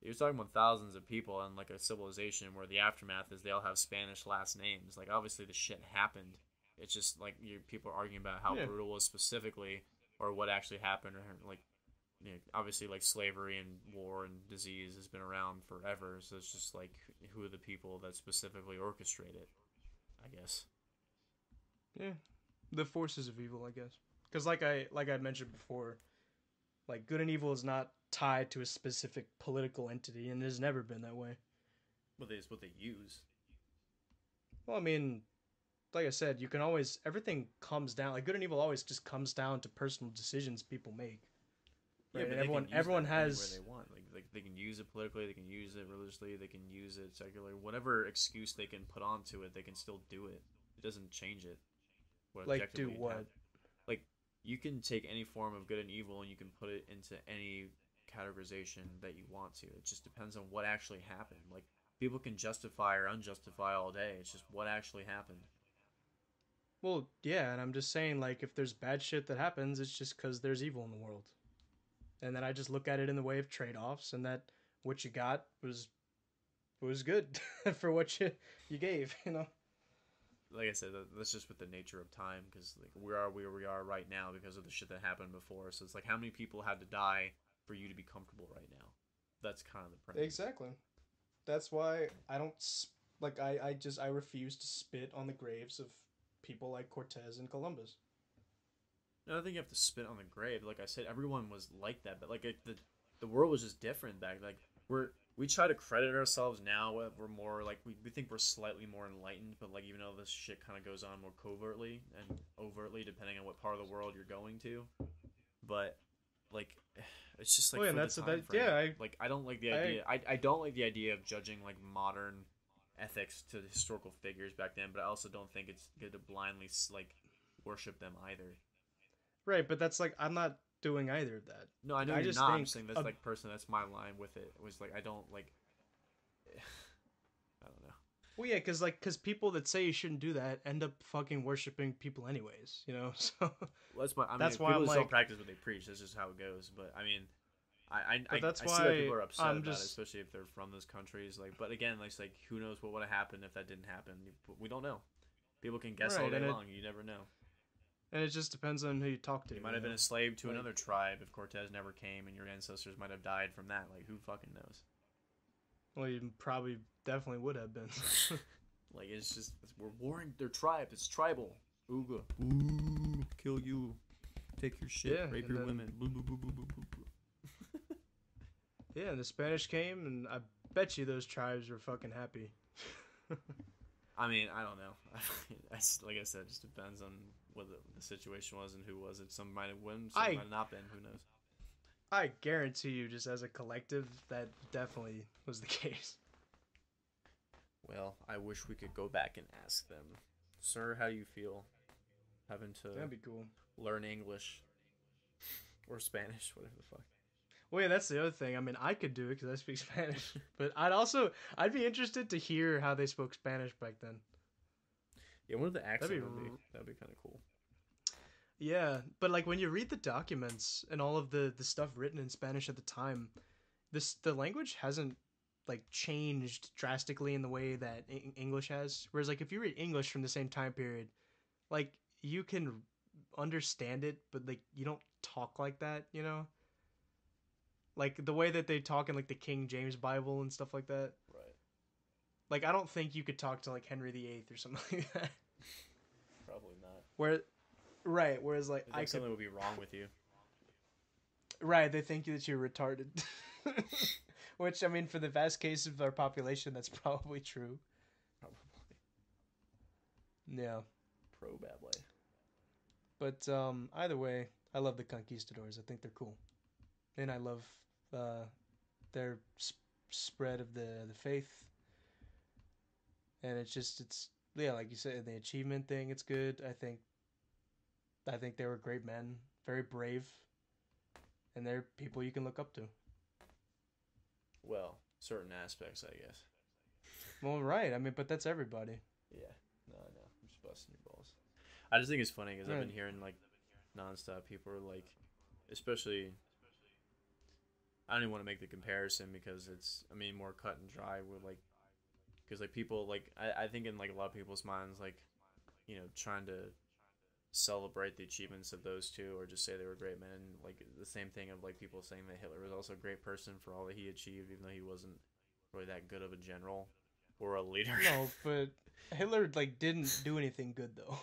you're talking about thousands of people and like a civilization where the aftermath is they all have Spanish last names. Like obviously the shit happened. It's just like you people are arguing about how Yeah. brutal it was specifically or what actually happened or like you know, obviously like slavery and war and disease has been around forever so it's just like who are the people that specifically orchestrate it i guess Yeah, the forces of evil, I guess. Because like I like I mentioned before, like good and evil is not tied to a specific political entity, and it has never been that way. what they what they use Well, I mean, like I said, you can always everything comes down like good and evil always just comes down to personal decisions people make. Right, but and everyone everyone has they want. Like, like they can use it politically they can use it religiously they can use it secularly. Whatever excuse they can put onto it they can still do it. It doesn't change it. What like do what? like you can take any form of good and evil and you can put it into any categorization that you want to. It just depends on what actually happened. Like people can justify or unjustify all day. It's just what actually happened Well, yeah, and I'm just saying like if there's bad shit that happens, it's just because there's evil in the world, and then I just look at it in the way of trade offs, and that what you got was was good for what you you gave, you know. like I said, that's just with the nature of time because like we are where we are right now because of the shit that happened before. So it's like how many people had to die for you to be comfortable right now? That's kind of the premise. Exactly. That's why I don't s- like I I just I refuse to spit on the graves of people like Cortez and Columbus. No, I think you have to spit on the grave. Like I said, everyone was like that, but like it, the the world was just different back. Like we're we try to credit ourselves now. uh, We're more like we, we think we're slightly more enlightened, but like even though this shit kind of goes on more covertly and overtly, depending on what part of the world you're going to. But like, it's just like Oh, yeah, for the that's- time that- frame. yeah, I- like I don't like the I- idea. I, I don't like the idea of judging like modern ethics to the historical figures back then, but I also don't think it's good to blindly like worship them either. Right, but that's like I'm not doing either of that. No, I know I you're just not. I'm think saying that's a- like person. That's my line with it. It was like I don't like. I don't know. Well, yeah, because like, because people that say you shouldn't do that end up fucking worshiping people anyways. You know, so Well, that's why I mean, That's why people I'm like- don't practice what they preach. That's just how it goes. But I mean, I I, But I, that's I see that people are upset I'm about just- it, especially if they're from those countries. Like, but again, like, like who knows what would have happened if that didn't happen? We don't know. People can guess all Right, day and it- long. You never know. and it just depends on who you talk to. You might have been a slave to Like- another tribe if Cortez never came, and your ancestors might have died from that. Like, who fucking knows? Well, you probably definitely would have been. Like, it's just it's, we're warring their tribe. It's tribal. Ooga. Ooh, kill you. Take your shit. Yeah, rape your then- women. Boo, boo, boo, boo, boo, boo, boo. Yeah, and the Spanish came, and I bet you those tribes were fucking happy. I mean, I don't know. Like I said, it just depends on what the, the situation was and who was it. Some might have won, some I- might have not been. Who knows? I guarantee you, just as a collective, that definitely was the case. Well, I wish we could go back and ask them, sir, how do you feel having to That'd be cool. learn English or Spanish, whatever the fuck? Well, yeah, that's the other thing. I mean, I could do it because I speak Spanish, but I'd also I'd be interested to hear how they spoke Spanish back then. Yeah, what the accent be would be? That'd be kind of cool. Yeah, but like when you read the documents and all of the the stuff written in Spanish at the time, this the language hasn't like changed drastically in the way that English has. Whereas like if you read English from the same time period, like you can understand it, but like you don't talk like that, you know? Like the way that they talk in like the King James Bible and stuff like that. Right. Like I don't think you could talk to like Henry VIII or something like that. Probably not. Where right, whereas like I I think could something would be wrong with you. Right, they think you that you're retarded. Which I mean, for the vast case of our population, that's probably true. Probably. Yeah, Pro Babble. but um, either way, I love the conquistadors. I think they're cool, and I love uh, their sp- spread of the the faith. And it's just it's yeah, like you said, the achievement thing. It's good. I think. I think they were great men, very brave, and they're people you can look up to. Well, certain aspects, I guess. Well, right. I mean, but that's everybody. Yeah. No, I know. I'm just busting your balls. I just think it's funny because I've been hearing like nonstop. People are like, especially. I don't even want to make the comparison because it's, I mean, more cut and dry. With like, because like people like I, I think in like a lot of people's minds like, you know, trying to celebrate the achievements of those two or just say they were great men. Like the same thing of like people saying that Hitler was also a great person for all that he achieved, even though he wasn't really that good of a general or a leader. No, but Hitler like didn't do anything good though.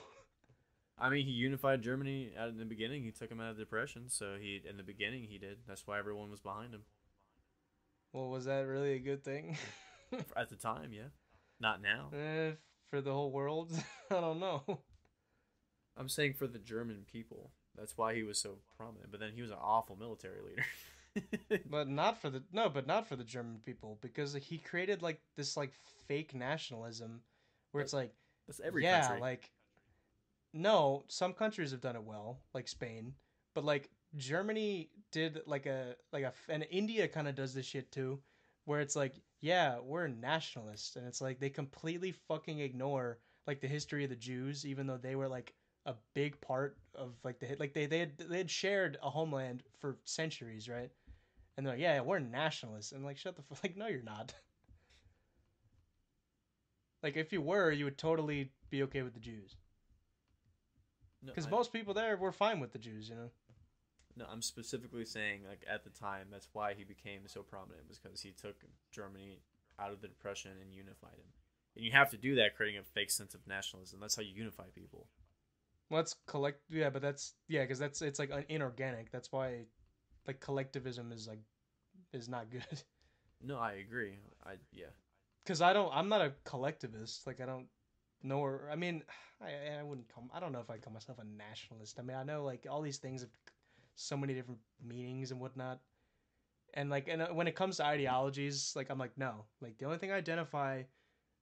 I mean, he unified Germany out in the beginning. He took him out of the depression. So he, in the beginning, he did. That's why everyone was behind him Well, was that really a good thing? at the time. Yeah, not now. eh, for the whole world, I don't know. I'm saying for the German people. That's why he was so prominent. But then he was an awful military leader. But not for the no, but not for the German people because he created like this like fake nationalism, where it's like That's every yeah, country. like no, some countries have done it well, like Spain, but like Germany did like a like a and India kind of does this shit too, where it's like yeah, we're nationalists, and it's like they completely fucking ignore like the history of the Jews, even though they were like a big part of like the like they they had they had shared a homeland for centuries, right? And they're like, yeah, we're nationalists, and like shut the fuck, like no, you're not. Like if you were, you would totally be okay with the Jews. No, Because I- most people there were fine with the Jews, you know. No, I'm specifically saying like at the time that's why he became so prominent was because he took Germany out of the depression and unified him. And you have to do that, creating a fake sense of nationalism. That's how you unify people. Well, that's collect. Yeah, but that's yeah, because that's it's like inorganic. That's why, like collectivism is like, is not good. No, I agree. I yeah. Because I don't. I'm not a collectivist. Like I don't know. Or I mean, I I wouldn't come. I don't know if I call myself a nationalist. I mean, I know like all these things have so many different meanings and whatnot. And like, and uh, when it comes to ideologies, like I'm like no. Like the only thing I identify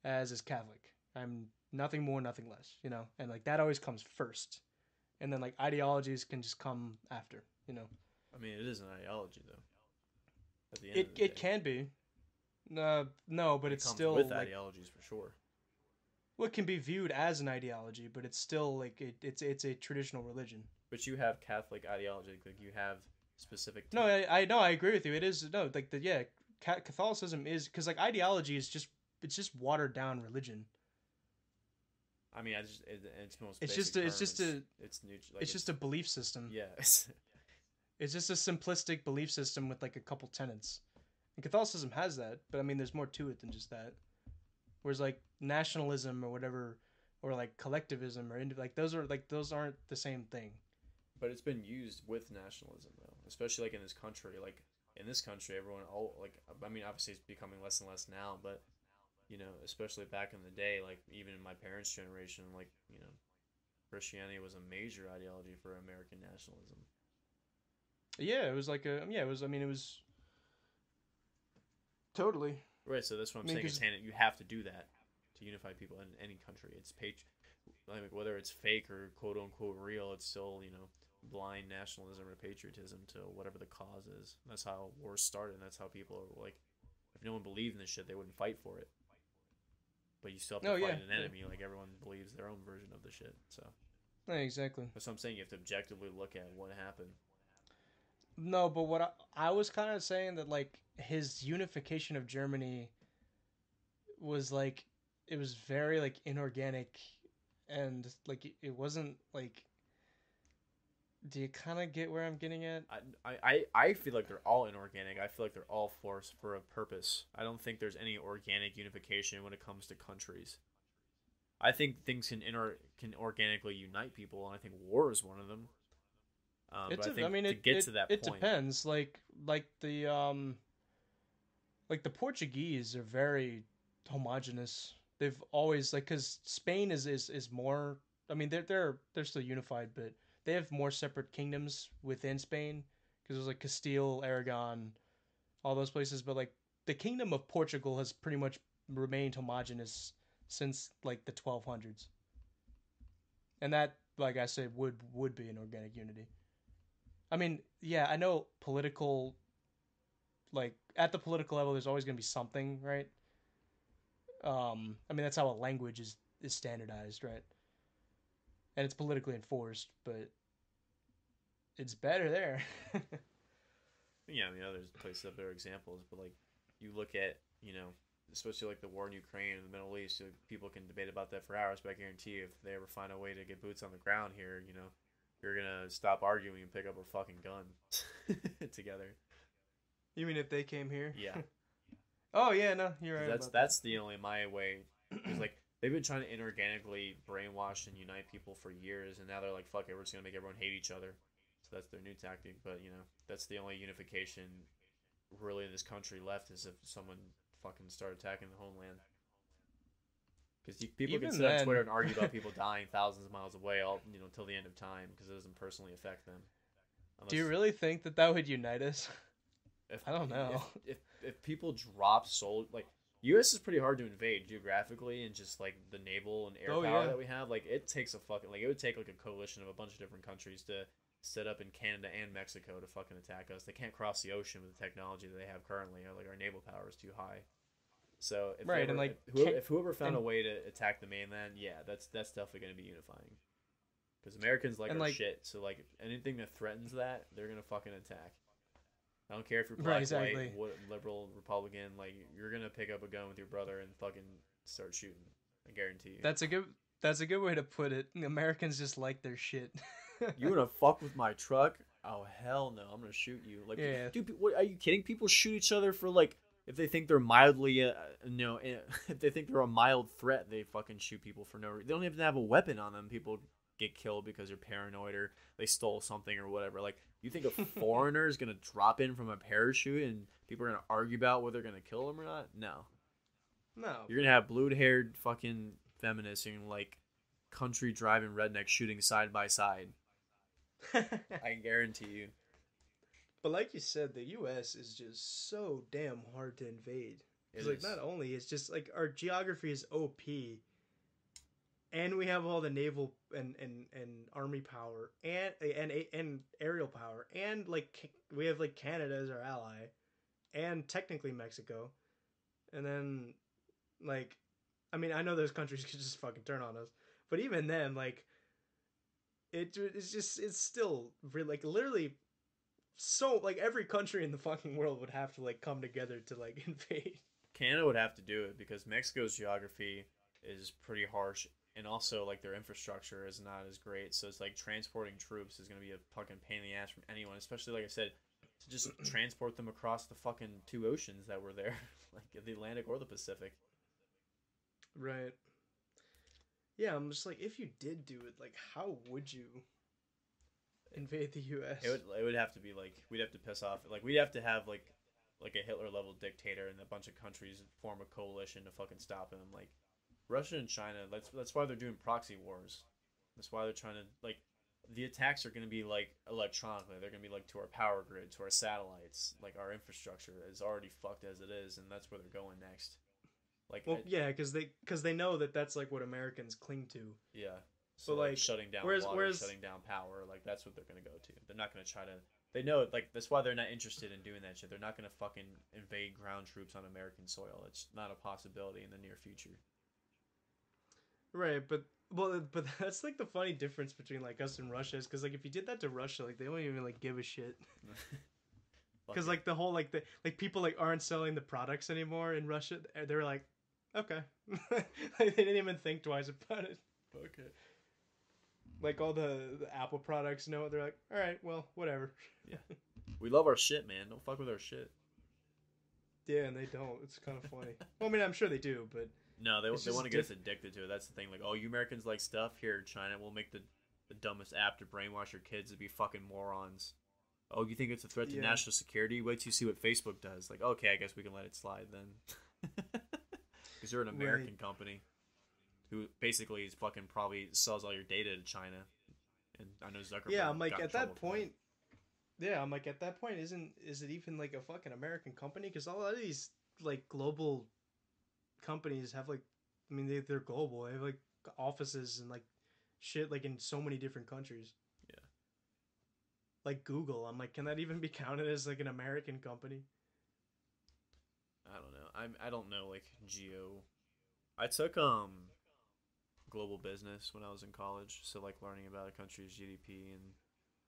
as is Catholic. I'm nothing more, nothing less. You know, and like that always comes first, and then like ideologies can just come after. You know. I mean, it is an ideology though. At the end It it day. can be. Uh, no, but It it's still with like, ideologies for sure. What can be viewed as an ideology, but it's still like it, it's it's a traditional religion. But you have Catholic ideology, like you have specific. No, I, I know I agree with you. It is no like the yeah Catholicism is because like ideology is just it's just watered down religion. I mean, I just it, it's most. It's just a- it's just a- It's neut- like it's just a belief system. yeah. It's just a simplistic belief system with like a couple tenets. And Catholicism has that, but I mean, there's more to it than just that. Whereas like nationalism or whatever, or like collectivism or indi- like those are like those aren't the same thing. But it's been used with nationalism though, especially like in this country. Like in this country, everyone all like I mean, obviously it's becoming less and less now, but you know, especially back in the day, like even in my parents' generation, like you know, Christianity was a major ideology for American nationalism. Yeah, it was like a yeah, it was. I mean, it was totally. Right. So that's what I'm I mean, saying. 'cause- It's hand- you have to do that to unify people in any country. It's page, like whether it's fake or quote unquote real, it's still you know blind nationalism or patriotism to whatever the cause is. That's how wars started. And that's how people are like, if no one believed in this shit, they wouldn't fight for it. But you still have to Oh, fight yeah, an enemy. Like everyone believes their own version of the shit. So Yeah, exactly. that's what I'm saying. You have to objectively look at what happened. No, but what I, I was kind of saying that like his unification of Germany was like it was very like inorganic and like it- it wasn't like do you kind of get where I'm getting at? I, I, I feel like they're all inorganic. I feel like they're all forced for a purpose. I don't think there's any organic unification when it comes to countries. I think things can inor- can organically unite people, and I think war is one of them. Um, It's but I a- think I mean to it, get it, to that it point, depends like like the um like the Portuguese are very homogenous. They've always like cuz Spain is is is more I mean they're they're they're still unified but they have more separate kingdoms within Spain because there's like Castile, Aragon, all those places but like the kingdom of Portugal has pretty much remained homogenous since like the 1200s. And that like I said would would be an organic unity. I mean, yeah, I know political like at the political level there's always going to be something, right? Um I mean that's how a language is is standardized, right? And it's politically enforced, but it's better there. yeah, I mean, there's places that there are examples, but like you look at, you know, especially like the war in Ukraine and the Middle East, like, people can debate about that for hours, but I guarantee you, if they ever find a way to get boots on the ground here, you know, you're gonna stop arguing and pick up a fucking gun together. you mean if they came here? Yeah, Oh yeah, no, you're right. that's about that. that's the only my way. Is like they've been trying to inorganically brainwash and unite people for years, and now they're like, "Fuck it, we're just gonna make everyone hate each other." So that's their new tactic. But you know, that's the only unification really in this country left is if someone fucking start attacking the homeland. Because people Even can sit on Twitter and argue about people dying thousands of miles away, all you know, till the end of time, because it doesn't personally affect them. Do you really think that that would unite us? if, I don't know. If, if if people drop sold like U.S. is pretty hard to invade geographically and just like the naval and air Oh, power yeah. that we have. Like it takes a fucking like it would take like a coalition of a bunch of different countries to set up in Canada and Mexico to fucking attack us. They can't cross the ocean with the technology that they have currently. Like our naval power is too high. So if Right, ever, and, like, if whoever, if whoever found a way to attack the mainland, yeah, that's that's definitely going to be unifying. Because Americans like And, our like- shit, so like anything that threatens that, they're gonna fucking attack. I don't care if you're Right, black, exactly. white, what, liberal, Republican. Like you're gonna pick up a gun with your brother and fucking start shooting. I guarantee you. That's a good. That's a good way to put it. Americans just like their shit. you wanna fuck with my truck? Oh hell no! I'm gonna shoot you. Like, Yeah. dude, what, are you kidding? People shoot each other for like if they think they're mildly, uh, you know, eh, if they think they're a mild threat, they fucking shoot people for no reason. They don't even have a weapon on them. People get killed because they're paranoid or they stole something or whatever. Like, you think a foreigner is gonna drop in from a parachute and people are gonna argue about whether they're gonna kill them or not? No. no. You're gonna have blue-haired fucking feminists and like country driving rednecks shooting side by side. I guarantee you. but like you said, the U.S. is just so damn hard to invade. It's like not only it's just like our geography is OP, and we have all the naval and and, and army power and and and aerial power, and like we have like Canada as our ally, and technically Mexico, and then like. I mean, I know those countries could just fucking turn on us, but even then, like, it it's just it's still really like literally so like every country in the fucking world would have to like come together to like invade. Canada would have to do it because Mexico's geography is pretty harsh, and also like their infrastructure is not as great. So it's like transporting troops is gonna be a fucking pain in the ass from anyone, especially like I said, to just transport them across the fucking two oceans that were there, like the Atlantic or the Pacific. Right. Yeah, I'm just like, if you did do it, like, how would you invade the U.S.? It would it would have to be like we'd have to piss off like we'd have to have like like a Hitler level dictator and a bunch of countries form a coalition to fucking stop him. Like Russia and China, that's that's why they're doing proxy wars. That's why they're trying to like the attacks are going to be like electronically. They're going to be like to our power grid, to our satellites. Like our infrastructure is already fucked as it is, and that's where they're going next. Like well, I- yeah, because they because they know that that's like what Americans cling to. Yeah. So But, like, like, shutting down whereas- water, whereas- shutting down power, like that's what they're gonna go to. They're not gonna try to. They know like that's why they're not interested in doing that shit. They're not gonna fucking invade ground troops on American soil. It's not a possibility in the near future. Right, but well, but that's like the funny difference between like us and Russia is because like if you did that to Russia, like they don't even like give a shit. Because like the whole like the like people like aren't selling the products anymore in Russia. They're like, okay, like, they didn't even think twice about it. it. okay. Like all the, the Apple products, know, they're like, all right, well, whatever. yeah, We love our shit, man. Don't fuck with our shit. Yeah, and they don't. It's kind of funny. well, I mean, I'm sure they do, but No, they, they want to get us addicted to it. That's the thing. Like, oh, you Americans like stuff here, China. We'll make the the dumbest app to brainwash your kids to be fucking morons. Oh, you think it's a threat to Yeah. national security? Wait till you see what Facebook does. Like, okay, I guess we can let it slide then. Because you're an American company who basically is fucking probably sells all your data to China. And I know Zuckerberg. yeah, I'm like at that point. Yeah, I'm like at that point. Isn't is it even like a fucking American company? Because a lot of these like global companies have like, I mean, they they're global. They have like offices and like shit like in so many different countries. Yeah. Like Google, I'm like, can that even be counted as like an American company? I don't know. I'm I don't know like geo. I took um global business when I was in college, so like learning about a country's GDP and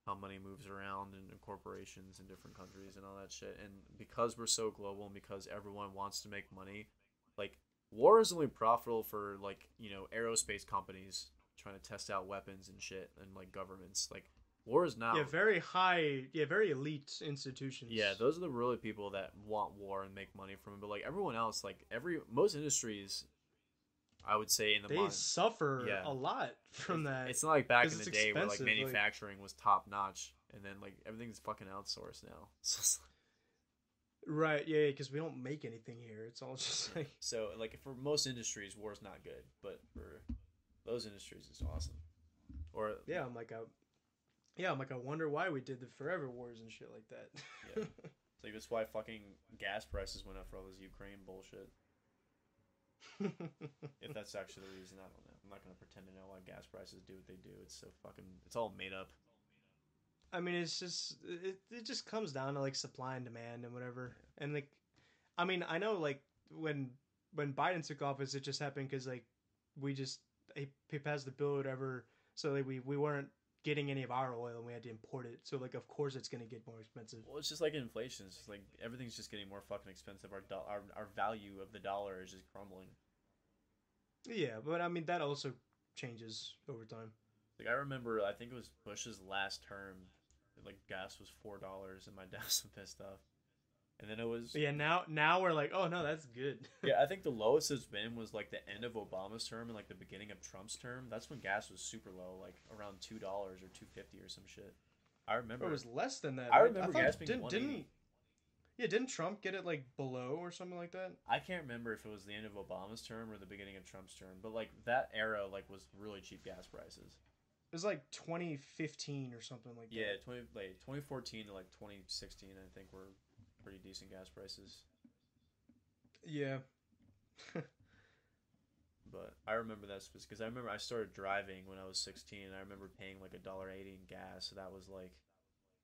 how money moves around and in corporations in different countries and all that shit. And because we're so global and because everyone wants to make money, like war is only profitable for like, you know, aerospace companies trying to test out weapons and shit and like governments. Like war is not Yeah, very high. Yeah, very elite institutions. yeah, those are the really people that want war and make money from it. But like everyone else, like every most industries, I would say in the they mon- suffer Yeah. a lot from that. It's not like back in the day where like expensive, like- manufacturing was top notch, and then like everything's fucking outsourced now. So, it's like- Right, yeah, because we don't make anything here. It's all just like so like for most industries, war's not good, but for those industries, it's awesome. Or yeah. I'm like, I, yeah, I'm like, I wonder why we did the forever wars and shit like that. Yeah. it's like that's why fucking gas prices went up for all this Ukraine bullshit. If that's actually the reason, I don't know. I'm not gonna pretend to know why gas prices do what they do. It's so fucking. It's all made up. I mean, it's just it, it just comes down to like supply and demand and whatever. And like, I mean, I know like when when Biden took office, it just happened because like we just he, he passed the bill or whatever, so like we we weren't getting any of our oil and we had to import it. So like, of course, it's gonna get more expensive. Well, it's just like inflation. It's just like everything's just getting more fucking expensive. Our do- our our value of the dollar is just crumbling. Yeah, but I mean that also changes over time. Like I remember, I think it was Bush's last term. Like gas was four dollars, and my dad was pissed off. And then it was yeah, now now we're like, oh no, that's good. yeah. I think the lowest it's been was like the end of Obama's term and like the beginning of Trump's term. That's when gas was super low, like around two dollars or two fifty or some shit. I remember it was less than that. I right? remember thought- gas being didn't, didn't yeah didn't Trump get it like below or something like that? I can't remember if it was the end of Obama's term or the beginning of Trump's term, but like that era like was really cheap gas prices. It was like 2015 or something like Yeah, that. twenty like twenty fourteen to like twenty sixteen, I think were pretty decent gas prices. Yeah. But I remember that because I remember I started driving when I was sixteen, and I remember paying like a dollar eighty in gas. So that was like,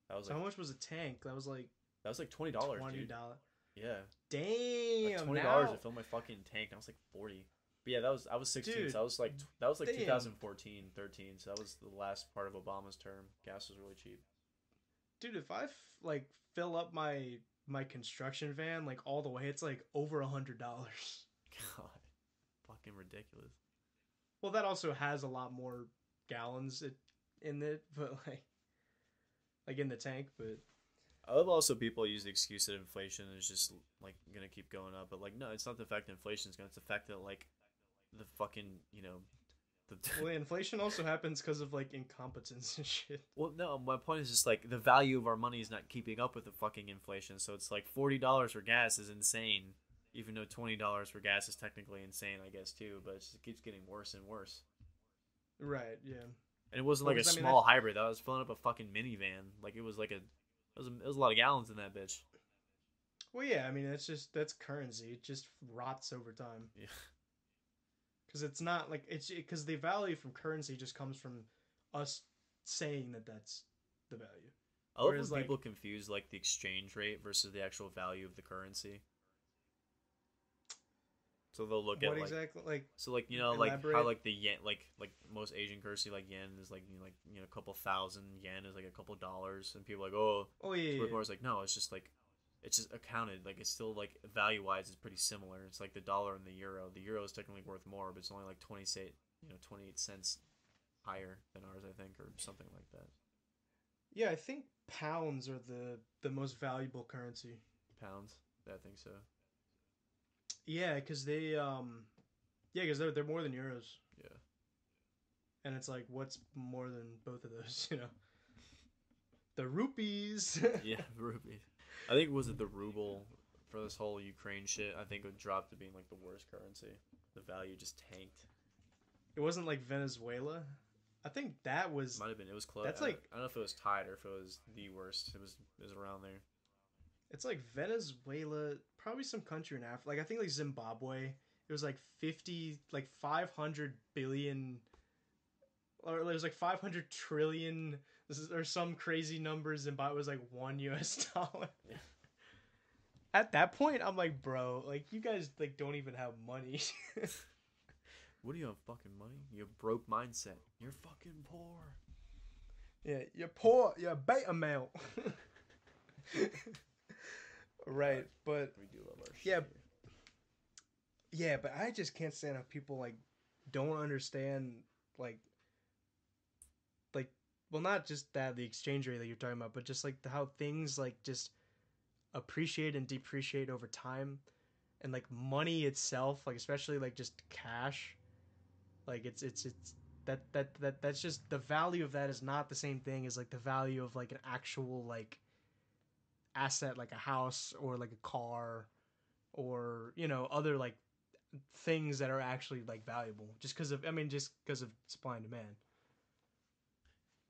that was So like how much was a tank? That was like that was like twenty dollars, twenty dude. dollars. Yeah, Damn. like twenty dollars now- to fill my fucking tank. And I was like forty. But yeah, that was I was 16. Dude, so that was like that was like damn. 2014, 13. So that was the last part of Obama's term. Gas was really cheap. Dude, if I f- like fill up my my construction van like all the way, it's like over a hundred dollars. God, fucking ridiculous. Well, that also has a lot more gallons it, in it, but like like in the tank. But I love also people use the excuse that inflation is just like gonna keep going up, but like no, it's not the fact that inflation is gonna. It's the fact that like the fucking you know the well, inflation also happens because of like incompetence and shit. Well, no, my point is just like the value of our money is not keeping up with the fucking inflation. So it's like forty dollars for gas is insane, even though twenty dollars for gas is technically insane, I guess too. But it just keeps getting worse and worse. Right. Yeah. And it wasn't like a 'cause I mean, small hybrid. That was filling up a fucking minivan. Like it was like a, it was a, it was a lot of gallons in that bitch. Well, yeah. I mean, that's just that's currency. It just rots over time. Yeah. Because it's not like it's because the value from currency just comes from us saying that that's the value. I love Whereas, when like- people confuse like the exchange rate versus the actual value of the currency. So they'll look at what like exactly? Like So like you know like how like the yen like like most Asian currency like yen is like you know, like you know a couple thousand yen is like a couple dollars and people are like oh oh yeah, yeah. It's like no it's just like it's just accounted like it's still like value wise it's pretty similar. It's like the dollar and the euro. The euro is technically worth more, but it's only like twenty cent you know twenty eight cents higher than ours I think or something like that. yeah. I think pounds are the the most valuable currency. Pounds, I think so. Yeah, because they um, yeah, because they're they're more than euros, Yeah. and it's like what's more than both of those? You know, the rupees. yeah, rupee. I think it was it the ruble for this whole Ukraine shit. I think it dropped to being like the worst currency. The value just tanked. It wasn't like Venezuela. I think that was Might have been. It was close. That's I like- I don't know if it was tied or if it was the worst. It was. It was around there. it's like Venezuela, probably some country in Africa. Like I think like Zimbabwe. It was like fifty, like five hundred billion, or it was like five hundred trillion. This is or some crazy number. Zimbabwe was like one U.S. dollar. Yeah. At that point, I'm like, bro, like you guys like don't even have money. What do you have fucking money? You have broke mindset. You're fucking poor. Yeah, you're poor. You're a beta male. right, but We do love our shit. Yeah, here. yeah, but I just can't stand how people like don't understand like well not just that the exchange rate that you're talking about, but just like the, how things like just appreciate and depreciate over time. And like money itself, like especially like just cash, like it's it's it's that that that that's just the value of that is not the same thing as like the value of like an actual like asset like a house or like a car or you know other like things that are actually like valuable. Just because of i mean just because of supply and demand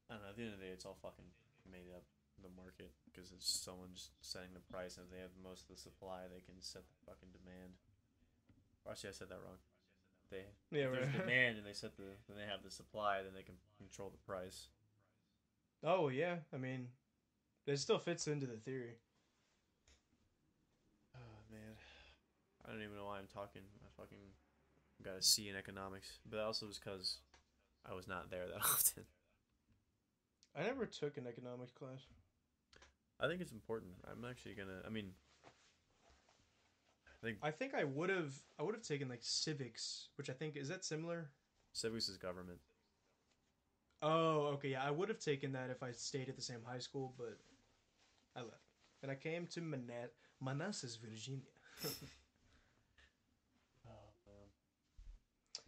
I don't know. At the end of the day, it's all fucking made up. The market because it's someone's setting the price, and if they have most of the supply, they can set the fucking demand. Or actually, I said that wrong. They yeah there's right. demand and they set the then they have the supply, then they can control the price. oh yeah i mean it still fits into the theory Oh man, I don't even know why I'm talking. I fucking got a C in economics, but that also was because I was not there that often. I never took an economics class I think it's important. I'm actually gonna. I mean, I think i think i would have i would have taken like civics which i think is that similar civics is government. oh okay yeah i would have taken that if i stayed at the same high school but i left and i came to Mana- manassas virginia Oh.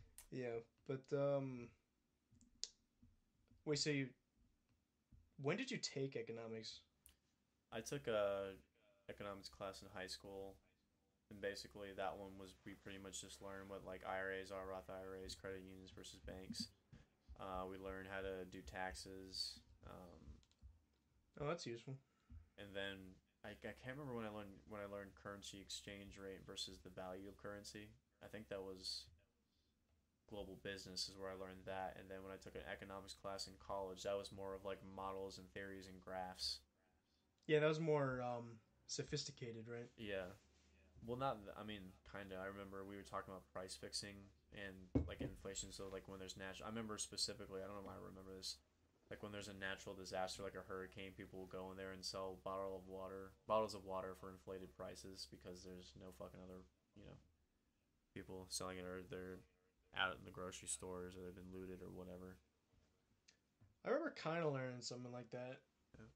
Yeah, but um wait, so you when did you take economics? I took a economics class in high school, and basically that one was we pretty much just learned what like IRAs are, Roth IRAs, credit unions versus banks. Uh, we learned how to do taxes, um, Oh, that's useful. and then I, I can't remember when I learned when I learned currency exchange rate versus the value of currency. I think that was global business is where I learned that, and then when I took an economics class in college, that was more of like models and theories and graphs. Yeah, that was more um sophisticated, right? Yeah. Well, not. I mean, kind of. I remember we were talking about price fixing and like inflation. So like when there's natural, I remember specifically. I don't know why I remember this. Like when there's a natural disaster, like a hurricane, people will go in there and sell bottle of water, bottles of water for inflated prices because there's no fucking other, you know, people selling it or they're out in the grocery stores or they've been looted or whatever. I remember kind of learning something like that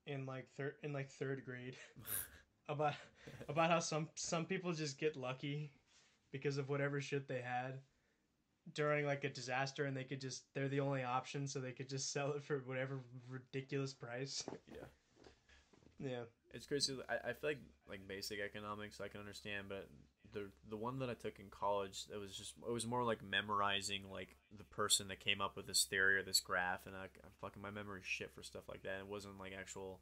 in like third in like third grade about about how some some people just get lucky because of whatever shit they had during like a disaster and they could just they're the only option so they could just sell it for whatever ridiculous price. yeah. Yeah. It's crazy. I, I feel like like basic economics I can understand, but the the one that I took in college it was just it was more like memorizing like the person that came up with this theory or this graph, and I, I'm fucking my memory shit for stuff like that. It wasn't like actual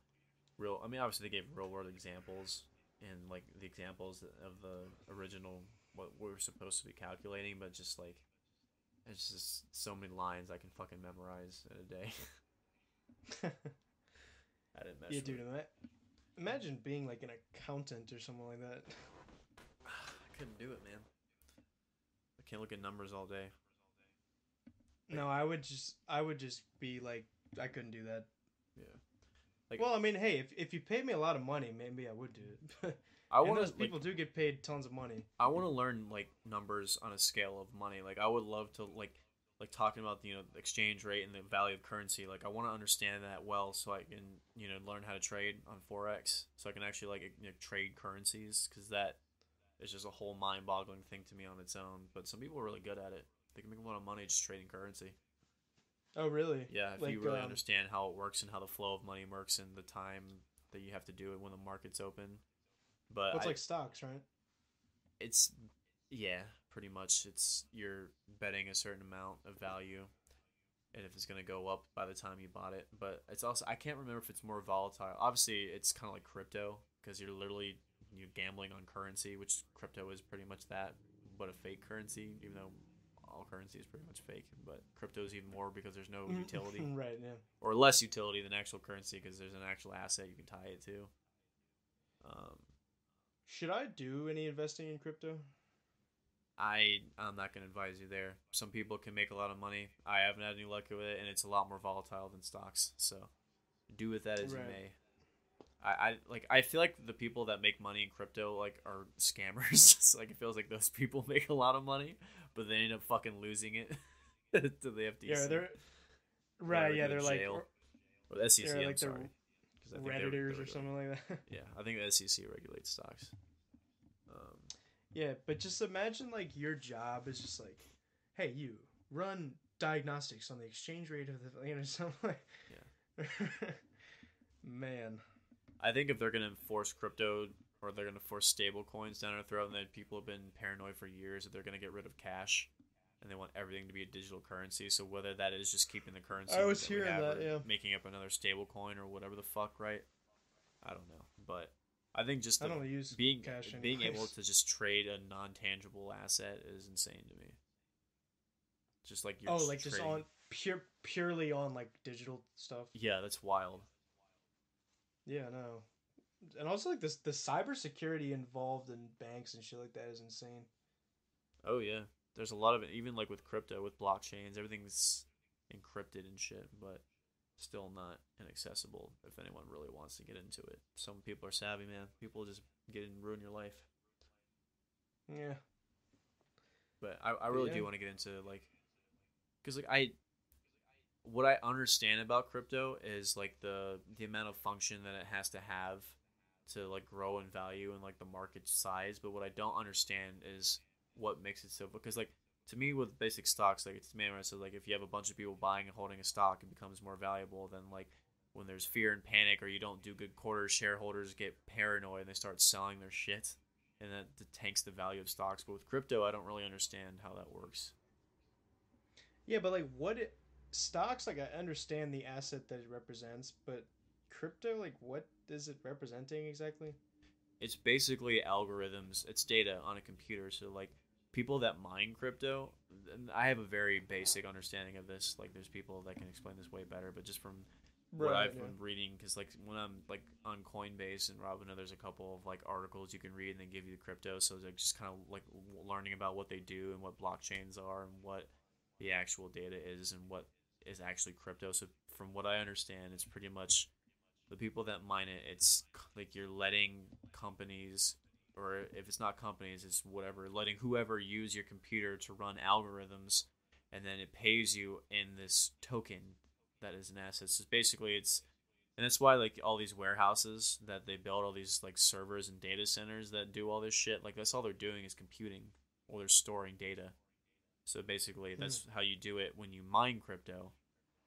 real. I mean, obviously they gave real world examples and like the examples of the original what we were supposed to be calculating, but just like it's just so many lines I can fucking memorize in a day. I didn't mess yeah, dude. it. Imagine being like an accountant or something like that. Couldn't do it, man. I can't look at numbers all day. No, I would just I would just be like I couldn't do that. Yeah. Like- well, I mean, hey, if if you paid me a lot of money, maybe I would do it. I want those people do get paid tons of money. I want to learn like numbers on a scale of money. Like I would love to like like talking about you know the exchange rate and the value of currency. Like I want to understand that well so I can you know learn how to trade on forex so I can actually like you know, trade currencies because that is just a whole mind boggling thing to me on its own. But some people are really good at it. They can make a lot of money just trading currency. Oh, really? Yeah, if Like, you really um, understand how it works and how the flow of money works and the time that you have to do it when the market's open. But It's like stocks, right? it's yeah, pretty much. It's you're betting a certain amount of value, and if it's gonna go up by the time you bought it. But it's also I can't remember if it's more volatile. Obviously, it's kind of like crypto because you're literally you're gambling on currency, which crypto is pretty much that, but a fake currency. Even though all currency is pretty much fake, but crypto is even more because there's no Mm, utility right. Yeah. or less utility than actual currency because there's an actual asset you can tie it to. Um, Should I do any investing in crypto? I I'm not gonna advise you there. Some people can make a lot of money. I haven't had any luck with it, and it's a lot more volatile than stocks. So do with that as you may. I, I like I feel like the people that make money in crypto like are scammers. so, like it feels like those people make a lot of money, but they end up fucking losing it to the FTC. Yeah, they're Or right. Yeah, they're like jail. or the SEC. they're I'm like the sorry, 'cause I think they- they redditors or something like that. Yeah, I think the SEC regulates stocks. Um, yeah, but just imagine like your job is just like, hey, you run diagnostics on the exchange rate of the you know something like. Yeah. Man. I think if they're gonna enforce crypto or they're gonna force stable coins down our throat, and that people have been paranoid for years that they're gonna get rid of cash, and they want everything to be a digital currency. So whether that is just keeping the currency, I was we hearing that, yeah. making up another stable coin or whatever the fuck, right? I don't know, but I think just I don't use being cash being able to just trade a non tangible asset is insane to me. Just like you're Oh, like just on pure purely on like digital stuff. yeah, that's wild. Yeah, no. And also like this the cybersecurity involved in banks and shit like that is insane. Oh yeah, there's a lot of it. Even like with crypto, with blockchains, everything's encrypted and shit, but still not inaccessible if anyone really wants to get into it. Some people are savvy, man. People just get in and ruin your life. Yeah. But I, I really yeah. do want to get into like, because like I, what I understand about crypto is like the the amount of function that it has to have to like grow in value and like the market size. But what I don't understand is what makes it so because like to me with basic stocks like it's man so like if you have a bunch of people buying and holding a stock it becomes more valuable than like when there's fear and panic or you don't do good quarters shareholders get paranoid and they start selling their shit and that tanks the value of stocks but with crypto i don't really understand how that works Yeah, but like what it stocks like I understand the asset that it represents, but crypto like what is it representing exactly? it's basically algorithms it's data on a computer so like people that mine crypto and i have a very basic understanding of this like there's people that can explain this way better but just from what Right, I've yeah. been reading because like when I'm like on Coinbase and Robinhood, there's a couple of like articles you can read and they give you the crypto. So it's like just kind of like learning about what they do and what blockchains are and what the actual data is and what is actually crypto. So from what I understand, it's pretty much the people that mine it. It's like you're letting companies or if it's not companies, it's whatever, letting whoever use your computer to run algorithms, and then it pays you in this token that is an asset. So basically, it's and that's why like all these warehouses that they build, all these like servers and data centers that do all this shit, like that's all they're doing is computing or they're storing data. So basically, that's hmm. how you do it when you mine crypto,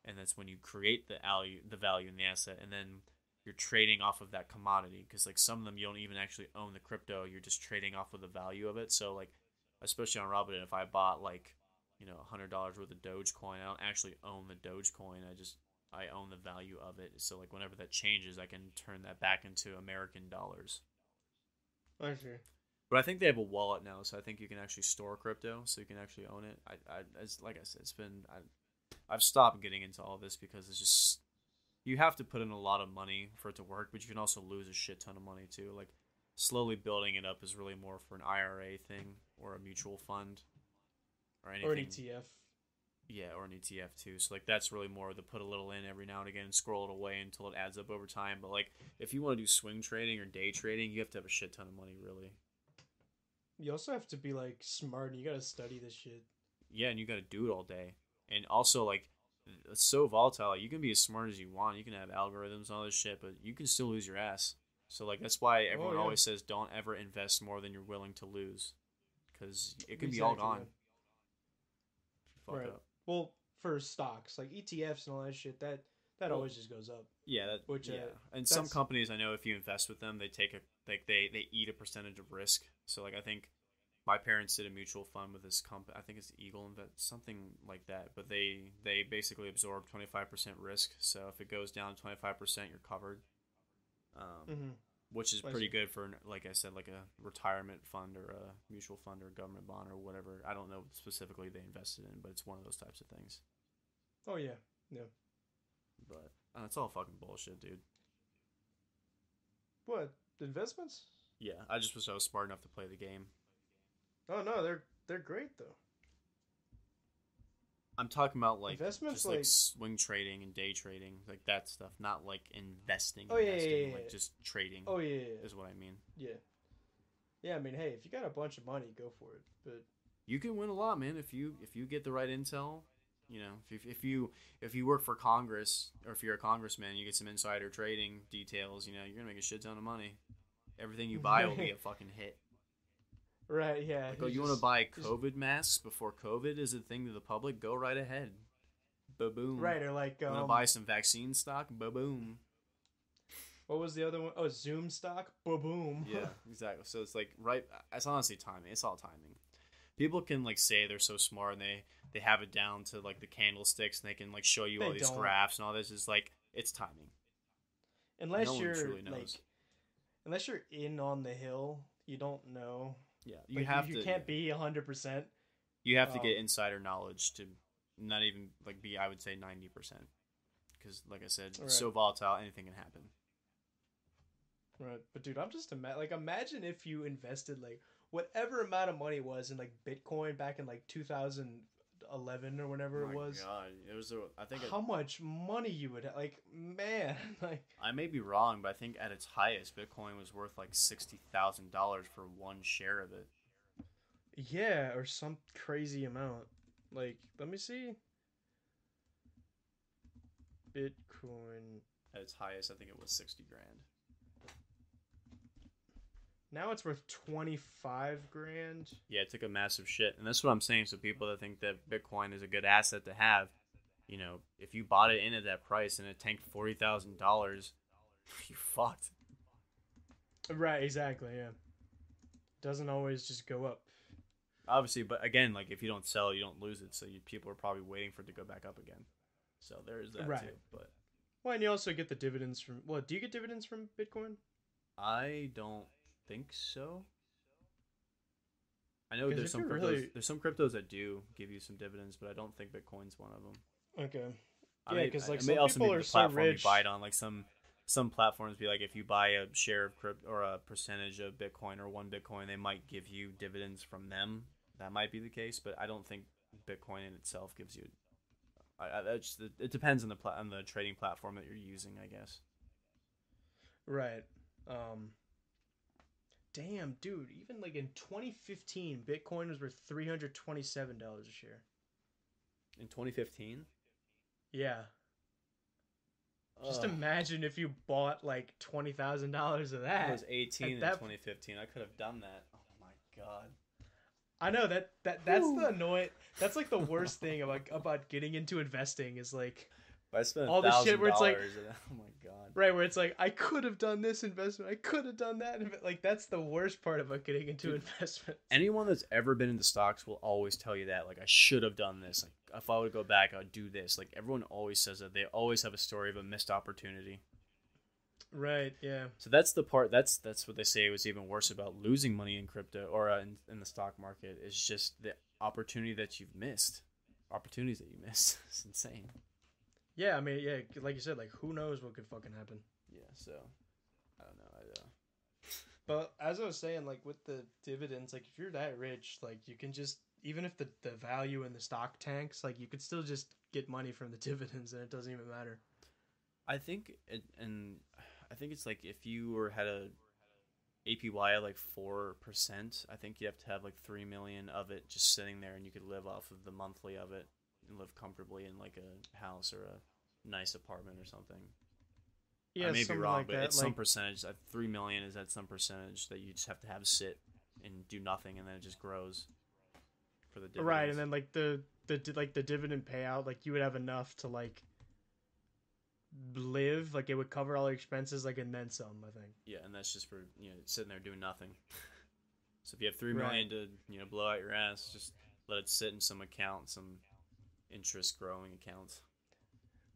and that's when you create the value, the value in the asset, and then you're trading off of that commodity because like some of them you don't even actually own the crypto you're just trading off of the value of it. So like especially on robinhood if i bought like you know $100 worth of dogecoin i don't actually own the dogecoin i just i own the value of it. So like whenever that changes i can turn that back into american dollars. I see. but i think they have a wallet now so i think you can actually store crypto so you can actually own it. I, I it's, like i said it's been I, i've stopped getting into all this because it's just you have to put in a lot of money for it to work, but you can also lose a shit ton of money too. Like slowly building it up is really more for an IRA thing or a mutual fund or anything. Or an ETF. Yeah, or an ETF too. So like that's really more to put a little in every now and again and scroll it away until it adds up over time. But like if you want to do swing trading or day trading, you have to have a shit ton of money really. You also have to be like smart and you gotta study this shit. Yeah, and you got to do it all day. And also like it's so volatile. Like, You can be as smart as you want. You can have algorithms and all this shit, but you can still lose your ass. So like that's why everyone yeah. always says don't ever invest more than you're willing to lose, because it can be all gone. Fuck Right. up. Well, for stocks like ETFs and all that shit, that that Well, always just goes up. Yeah, that, Which, uh, yeah. and some companies I know if you invest with them, they take a like they they eat a percentage of risk. So like I think my parents did a mutual fund with this company. I think it's Eagle Invest, something like that. But they they basically absorb twenty five percent risk. So if it goes down twenty five percent, you're covered. Um, Mm-hmm. which is pretty good for like I said, like a retirement fund or a mutual fund or a government bond or whatever. I don't know specifically they invested in, but it's one of those types of things. Oh yeah, yeah. But uh, it's all fucking bullshit, dude. What investments? Yeah, I just wish I was smart enough to play the game. Oh no, they're they're great though. I'm talking about like Investments, just like, like- swing trading and day trading, like that stuff, not like investing. Oh, yeah, yeah, yeah, like just trading Oh yeah, yeah, is what I mean. yeah. Yeah, I mean, hey, if you got a bunch of money, go for it. But You can win a lot, man, if you if you get the right intel. You know, if, if you if you work for Congress or if you're a congressman, you get some insider trading details. You know, you're gonna make a shit ton of money. Everything you buy will be a fucking hit. Right, yeah. Like, oh, you want to buy COVID masks before COVID is a thing to the public? Go right ahead. Ba boom. right or like Want to um, buy some vaccine stock? Ba boom. what was the other one? Oh, Zoom stock. Boom, boom. yeah, exactly. So it's like right. It's honestly timing. It's all timing. People can like say they're so smart and they they have it down to like the candlesticks and they can like show you all these don't. graphs and all this. Is like it's timing. unless No you're truly like, unless you're in on the hill, you don't know. Yeah, you Like, have you, to. You can't be hundred percent. You have to get um, insider knowledge to not even like be. I would say ninety percent. Because, like I said, it's so volatile, anything can happen. Right, but dude, I'm just ima- like imagine if you invested like whatever amount of money was in like Bitcoin back in like 2011 or whatever Oh it my was. God, it was. A, I think it, How much money you would ha- like, man? Like, I may be wrong, but I think at its highest, Bitcoin was worth like sixty thousand dollars for one share of it. yeah, or some crazy amount. Like, let me see. Bitcoin. At its highest, I think it was sixty grand. Now it's worth 25 grand. Yeah, it took a massive shit, and that's what I'm saying. So people that think that Bitcoin is a good asset to have, you know, if you bought it in at that price and it tanked forty thousand dollars, you fucked. Right, exactly, yeah. Doesn't always just go up. Obviously, but again, like if you don't sell, you don't lose it. So you, people are probably waiting for it to go back up again. So there is that Right. too. But Well, and you also get the dividends from. Well, do you get dividends from Bitcoin? I don't think so. I know there's some cryptos. really- There's some cryptos that do give you some dividends, but I don't think Bitcoin's one of them. Okay. I Yeah, because like, may some also people are the so platform rich- you buy it on. Like some some platforms be like if you buy a share of crypto or a percentage of Bitcoin or one Bitcoin, they might give you dividends from them. That might be the case, but I don't think Bitcoin in itself gives you. I, I, that's just, it depends on the pla- on the trading platform that you're using, I guess. Right. Um Damn, dude, even like in 2015, Bitcoin was worth $327 a share. In 2015, Yeah. Just imagine if you bought like $20,000 of I that. was 18 in that- 2015. I could have done that. Oh my god. I know that that that's the annoying that's like the worst thing about about getting into investing is like If I spent All the shit where it's like- oh my god. right where it's like I could have done this investment, I could have done that like that's the worst part about getting into Dude, investment. anyone that's ever been into stocks will always tell you that like i should have done this. Like if i would go back i'd do this. Like everyone always says that. They always have a story of a missed opportunity. Right, yeah. so that's the part that's that's what they say was even worse about losing money in crypto or uh, in, in the stock market is just the opportunity that you've missed. Opportunities that you missed it's insane Yeah, I mean, yeah, like you said, like who knows what could fucking happen. yeah so i don't know I, uh, But as I was saying, like with the dividends, like if you're that rich, like you can just even if the the value in the stock tanks, like you could still just get money from the dividends, and it doesn't even matter. I think it, and I think it's like if you were had a APY at like four percent, I think you have to have like three million of it just sitting there, and you could live off of the monthly of it and live comfortably in like a house or a nice apartment or something. Yeah, I may be wrong, like but that. it's some percentage. uh, Three million is at some percentage that you just have to have sit and do nothing, and then it just grows for the dividends. right, and then like the the like the dividend payout, like you would have enough to like live, like it would cover all your expenses, like and then some. I think. Yeah, and that's just for you know sitting there doing nothing. so if you have three million Right. to you know blow out your ass, just let it sit in some account, some interest growing accounts.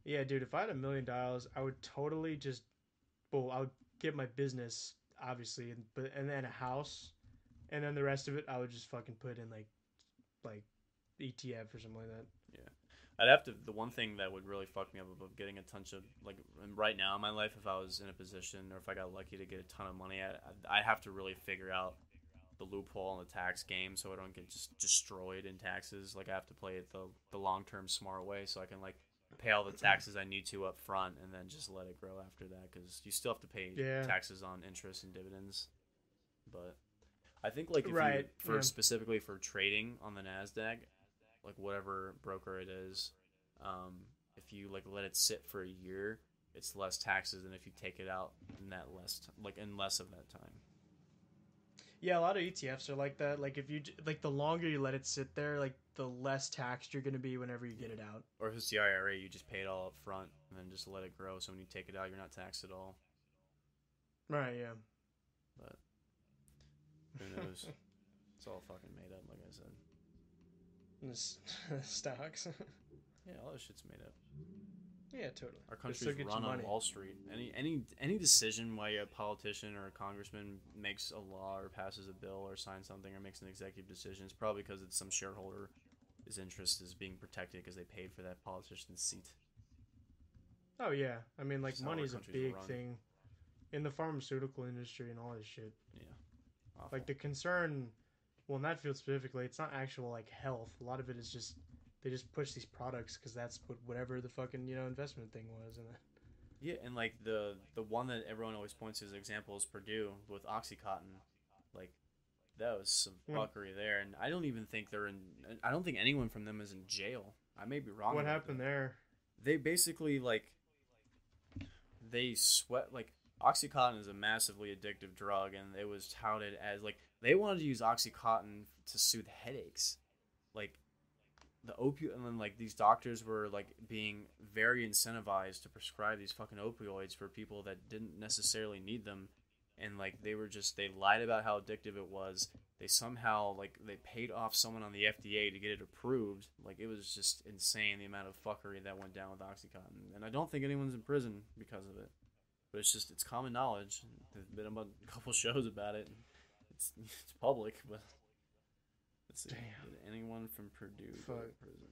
Yeah, dude, if I had a million dollars, I would totally just, well, I would get my business obviously, and but and then a house, and then the rest of it I would just fucking put in like, like, ETF or something like that. Yeah. I'd have to. The one thing that would really fuck me up about getting a ton of like right now in my life, if I was in a position or if I got lucky to get a ton of money, I I have to really figure out the loophole in the tax game so I don't get just destroyed in taxes. Like I have to play it the the long term smart way so I can like pay all the taxes I need to up front and then just let it grow after that because you still have to pay Yeah. taxes on interest and dividends. But I think like if you, for yeah. specifically for trading on the Nasdaq, like whatever broker it is, um, if you like let it sit for a year, it's less taxes than if you take it out in that less t- like in less of that time. Yeah, a lot of ETFs are like that. Like if you like the longer you let it sit there, like the less taxed you're gonna be whenever you get it out. Or if it's the IRA, you just pay it all up front and then just let it grow. So when you take it out, you're not taxed at all. Right. Yeah. But who knows? it's all fucking made up, like I said. Stocks. Yeah, all this shit's made up. Yeah, totally. Our country's run on. Wall Street. Any any any decision why a politician or a congressman makes a law or passes a bill or signs something or makes an executive decision is probably because it's some shareholder his interest is being protected because they paid for that politician's seat. Oh yeah, I mean like Just how our money's a big run. thing in the pharmaceutical industry and all this shit. Awful. Like the concern, well, in that field specifically, it's not actual like health. A lot of it is just they just push these products because that's what whatever the fucking you know investment thing was, and Yeah, and like the the one that everyone always points to as an example is Purdue with OxyContin. Like that was some Yeah. fuckery there, and I don't even think they're in. I don't think anyone from them is in jail. I may be wrong. what happened that. there? They basically like they sweat like OxyContin is a massively addictive drug, and it was touted as like they wanted to use OxyContin to soothe headaches, like the opioid, and then like these doctors were like being very incentivized to prescribe these fucking opioids for people that didn't necessarily need them, and like they were just they lied about how addictive it was. They somehow like they paid off someone on the FDA to get it approved. Like it was just insane the amount of fuckery that went down with OxyContin, and I don't think anyone's in prison because of it. But it's just it's common knowledge. There's been a couple shows about it. It's it's public, but let's see. Damn. Did anyone from Purdue go to prison?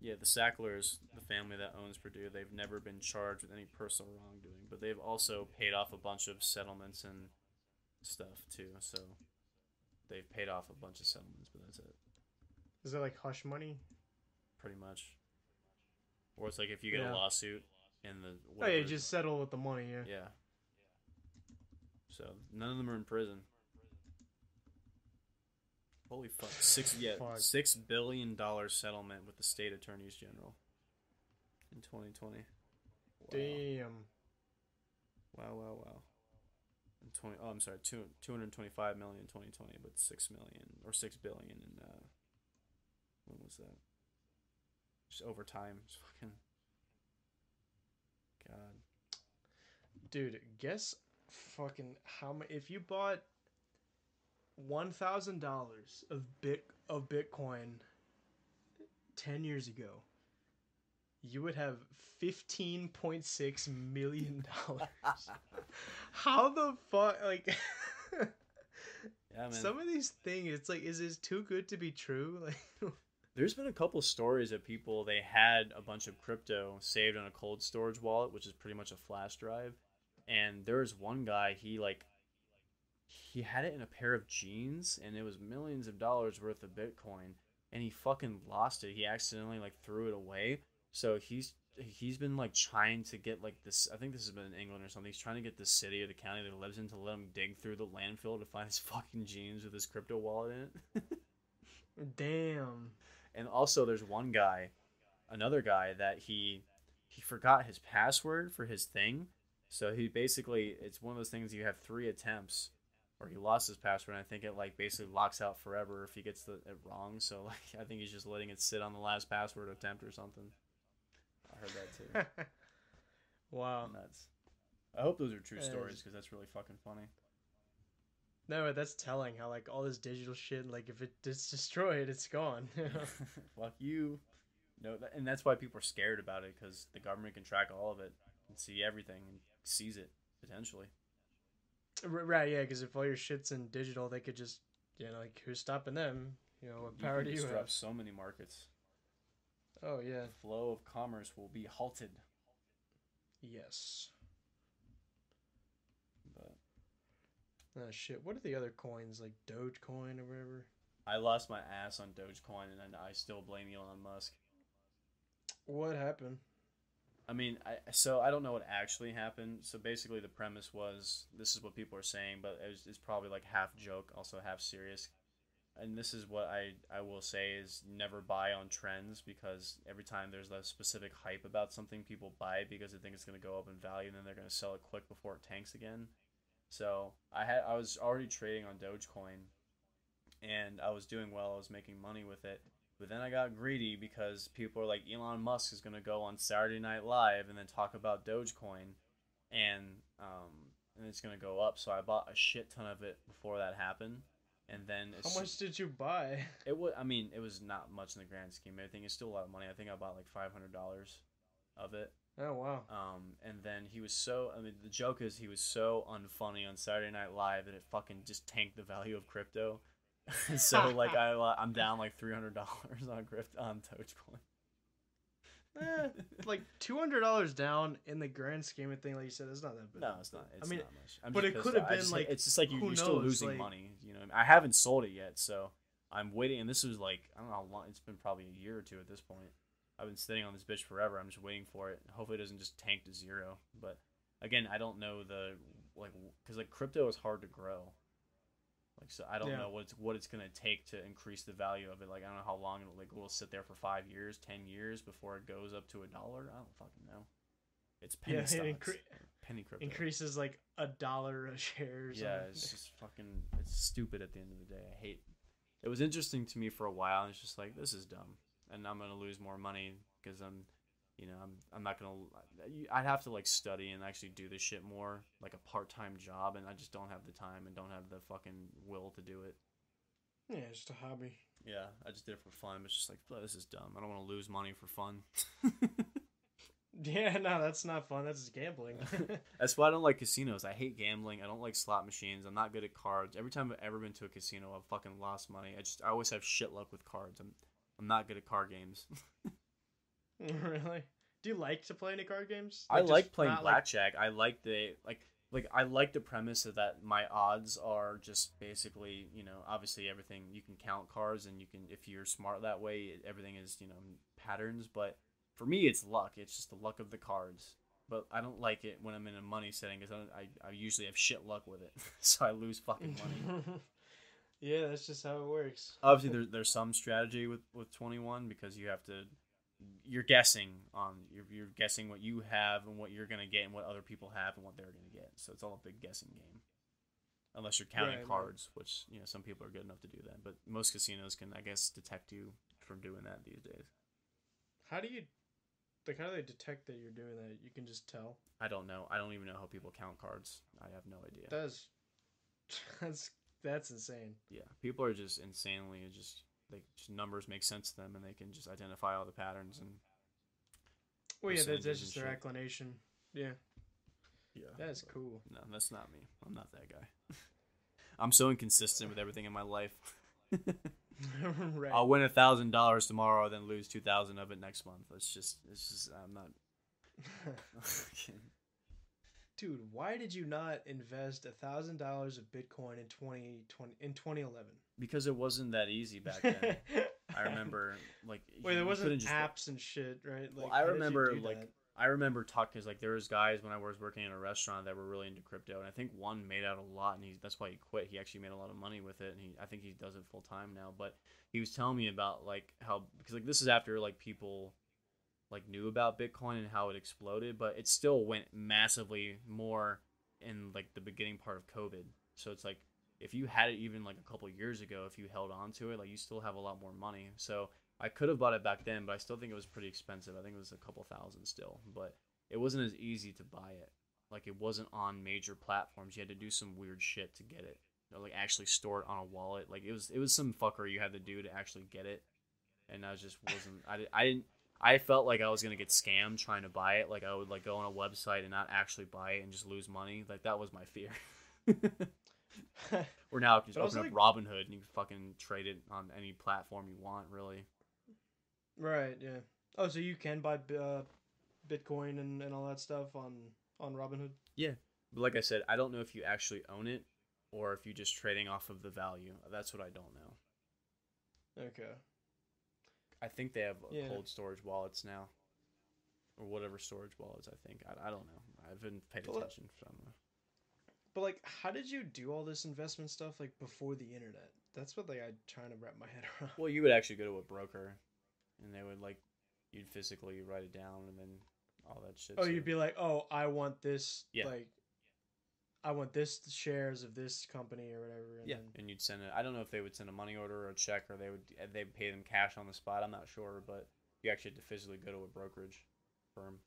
yeah, the Sacklers, the family that owns Purdue, they've never been charged with any personal wrongdoing, but they've also paid off a bunch of settlements and stuff too. So they've paid off a bunch of settlements, but that's it, Is that like hush money? pretty much. Or it's like if you get Yeah. a lawsuit and the Oh yeah, just settle with the money. Yeah. yeah. So none of them are in prison. Holy fuck! Six yeah, Fuck. six billion dollar settlement with the state attorneys general in 2020. Wow. Damn. Wow, wow, wow. In 20, oh, I'm sorry, two, 225 million in 2020, but 6 million or 6 billion in, uh, when was that? Just over time. It's fucking, God. Dude, guess fucking how much if you bought one thousand dollars of bit of Bitcoin ten years ago, you would have fifteen point six million dollars. how the fuck like Yeah, man. some of these things it's like is this too good to be true? Like There's been a couple stories of people they had a bunch of crypto saved on a cold storage wallet, which is pretty much a flash drive. And there was one guy, he like he had it in a pair of jeans and it was millions of dollars worth of Bitcoin and he fucking lost it. He accidentally like threw it away. So he's he's been like trying to get like this I think this has been in England or something. He's trying to get the city or the county that he lives in to let him dig through the landfill to find his fucking jeans with his crypto wallet in it. damn. And also, there's one guy, another guy that he he forgot his password for his thing. So he basically, it's one of those things you have three attempts, or he lost his password. And I think it like basically locks out forever if he gets the, it wrong. So like I think he's just letting it sit on the last password attempt or something. I heard that too. wow. Nuts. I hope those are true stories because that's really fucking funny. No, that's telling how like all this digital shit, like if it it's destroyed, it's gone. Fuck you. No, and that's why people are scared about it because the government can track all of it and see everything and seize it potentially. Right, yeah, because if all your shit's in digital, they could just, you know, like who's stopping them? You know, what power can do you have? so many markets. Oh yeah, The flow of commerce will be halted. yes. But Oh shit, what are the other coins like Dogecoin or whatever? I lost my ass on Dogecoin, and I still blame Elon Musk. What happened? I mean, I so I don't know what actually happened. So basically, the premise was this is what people are saying, but it was, it's probably like half joke, also half serious. And this is what I I will say is never buy on trends because every time there's a specific hype about something, people buy it because they think it's going to go up in value, and then they're going to sell it quick before it tanks again. So I had I was already trading on Dogecoin, and I was doing well. I was making money with it. But then I got greedy because people are like, Elon Musk is going to go on Saturday Night Live and then talk about Dogecoin, and um, and it's going to go up. So I bought a shit ton of it before that happened, and then How much did you buy? it was. I mean, it was not much in the grand scheme. I think it's still a lot of money. I think I bought like five hundred dollars of it. Oh wow. Um, and then he was so. I mean, the joke is he was so unfunny on Saturday Night Live that it fucking just tanked the value of crypto. so like I I'm down like three hundred dollars on Grift on Dogecoin. Eh, like two hundred dollars down in the grand scheme of thing, like you said, it's not that bad. No, it's not. It's mean, not much. I'm but it could have been, just- like, it's just like you, you're still losing like- money. You know, I haven't sold it yet, so I'm waiting. And this was like I don't know how long. It's been probably a year or two at this point. I've been sitting on this bitch forever. I'm just waiting for it. Hopefully, it doesn't just tank to zero. But again, I don't know the like because like crypto is hard to grow. Like so, I don't Yeah. know what it's what it's gonna take to increase the value of it. Like I don't know how long it'll like will sit there for five years, ten years before it goes up to a dollar. I don't fucking know. It's penny Yeah, it stocks, incre- penny crypto. Increases like a dollar a share. Or Yeah, it's just fucking. It's stupid at the end of the day. I hate. It was interesting to me for a while. And it's just like this is dumb, and I'm gonna lose more money because I'm, you know, I'm I'm not gonna. I'd have to like study and actually do this shit more, like a part time job, and I just don't have the time and don't have the fucking will to do it. yeah, it's just a hobby. Yeah, I just did it for fun. But it's just like "Oh, this is dumb. I don't want to lose money for fun. Yeah, no, that's not fun. That's just gambling. That's why I don't like casinos. I hate gambling. I don't like slot machines. I'm not good at cards. Every time I've ever been to a casino, I've fucking lost money. I just I always have shit luck with cards. I'm I'm not good at card games. really? Do you like to play any card games? I like playing not, like- blackjack. I like the like like I like the premise of that my odds are just basically, you know, obviously everything you can count cards and you can if you're smart that way, everything is, you know, patterns, but for me it's luck. It's just the luck of the cards. But I don't like it when I'm in a money setting cuz I, I I usually have shit luck with it. so I lose fucking money. yeah, that's just how it works. obviously there, there's some strategy with with 21 because you have to you're guessing on you're, you're guessing what you have and what you're going to get and what other people have and what they're going to get so it's all a big guessing game unless you're counting Right, right. cards which you know some people are good enough to do that but most casinos can i guess detect you from doing that these days How do you, like, how do they detect that you're doing that? You can just tell. i don't know i don't even know how people count cards i have no idea That's, that's that's insane. yeah people are just insanely just they just numbers make sense to them and they can just identify all the patterns and Well, yeah, that's, that's just their shit. inclination. Yeah, yeah that's cool. No, that's not me. I'm not that guy. I'm so inconsistent with everything in my life. right. I'll win a thousand dollars tomorrow, then lose two thousand of it next month. It's just, it's just, I'm not. Dude, why did you not invest a thousand dollars of Bitcoin in twenty twenty in twenty eleven? Because it wasn't that easy back then. I remember, like, Wait, there wasn't just- apps and shit, right? Well, I how did you remember, like, that? I remember talking because like there was guys when I was working in a restaurant that were really into crypto, and I think one made out a lot, and he that's why he quit. He actually made a lot of money with it, and he I think he does it full time now. But he was telling me about like how because like this is after like people like knew about Bitcoin and how it exploded, but it still went massively more in like the beginning part of COVID. So it's like if you had it even like a couple years ago, if you held on to it, like you still have a lot more money. So I could have bought it back then, but I still think it was pretty expensive. I think it was a couple thousand still, but it wasn't as easy to buy it. Like it wasn't on major platforms. You had to do some weird shit to get it. Or like actually store it on a wallet. Like it was it was some fucker you had to do to actually get it. And I just wasn't I, I didn't I felt like I was gonna get scammed trying to buy it. Like I would like go on a website and not actually buy it and just lose money. Like that was my fear. Or now I can just open up like- Robinhood and you can fucking trade it on any platform you want, really. right, yeah. Oh, so you can buy uh, Bitcoin and, and all that stuff on on Robinhood. Yeah, but like I said, I don't know if you actually own it or if you're just trading off of the value. That's what I don't know. Okay. I think they have uh, Yeah. cold storage wallets now, or whatever storage wallets. I think I, I don't know. I haven't paid attention. So I don't know. But like, how did you do all this investment stuff like before the internet? That's what like I'm trying to wrap my head around. Well, you would actually go to a broker, and they would like you'd physically write it down and then all that shit. Oh, so- you'd be like, oh, I want this, Yeah. like, I want this shares of this company or whatever. And yeah, then- and you'd send it. I don't know if they would send a money order or a check, or they would they would pay them cash on the spot. I'm not sure, but you actually had to physically go to a brokerage firm.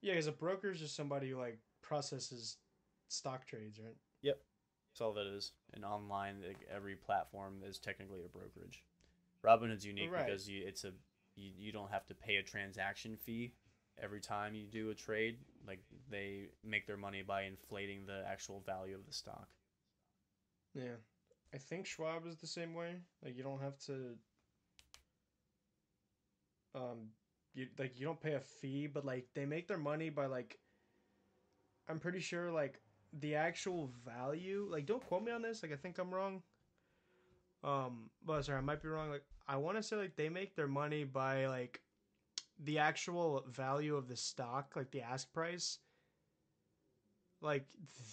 yeah, because a broker is just somebody who like processes stock trades, right? Yep. That's all that is. And online, like, every platform is technically a brokerage. Robinhood's unique Right. because you, it's a you, you don't have to pay a transaction fee every time you do a trade. Like they make their money by inflating the actual value of the stock. Yeah, I think Schwab is the same way. Like, you don't have to. Um, you like you don't pay a fee, but like they make their money by like. I'm pretty sure like the actual value. Like, don't quote me on this. Like, I think I'm wrong. Um, but sorry, I might be wrong. Like, I want to say like they make their money by like the actual value of the stock, like the ask price. Like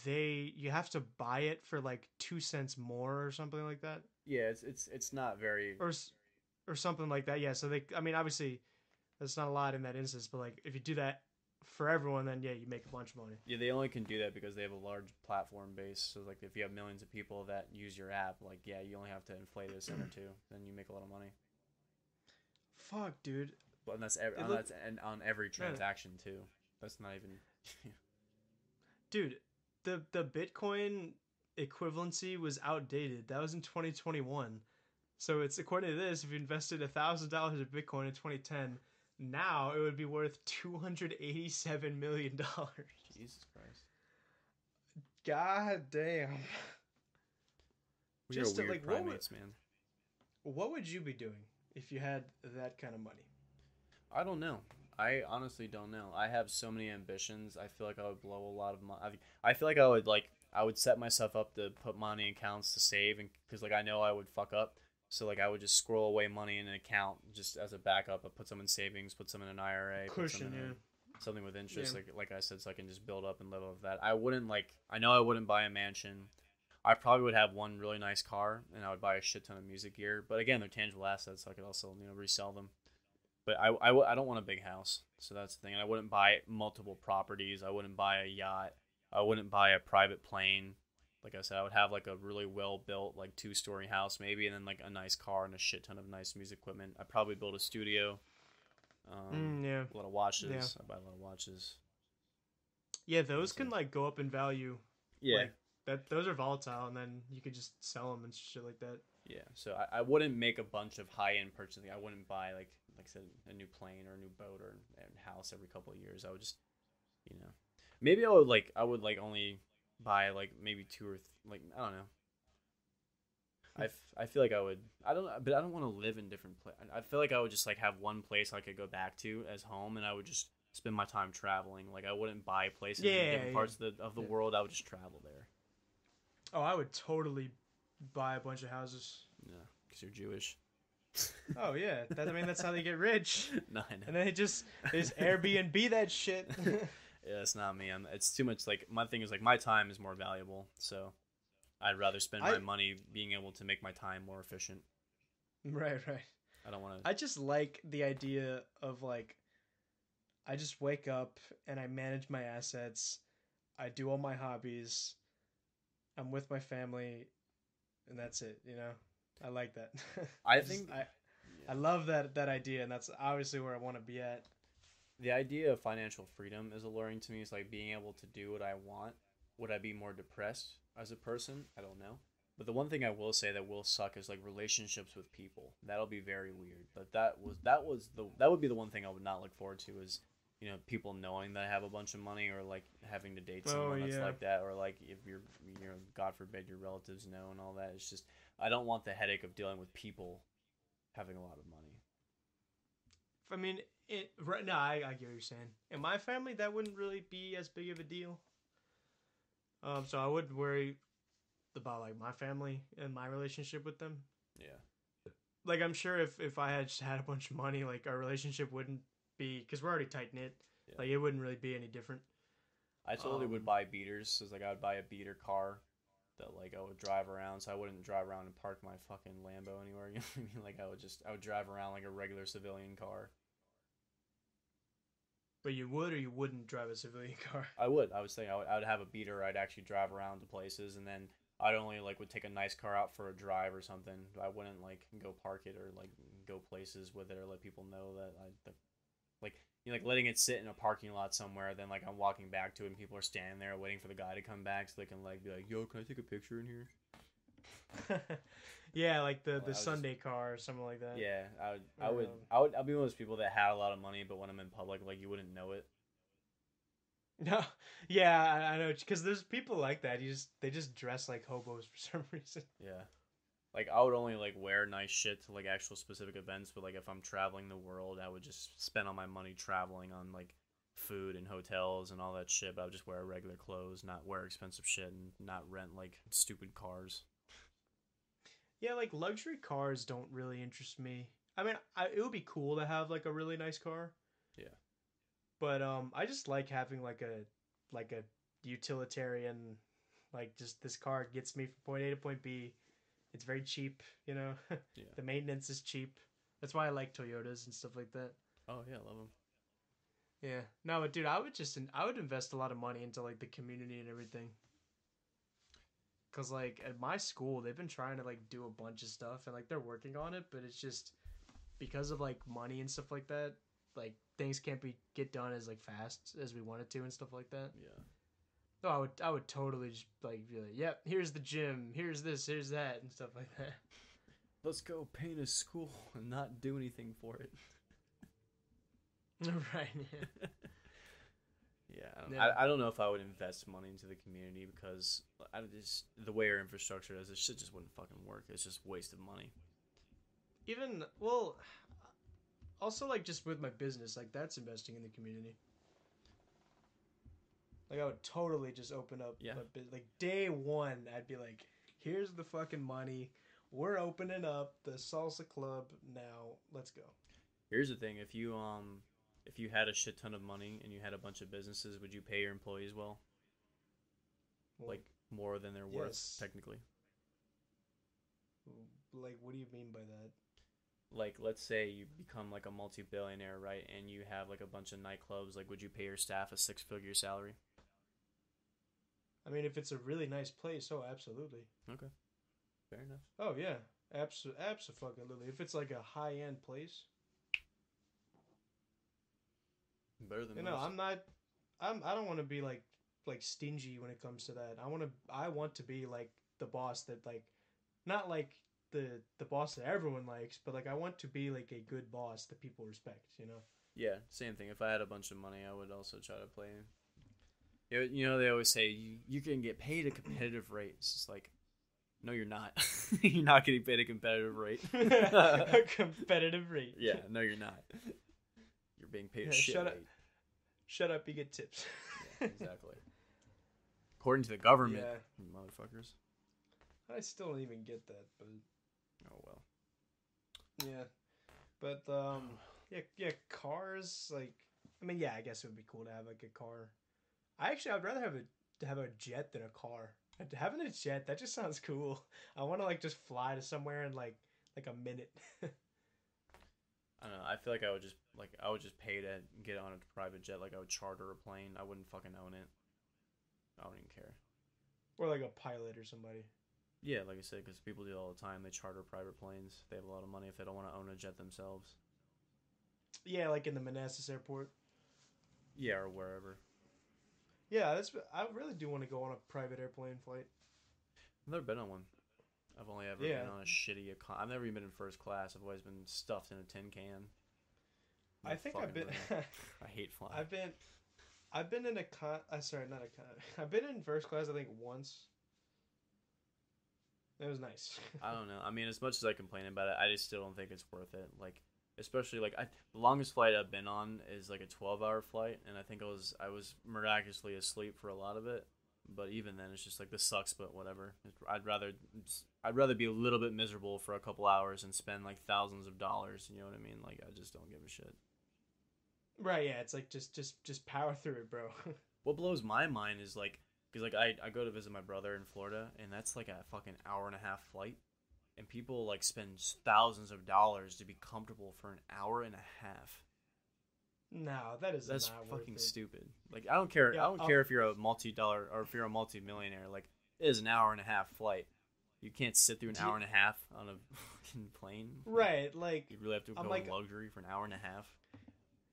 they, you have to buy it for like two cents more or something like that, Yeah, it's it's it's not very. or or something like that. Yeah. So they, I mean, obviously, that's not a lot in that instance, but like if you do that for everyone, then yeah, you make a bunch of money. Yeah, they only can do that because they have a large platform base. So like, if you have millions of people that use your app, like yeah, you only have to inflate a cent or two, then you make a lot of money. Fuck, dude. But and that's ev- It and look- that's and on every transaction too. That's not even. dude the the bitcoin equivalency was outdated that was in 2021 so it's according to this if you invested a thousand dollars in bitcoin in 2010 now it would be worth 287 million dollars Jesus Christ. god damn We Just to, are weird like, what would- primates, man. what would you be doing if you had that kind of money I don't know. I honestly don't know. I have so many ambitions. I feel like I would blow a lot of money. I feel like I would like I would set myself up to put money in accounts to save, and because like I know I would fuck up. So like I would just scroll away money in an account just as a backup. I put some in savings, put some in an IRA, put some Cushion, in a- yeah. something with interest. Yeah. Like like I said, so I can just build up and live off that. I wouldn't like. I know I wouldn't buy a mansion. I probably would have one really nice car, and I would buy a shit ton of music gear. But again, they're tangible assets, so I could also you know resell them. But I, I, w- I don't want a big house, so that's the thing. And I wouldn't buy multiple properties. I wouldn't buy a yacht. I wouldn't buy a private plane. Like I said, I would have like a really well built like two story house maybe, and then like a nice car and a shit ton of nice music equipment. I'd probably build a studio. Um, Mm, yeah. a lot of watches. Yeah. I buy a lot of watches. Yeah, those can like go up in value. Yeah, Like, that those are volatile, and then you could just sell them and shit like that. yeah. So I, I wouldn't make a bunch of high end purchasing. I wouldn't buy like like I said a new plane or a new boat or a house every couple of years. I would just, you know, maybe I would like I would like only buy like maybe two or th- like I don't know. I, hmm. f- I feel like I would I don't but I don't want to live in different places. I feel like I would just like have one place I could go back to as home and I would just spend my time traveling. Like I wouldn't buy places in different yeah. parts of the of the Yeah. world. I would just travel there. Oh, I would totally buy a bunch of houses. Yeah, because you're Jewish. Oh yeah, that, I mean that's how they get rich. no, I know. And then they just they just Airbnb that shit. Yeah, it's not me. I'm, it's too much. Like my thing is like my time is more valuable, so I'd rather spend my money being able to make my time more efficient. right, right. I don't want to. I just like the idea of like I just wake up and I manage my assets. I do all my hobbies. I'm with my family and that's it, you know. I like that. I just- think I I love that that idea and that's obviously where I want to be at. The idea of financial freedom is alluring to me. It's like being able to do what I want. Would I be more depressed as a person? I don't know. But the one thing I will say that will suck is like relationships with people. That'll be very weird. But that was that was the that would be the one thing I would not look forward to is you know people knowing that I have a bunch of money or like having to date Oh, someone that's yeah. like that or like if you're you know God forbid your relatives know and all that. It's just I don't want the headache of dealing with people having a lot of money. I mean, it right now I, I get what you're saying. In my family, that wouldn't really be as big of a deal. Um, so I wouldn't worry about like my family and my relationship with them. Yeah. Like I'm sure if if I had just had a bunch of money, like our relationship wouldn't be because we're already tight knit. Yeah. Like it wouldn't really be any different. I totally would Um, buy beaters. So it's like I would buy a beater car that like I would drive around. So I wouldn't drive around and park my fucking Lambo anywhere. You know what I mean? Like I would just I would drive around like a regular civilian car. But you would or you wouldn't drive a civilian car. I would. I was saying I would, I would have a beater. I'd actually drive around to places, and then I'd only like would take a nice car out for a drive or something. I wouldn't like go park it or like go places with it or let people know that I the, like you know, like letting it sit in a parking lot somewhere. Then like I'm walking back to it, and people are standing there waiting for the guy to come back so they can like be like, "Yo, can I take a picture in here?" yeah, like the Well, the was just- Sunday car or something like that. Yeah, I would. I would. um, I would. I'll be one of those people that had a lot of money, but when I'm in public, like you wouldn't know it. No, yeah, I, I know because there's people like that. You just they just dress like hobos for some reason. Yeah. Like I would only like wear nice shit to like actual specific events, but like if I'm traveling the world, I would just spend all my money traveling on like food and hotels and all that shit. But I would just wear regular clothes, not wear expensive shit, and not rent like stupid cars. Yeah, like luxury cars don't really interest me. I mean, I, it would be cool to have like a really nice car. Yeah. But um, I just like having like a like a utilitarian, like just this car gets me from point A to point B. It's very cheap, you know. Yeah. the maintenance is cheap. That's why I like Toyotas and stuff like that. Oh yeah, I love them. Yeah. No, but dude, I would just I would invest a lot of money into like the community and everything. Cause like at my school, they've been trying to like do a bunch of stuff and like they're working on it, but it's just because of like money and stuff like that, like things can't be get done as like fast as we wanted to and stuff like that. Yeah. No, I would I would totally just like be like, yep, here's the gym, here's this, here's that, and stuff like that. Let's go paint a school and not do anything for it. right. Yeah. Yeah, I don't, Yeah. I, I don't know if I would invest money into the community because I just the way our infrastructure is, it shit just wouldn't fucking work. It's just waste of money. even well also like just with my business, like that's investing in the community. Like I would totally just open up. Yeah. like day one, I'd be like, "Here's the fucking money. We're opening up the salsa club now. Let's go." Here's the thing: if you um, if you had a shit ton of money and you had a bunch of businesses, would you pay your employees well, Well, like more than they're worth technically? like what do you mean by that? Like, let's say you become like a multi-billionaire, right? And you have like a bunch of nightclubs. Like, would you pay your staff a six-figure salary? I mean, if it's a really nice place, oh, absolutely. Okay, fair enough. Oh yeah, absolutely, absolutely. If it's like a high end place, Better than you know, most. I'm not, I'm, I don't want to be like, like stingy when it comes to that. I want to, I want to be like the boss that like, not like the the boss that everyone likes, but like I want to be like a good boss that people respect. You know. Yeah, same thing. If I had a bunch of money, I would also try to play. You you know, they always say you, you can get paid a competitive rate. It's just like, no, you're not. you're not getting paid a competitive rate. a competitive rate. yeah, no, you're not. You're being paid Yeah, shit shut up. rate. Shut up, you get tips. Yeah, exactly. According to the government, Yeah. motherfuckers. I still don't even get that, but Oh well. yeah. But um, yeah, yeah, cars. Like, I mean, yeah, I guess it would be cool to have like a car. I actually, I'd rather have a to have a jet than a car. Having a jet that just sounds cool. I want to like just fly to somewhere in like like a minute. I don't know. I feel like I would just like I would just pay to get on a private jet. Like I would charter a plane. I wouldn't fucking own it. I don't even care. or like a pilot or somebody. Yeah, like I said, because people do it all the time. They charter private planes. They have a lot of money if they don't want to own a jet themselves. Yeah, like in the Manassas airport. Yeah, or wherever. Yeah, that's. I really do want to go on a private airplane flight. I've never been on one. I've only ever Yeah. been on a shitty. Econ- I've never even been in first class. I've always been stuffed in a tin can. I think I've been. I hate flying. I've been, I've been in a con. Uh, sorry, not a con. I've been in first class. I think once. It was nice. I don't know. I mean, as much as I complain about it, I just still don't think it's worth it. Like, especially like I, the longest flight I've been on is like a twelve-hour flight, and I think I was I was miraculously asleep for a lot of it. But even then, it's just like this sucks. But whatever. I'd rather I'd rather be a little bit miserable for a couple hours and spend like thousands of dollars. You know what I mean? Like, I just don't give a shit. right? Yeah, it's like just, just, just power through it, bro. What blows my mind is like, because like I, I go to visit my brother in Florida, and that's like a fucking hour and a half flight, and people like spend thousands of dollars to be comfortable for an hour and a half. No, that is That's fucking stupid. Like I don't care. Yeah, I don't I'll- care if you're a multi-dollar or if you're a multi-millionaire. Like it is an hour and a half flight. You can't sit through an hour and a half on a fucking plane. Right, like You really have to go like- luxury for an hour and a half.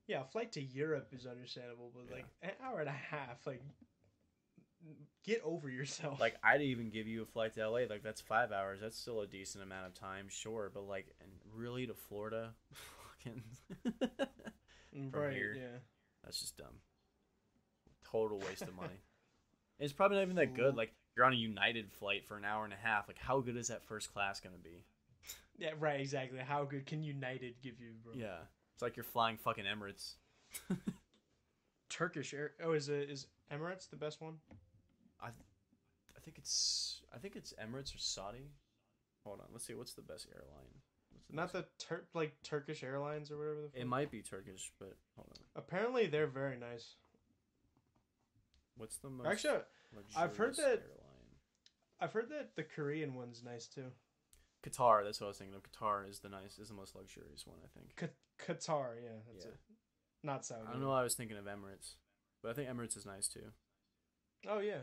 yeah, a flight to Europe is understandable, but Yeah. like an hour and a half, like get over yourself. Like I'd even give you a flight to LA. Like that's five hours. That's still a decent amount of time, sure. But like, and really to Florida, fucking, from right, here. yeah. that's just dumb. Total waste of money. it's probably not even that good. Like you're on a United flight for an hour and a half. Like how good is that first class gonna be? Yeah, right, exactly. How good can United give you, bro? Yeah, it's like you're flying fucking Emirates. Turkish Air. Oh, is it is Emirates the best one? I, I think it's I think it's Emirates or Saudi. Hold on, let's see. What's the best airline? Not the Tur- like Turkish Airlines or whatever. The It might be Turkish, but hold on. Apparently, they're very nice. What's the most? Actually, I've heard that- airline? I've heard that the Korean one's nice too. Qatar. That's what I was thinking of. Qatar is the nice, is the most luxurious one, I think. Q- Qatar, yeah, that's Yeah. it. Not Saudi. I don't know. why I was thinking of Emirates, but I think Emirates is nice too. Oh yeah,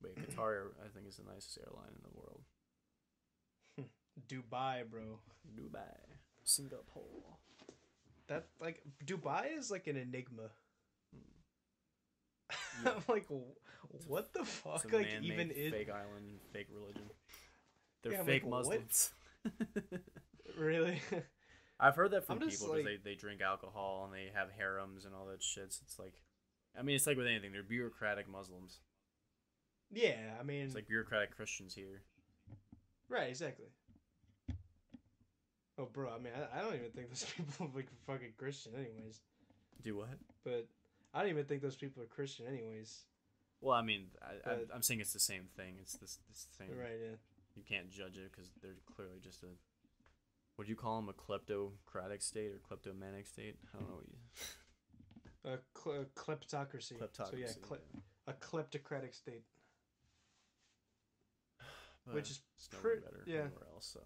But Qatar, I think, is the nicest airline in the world. Dubai, bro. Dubai, Singapore. That like Dubai is like an enigma. Yeah. Hmm. I'm like, what the It's fuck? a Like even it fake island, fake religion. They're Yeah, fake like. Muslims. really? I've heard that from people because like- they, they drink alcohol and they have harems and all that shit. So it's like, I mean, it's like with anything. They're bureaucratic Muslims. yeah, I mean, It's like bureaucratic Christians here. right, exactly. Oh, bro. I mean, I, I don't even think those people are like fucking Christian, anyways. Do what? But I don't even think those people are Christian, anyways. Well, I mean, I, I'm saying it's the same thing. It's this, the same. Right? Yeah. You can't judge it because they're clearly just a. Would you call them a kleptocratic state or kleptomanic state? I don't know. What you, A, a kleptocracy. kleptocracy. So yeah, cle- a kleptocratic state. But which is it's no pret- better yeah. else. So?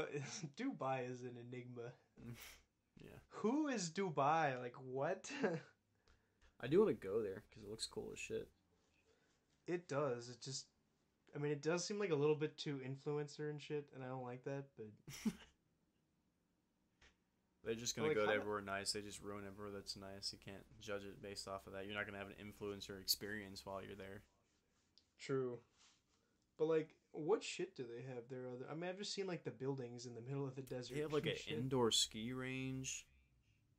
But Dubai is an enigma. Yeah, Who is Dubai? Like what? I do want to go there because it looks cool as shit. it does. It just. I mean, it does seem like a little bit too influencer and shit, and I don't like that. But They're just gonna Like, go to everywhere nice. They just ruin everywhere that's nice. You can't judge it based off of that. You're not gonna have an influencer experience while you're there. true. But like, what shit do they have there? Other, I mean, I've just seen like the buildings in the middle of the desert. They have like an shit. indoor ski range.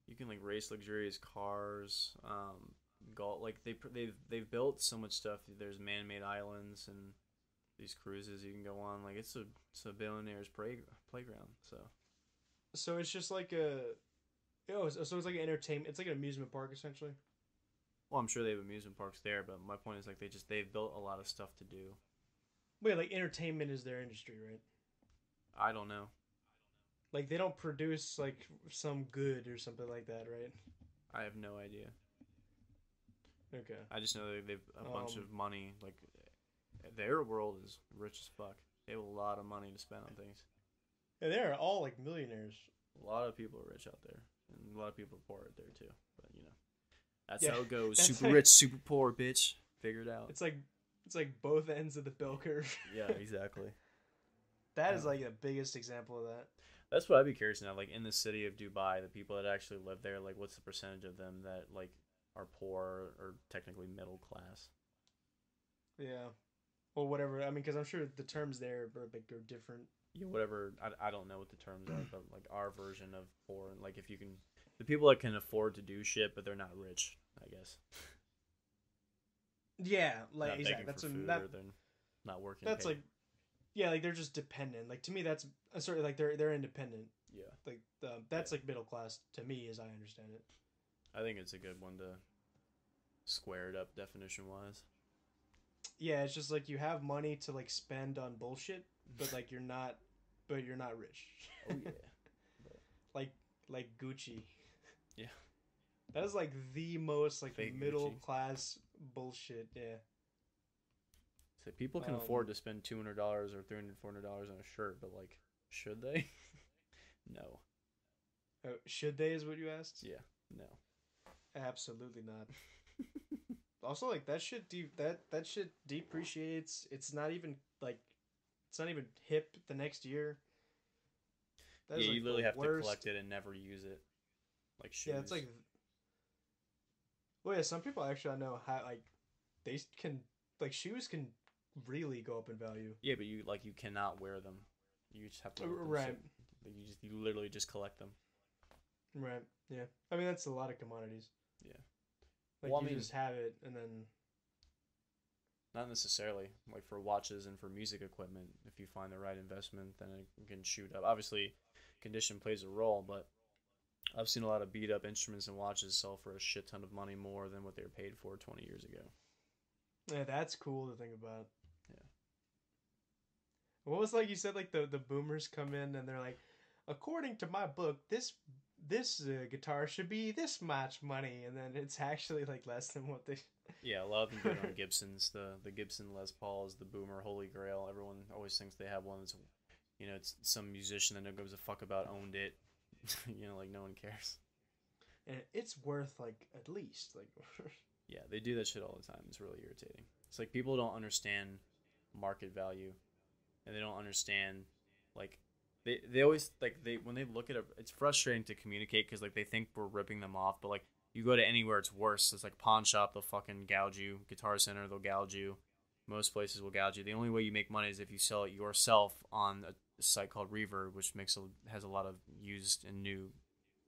You can like race luxurious cars. Um, golf like they they've they've built so much stuff. There's man-made islands and these cruises you can go on. Like it's a it's a billionaire's play, playground. So So it's just like a. Oh, so so it's like an entertainment. It's like an amusement park essentially. well, I'm sure they have amusement parks there, but my point is like they just they've built a lot of stuff to do. Wait, like entertainment is their industry, right? I don't know. Like they don't produce like some good or something like that, right? I have no idea. Okay. I just know they've a bunch Um, of money. Like their world is rich as fuck. They have a lot of money to spend on things. And they're all like millionaires. A lot of people are rich out there, and a lot of people are poor out there too. But you know, that's Yeah, how it goes. Super like- rich, super poor, bitch. Figure it out. It's like it's like both ends of the bell curve. Yeah, exactly. that is like the biggest example of that. That's what I'd be curious now. Like in the city of Dubai, the people that actually live there, like what's the percentage of them that like are poor or technically middle class? Yeah. Well, whatever. I mean, because I'm sure the terms there are big are different. Yeah, whatever. I, I don't know what the terms are, but like our version of poor, and like if you can, the people that can afford to do shit, but they're not rich, I guess. Yeah, like exactly. That's food that, they're not working. that's paid. like, yeah, like they're just dependent. Like to me, that's uh, sort of like they're they're independent. yeah. Like um, that's like middle class to me, as I understand it. I think it's a good one to square it up definition wise. Yeah, it's just like you have money to like spend on bullshit, but like you're not, but you're not rich. Oh yeah. like like Gucci. Yeah. That is like the most like Fake middle Gucci. class bullshit. Yeah. So people can Um, afford to spend two hundred dollars or three hundred, four hundred dollars on a shirt, but like, should they? no. Oh, should they is what you asked? Yeah. No. Absolutely not. also, like that shit, de- that that shit depreciates. It's not even like, it's not even hip the next year. That is, yeah, like, you literally have worst. to collect it and never use it. Like shoes. Yeah, it's like. Well, yeah, some people actually I know how like, they can like shoes can really go up in value. Yeah, but you like you cannot wear them. You just have to Right. Like, you just you literally just collect them. Right. Yeah. I mean that's a lot of commodities. Yeah. Like Well, I you mean- just have it and then Not necessarily like for watches and for music equipment. If you find the right investment, then it can shoot up. Obviously, condition plays a role, but I've seen a lot of beat up instruments and watches sell for a shit ton of money more than what they were paid for 20 years ago. yeah, that's cool to think about. Yeah. What was like you said like the the boomers come in and they're like, according to my book, this this uh, guitar should be this much money, and then it's actually like less than what they. Yeah, a lot of them get on Gibsons. The the Gibson Les Paul is the boomer holy grail. Everyone always thinks they have one. That's, you know, it's some musician that no gives a fuck about owned it. you know, like no one cares. And it's worth like at least like. Yeah, they do that shit all the time. It's really irritating. It's like people don't understand market value, and they don't understand like they they always like they when they look at it. It's frustrating to communicate because like they think we're ripping them off, but like you go to anywhere, it's worse. It's like pawn shop, they'll fucking gouge you. Guitar Center, they'll gouge you. Most places will gouge you. The only way you make money is if you sell it yourself on a site called Reverb, which makes a, has a lot of used and new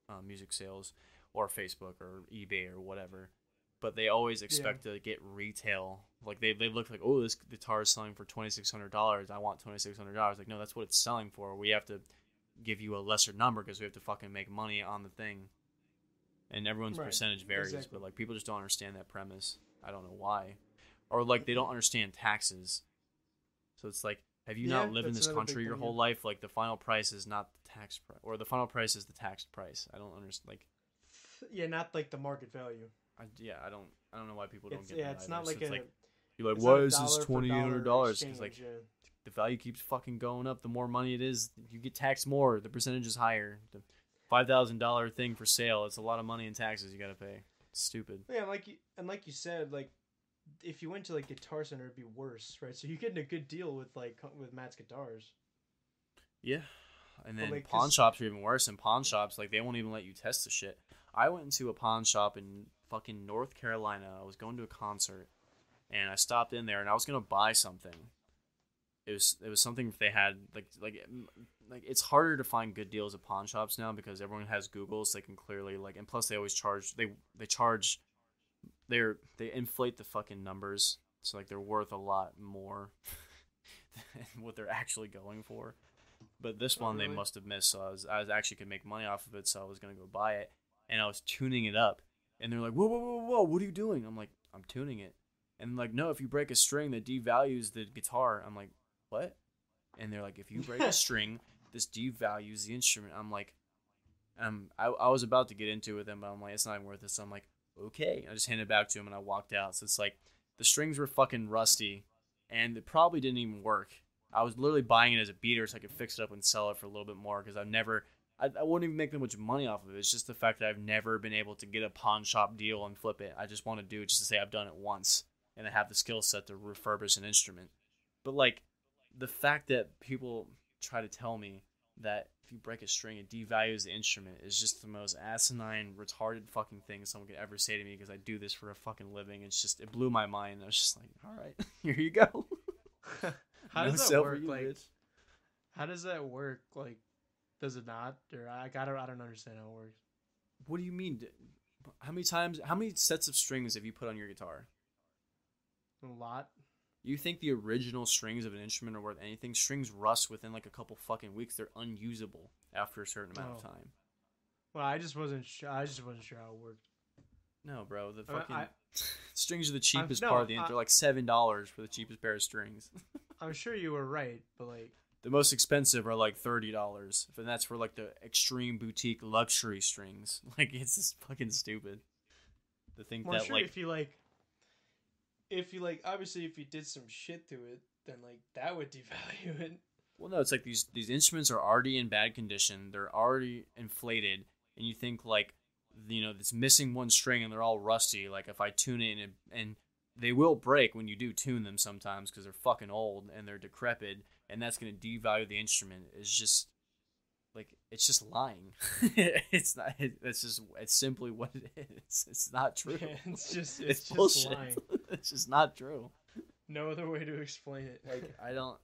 uh, music sales, or Facebook or eBay or whatever but they always expect to get retail. Like they they look like, oh, this guitar is selling for twenty six hundred dollars. I want twenty six hundred dollars. Like no, that's what it's selling for. We have to give you a lesser number because we have to fucking make money on the thing. And everyone's Right, percentage varies, exactly. but like people just don't understand that premise. I don't know why, or like they don't understand taxes. So it's like, have you Yeah, not lived in this country your thing, whole yeah. life? Like the final price is not the tax price, or the final price is the taxed price. I don't understand. Like, Yeah, not like the market value. I, yeah, I don't, I don't know why people don't It's, get yeah, it's either. not So like it's a. like you're like, it's why is this twenty eight hundred dollars? Because like yeah. the value keeps fucking going up. The more money it is, you get taxed more. The percentage is higher. The five thousand dollar thing for sale, it's a lot of money in taxes you gotta pay. It's stupid. Yeah, like you, and like you said, like if you went to like Guitar Center, it'd be worse, right? So you're getting a good deal with like with Matt's guitars. Yeah. And then like, pawn shops are even worse. In pawn shops, like they won't even let you test the shit. I went into a pawn shop in fucking North Carolina. I was going to a concert, and I stopped in there, and I was gonna buy something. It was it was something they had like like like it's harder to find good deals at pawn shops now because everyone has Google, so they can clearly like, and plus they always charge they they charge they're they inflate the fucking numbers, so like they're worth a lot more than what they're actually going for. But this Oh, one they really? must have missed, so I was I was actually could make money off of it, so I was gonna go buy it, and I was tuning it up, and they're like, whoa whoa whoa whoa, what are you doing? I'm like, I'm tuning it, and like, no, if you break a string, that devalues the guitar. I'm like, what? And they're like, if you break a string, this devalues the instrument. I'm like, um, I, I was about to get into it with them, but I'm like, it's not even worth it. So I'm like, okay. I just handed it back to him and I walked out. So it's like the strings were fucking rusty, and it probably didn't even work. I was literally buying it as a beater so I could fix it up and sell it for a little bit more because I've never, I, I wouldn't even make that much money off of it. It's just the fact that I've never been able to get a pawn shop deal and flip it. I just want to do it just to say I've done it once and I have the skill set to refurbish an instrument. But like the fact that people try to tell me that if you break a string, it devalues the instrument It's just the most asinine, retarded fucking thing someone could ever say to me because I do this for a fucking living. It's just, it blew my mind. I was just like, all right, here you go. How No does that work? like, bitch. how does that work? Like, does it not? Or I, don't, I don't understand how it works. What do you mean? How many times, how many sets of strings have you put on your guitar? A lot. You think the original strings of an instrument are worth anything? Strings rust within like a couple fucking weeks. They're unusable after a certain amount of Oh. time. Well, I just wasn't sure. I just wasn't sure how it worked. No, bro. The fucking I- strings are the cheapest no, part of the. I- They're like seven dollars for the cheapest pair of strings. I'm sure you were right, but like, the most expensive are like thirty dollars, and that's for like the extreme boutique luxury strings. Like it's just fucking stupid. The thing well, that sure like if you like, if you like, obviously, if you did some shit to it, then like that would devalue it. Well, no, it's like these these instruments are already in bad condition. They're already inflated, and you think like, you know, it's missing one string and they're all rusty. Like if I tune it and, and they will break when you do tune them sometimes because they're fucking old and they're decrepit, and that's gonna devalue the instrument. It's just it's just lying. it's not. It's just. It's simply what it is. It's not true. Yeah, it's just, it's, it's, just bullshit. lying. it's just not true. No other way to explain it. Like I don't,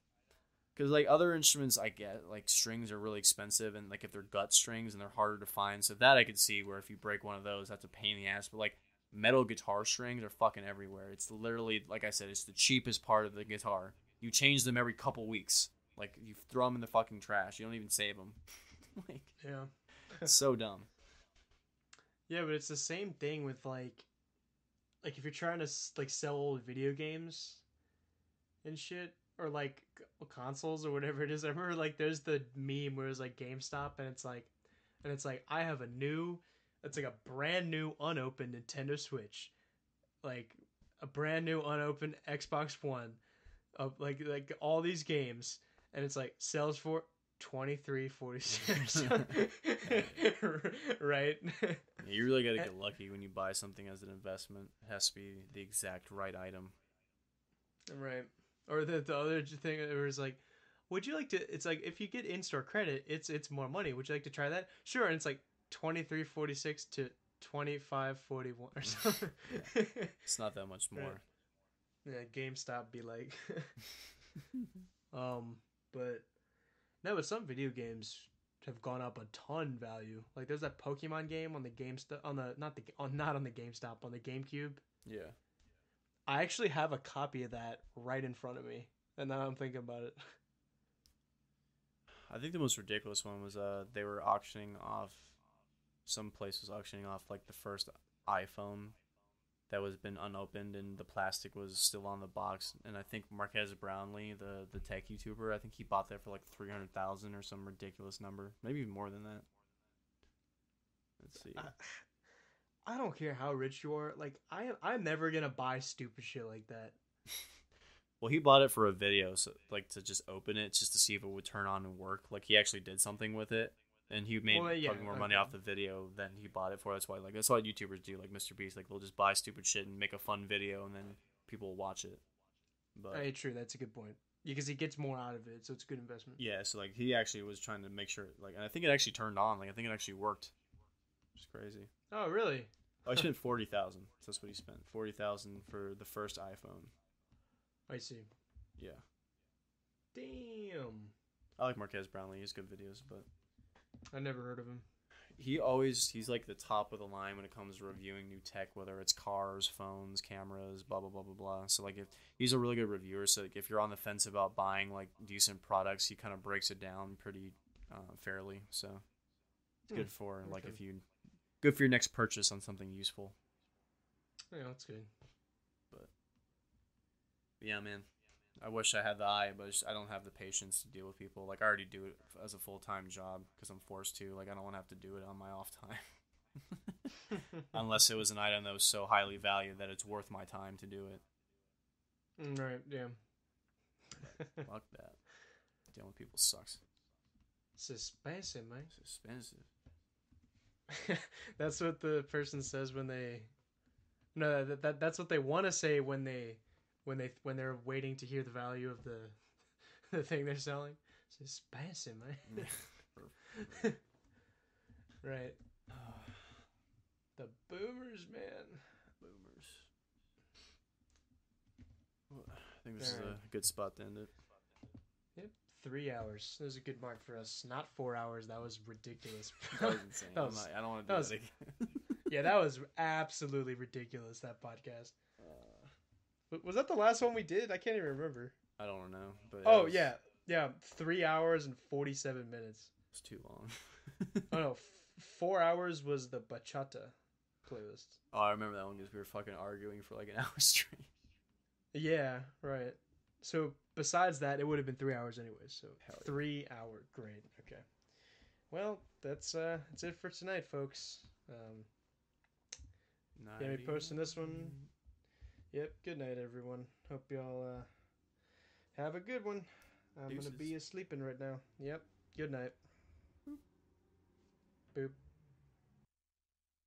because like other instruments, I get like strings are really expensive, and like if they're gut strings and they're harder to find, so that I could see where if you break one of those, that's a pain in the ass. But like metal guitar strings are fucking everywhere. It's literally like I said, it's the cheapest part of the guitar. You change them every couple weeks. Like you throw them in the fucking trash. You don't even save them. like yeah. so dumb. Yeah, but it's the same thing with like, like if you're trying to like sell old video games, and shit, or like consoles or whatever it is. I remember like there's the meme where it's like GameStop and it's like, and it's like I have a new, it's like a brand new unopened Nintendo Switch, like a brand new unopened Xbox One, of like like all these games, and it's like sells for. 2346 right Yeah, you really got to get lucky when you buy something as an investment. It has to be the exact right item. Right. Or the the other thing it was like, would you like to? It's like if you get in store credit, it's it's more money. Would you like to try that? Sure. And it's like twenty three forty six to twenty five forty one or something. It's not that much more. yeah, GameStop be like, um, but no, but some video games have gone up a ton value. Like there's that Pokemon game on the GameStop on the not the on not on the GameStop on the GameCube. Yeah. I actually have a copy of that right in front of me, and now I'm thinking about it. I think the most ridiculous one was uh they were auctioning off some place was auctioning off like the first iPhone that was been unopened and the plastic was still on the box and I think Marques Brownlee, the the tech YouTuber, I think he bought that for like 300,000 or some ridiculous number, maybe more than that. Let's see. I, I don't care how rich you are. Like I I'm never gonna buy stupid shit like that. Well, he bought it for a video, so like to just open it just to see if it would turn on and work. Like he actually did something with it, and he made Well, yeah, probably more money off the video than he bought it for. That's why like that's what YouTubers do. Like Mr. Beast, like they'll just buy stupid shit and make a fun video, and then people will watch it. But Hey, true. That's a good point. Because he gets more out of it, so it's a good investment. yeah, so like he actually was trying to make sure, like, and I think it actually turned on. Like I think it actually worked. It's crazy. Oh, really? Oh, he spent forty thousand. That's what he spent. Forty thousand for the first iPhone. I see. Yeah, Damn. I like Marques Brownlee. He's good videos, but I never heard of him. he always he's like the top of the line when it comes to reviewing new tech, whether it's cars, phones, cameras, blah blah blah blah blah. So like if he's a really good reviewer, so like, if you're on the fence about buying like decent products, he kind of breaks it down pretty uh, fairly. So it's good for like if you good for your next purchase on something useful. Yeah, that's good. But yeah, man. I wish I had the eye, but I don't have the patience to deal with people. Like I already do it as a full time job because I'm forced to. Like I don't want to have to do it on my off time. unless it was an item that was so highly valued that it's worth my time to do it. Mm, right. Yeah. Fuck that. Dealing with people sucks. it's expensive, man. It's expensive. that's what the person says when they. No, that, that that's what they want to say when they, when they when they're waiting to hear the value of the, the thing they're selling. It's expensive, man. right. the boomers, man. Boomers. Well, I think this is a good spot to end it. Yep, three hours. That was a good mark for us. Not four hours. That was ridiculous. That was insane. That was- not, I don't want to do was- that again. yeah, that was absolutely ridiculous. That podcast. Was that the last one we did? I can't even remember. I don't know, but Oh was- yeah, yeah. Three hours and forty-seven minutes. it's too long. Oh no, f- four hours was the bachata playlist. oh, I remember that one because we were fucking arguing for like an hour straight. Yeah, right. So besides that, it would have been three hours anyway. So yeah. three hour. Great. Okay. Well, that's uh, that's it for tonight, folks. Um, Yeah, we posting this one. Yep. Good night, everyone. Hope y'all uh, have a good one. I'm Deuces. gonna be sleeping right now. Yep. Good night. Boop.